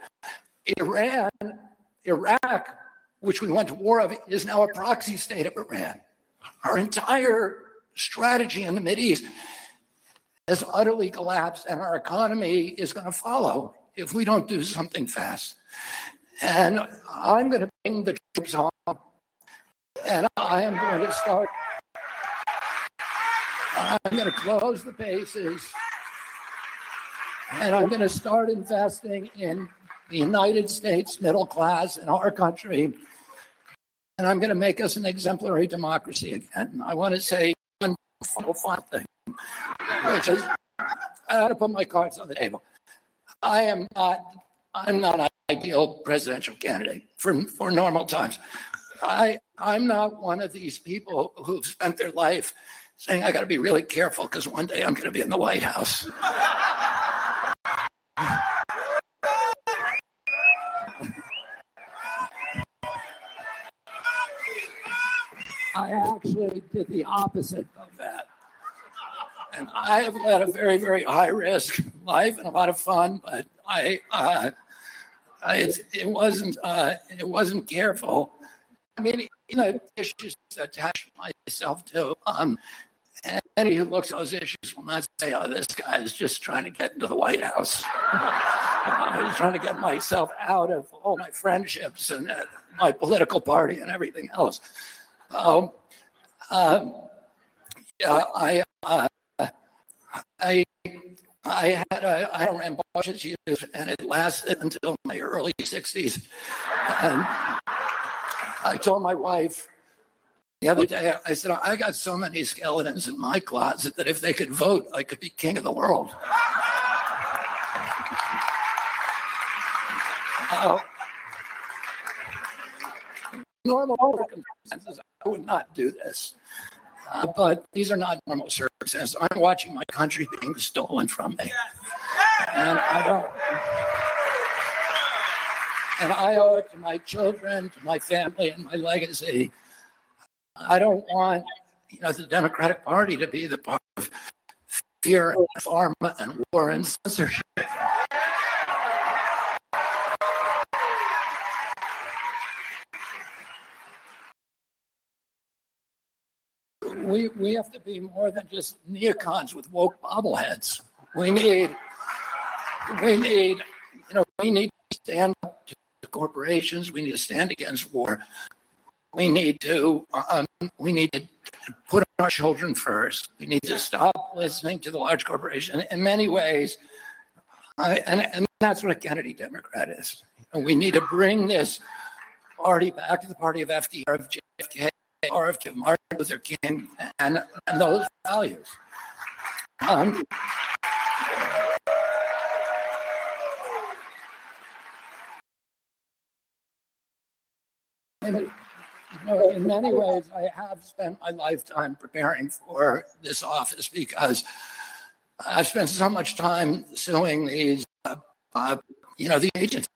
Iran, Iraq, which we went to war of, is now a proxy state of Iran. Our entire strategy in the Mideast has utterly collapsed, and our economy is going to follow if we don't do something fast. And I'm going to bring the troops home, and I am going to start. I'm going to close the bases, and I'm going to start investing in the United States middle class in our country. And I'm going to make us an exemplary democracy again. I want to say one final thing, which is I had to put my cards on the table. I am not. I'm not an ideal presidential candidate for for normal times. I I'm not one of these people who've spent their life saying I got to be really careful because one day I'm going to be in the White House. I actually did the opposite of that. And I have led a very, very high risk life and a lot of fun, but I, uh, I it, it wasn't, uh, it wasn't careful. I mean, you know, issues to attach myself to. Um, and any who looks at those issues will not say, oh, this guy is just trying to get into the White House. I was trying to get myself out of all my friendships and uh, my political party and everything else. Um, yeah, I, uh, I, I had a, I had a rambunctious youth, and it lasted until my early 60s. And I told my wife the other day, I said, I got so many skeletons in my closet that if they could vote, I could be king of the world. Uh, normal circumstances, I would not do this. Uh, but these are not normal circumstances. I'm watching my country being stolen from me. And I don't. And I owe it to my children, to my family, and my legacy. I don't want, you know, the Democratic Party to be the part of fear and pharma and war and censorship. We, we have to be more than just neocons with woke bobbleheads. We need, we need, you know, we need to stand up to corporations. We need to stand against war. We need to, um, we need to put our children first. We need to stop listening to the large corporation. In many ways, I, and, and that's what a Kennedy Democrat is. And we need to bring this party back to the party of FDR, of JFK, of Martin Luther King and, and those values. Um, in, in many ways, I have spent my lifetime preparing for this office because I've spent so much time suing these, uh, uh, you know, the agencies.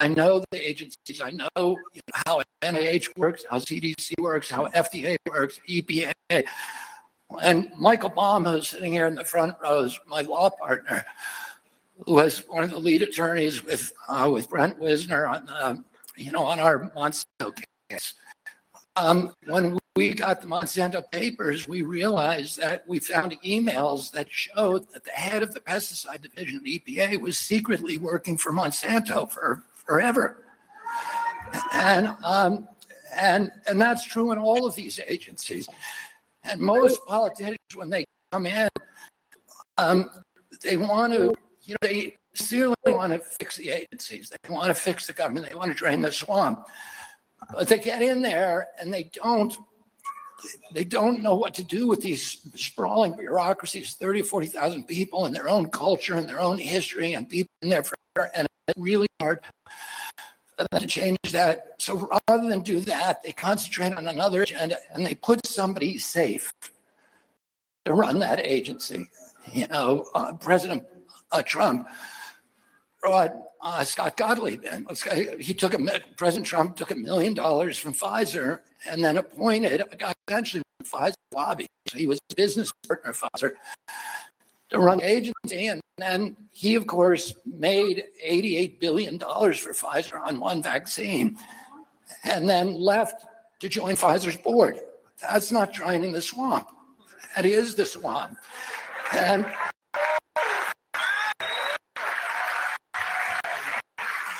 I know the agencies. I know, how NIH works, how CDC works, how FDA works, EPA. And Michael Baum, who's sitting here in the front row, is my law partner, who was one of the lead attorneys with uh, with Brent Wisner on the, you know, on our Monsanto case. Um, when we got the Monsanto papers, we realized that we found emails that showed that the head of the pesticide division the EPA was secretly working for Monsanto for forever. And um, and and that's true in all of these agencies. And most politicians, when they come in, um, they want to, you know, they sincerely want to fix the agencies. They want to fix the government. They want to drain the swamp. But they get in there and they don't they don't know what to do with these sprawling bureaucracies, 30, 40,000 people and their own culture and their own history and people in there forever. And it's really hard to change that. So rather than do that, they concentrate on another agenda and they put somebody safe to run that agency. You know, uh, President uh, Trump brought uh, Scott Gottlieb in. He took a President Trump took a million dollars from Pfizer and then appointed a guy essentially Pfizer lobby. So he was a business partner of Pfizer to run agency. And then he, of course, made $88 billion for Pfizer on one vaccine and then left to join Pfizer's board. That's not draining the swamp. That is the swamp. And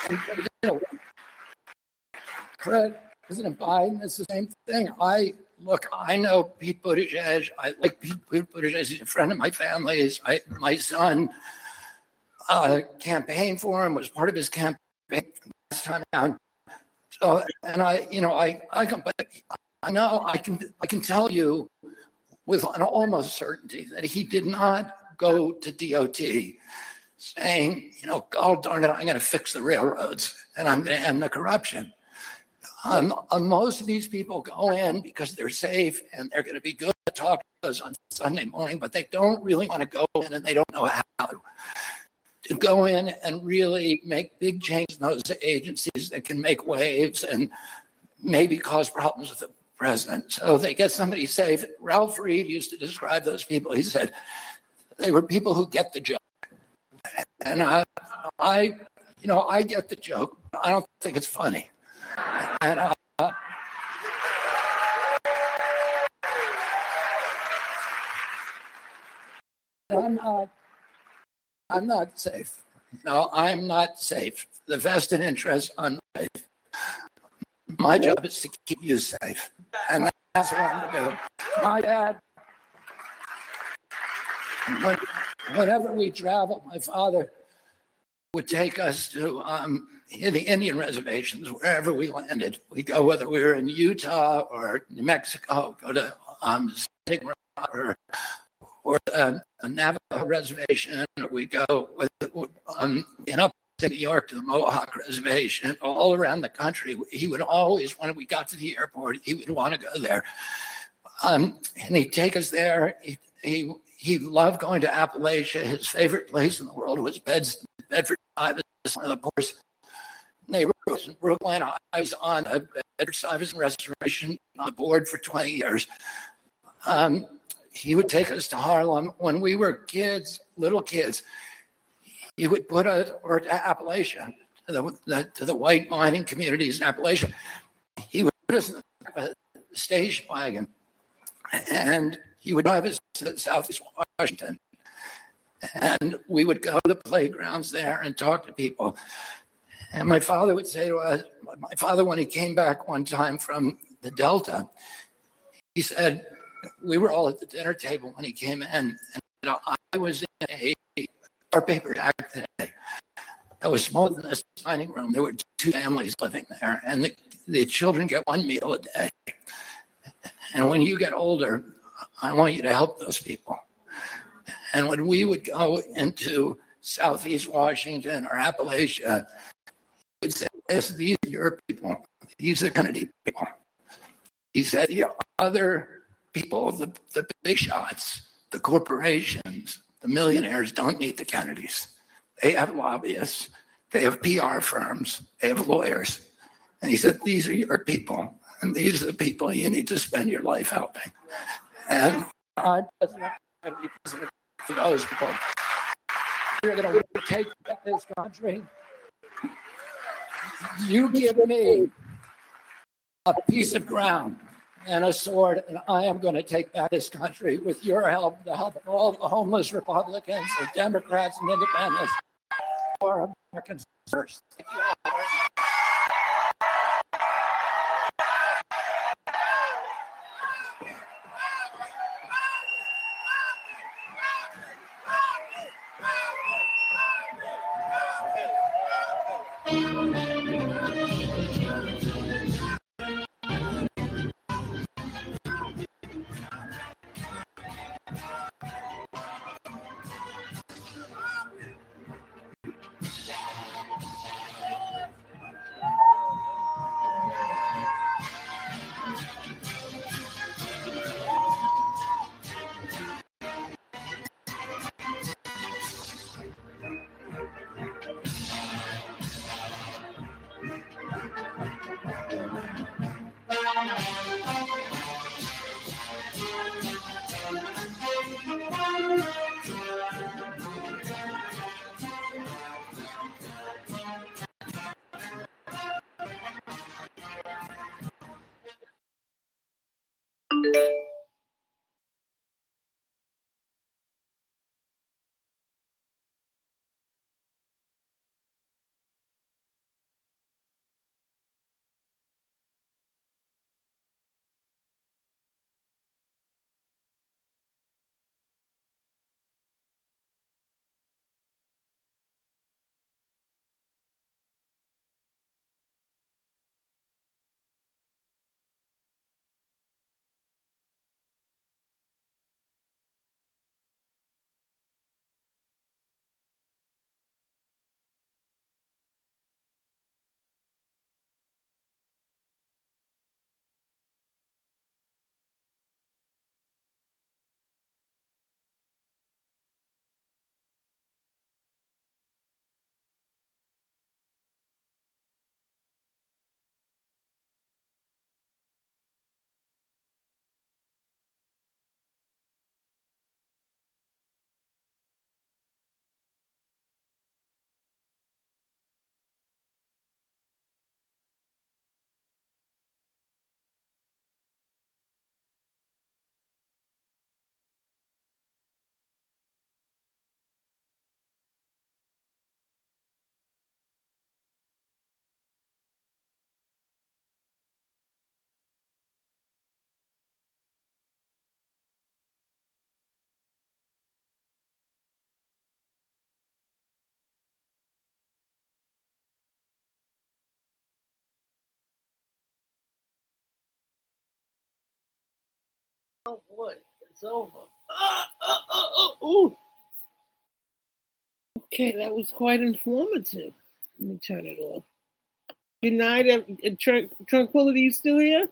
and, you know, Fred, President Biden, it's the same thing. I look, I know Pete Buttigieg. I like Pete Buttigieg. He's a friend of my family's. I, my son uh, campaigned for him, was part of his campaign last time around. So, and I, you know, I, I can, but I know I can, I can tell you with an almost certainty that he did not go to DOT saying, you know, God darn it, I'm going to fix the railroads and I'm going to end the corruption. Um, uh, most of these people go in because they're safe and they're going to be good to talk to us on Sunday morning, but they don't really want to go in and they don't know how to go in and really make big changes in those agencies that can make waves and maybe cause problems with the president. So they get somebody safe. Ralph Reed used to describe those people. He said they were people who get the joke. And I, I you know, I get the joke. I don't think it's funny. And uh, I'm not, I'm not safe. No, I'm not safe. The vested interest unsafe. My job is to keep you safe, and that's what I'm gonna do. My dad, when, whenever we travel, my father would take us to um, the Indian reservations, wherever we landed. We go, whether we were in Utah or New Mexico, go to um, or, or uh, a Navajo reservation. We go with, um, in upstate New York to the Mohawk reservation, all around the country. He would always, when we got to the airport, he would want to go there. Um, and he'd take us there. He, he, he loved going to Appalachia. His favorite place in the world was Beds, Bedford, Stuyvesant, one of the poorest neighborhoods in Brooklyn. I was on a Bedford Stuyvesant restoration on the board for 20 years. Um, he would take us to Harlem when we were kids, little kids. He would put us, or to Appalachia, to the, the, to the white mining communities in Appalachia. He would put us in a station wagon and he would drive us to Southeast Washington. And we would go to the playgrounds there and talk to people. And my father would say to us, my father, when he came back one time from the Delta, he said, we were all at the dinner table when he came in, and I was in a our paper today. That was smaller than this dining room. There were two families living there, and the, the children get one meal a day. And when you get older, I want you to help those people. And when we would go into Southeast Washington or Appalachia, would say, these are your people. These are Kennedy people. He said, the other people, the, the big shots, the corporations, the millionaires don't need the Kennedys. They have lobbyists, they have PR firms, they have lawyers. And he said, These are your people, and these are the people you need to spend your life helping. And I'm president for those people. You're going to take this country. You give me a piece of ground and a sword, and I am going to take back this country with your help, the help of all the homeless Republicans, the Democrats, and independents, for Americans first. Oh boy, it's over. Okay, that was quite informative. Let me turn it off. Good night, uh, Tran- Tranquility. You still here?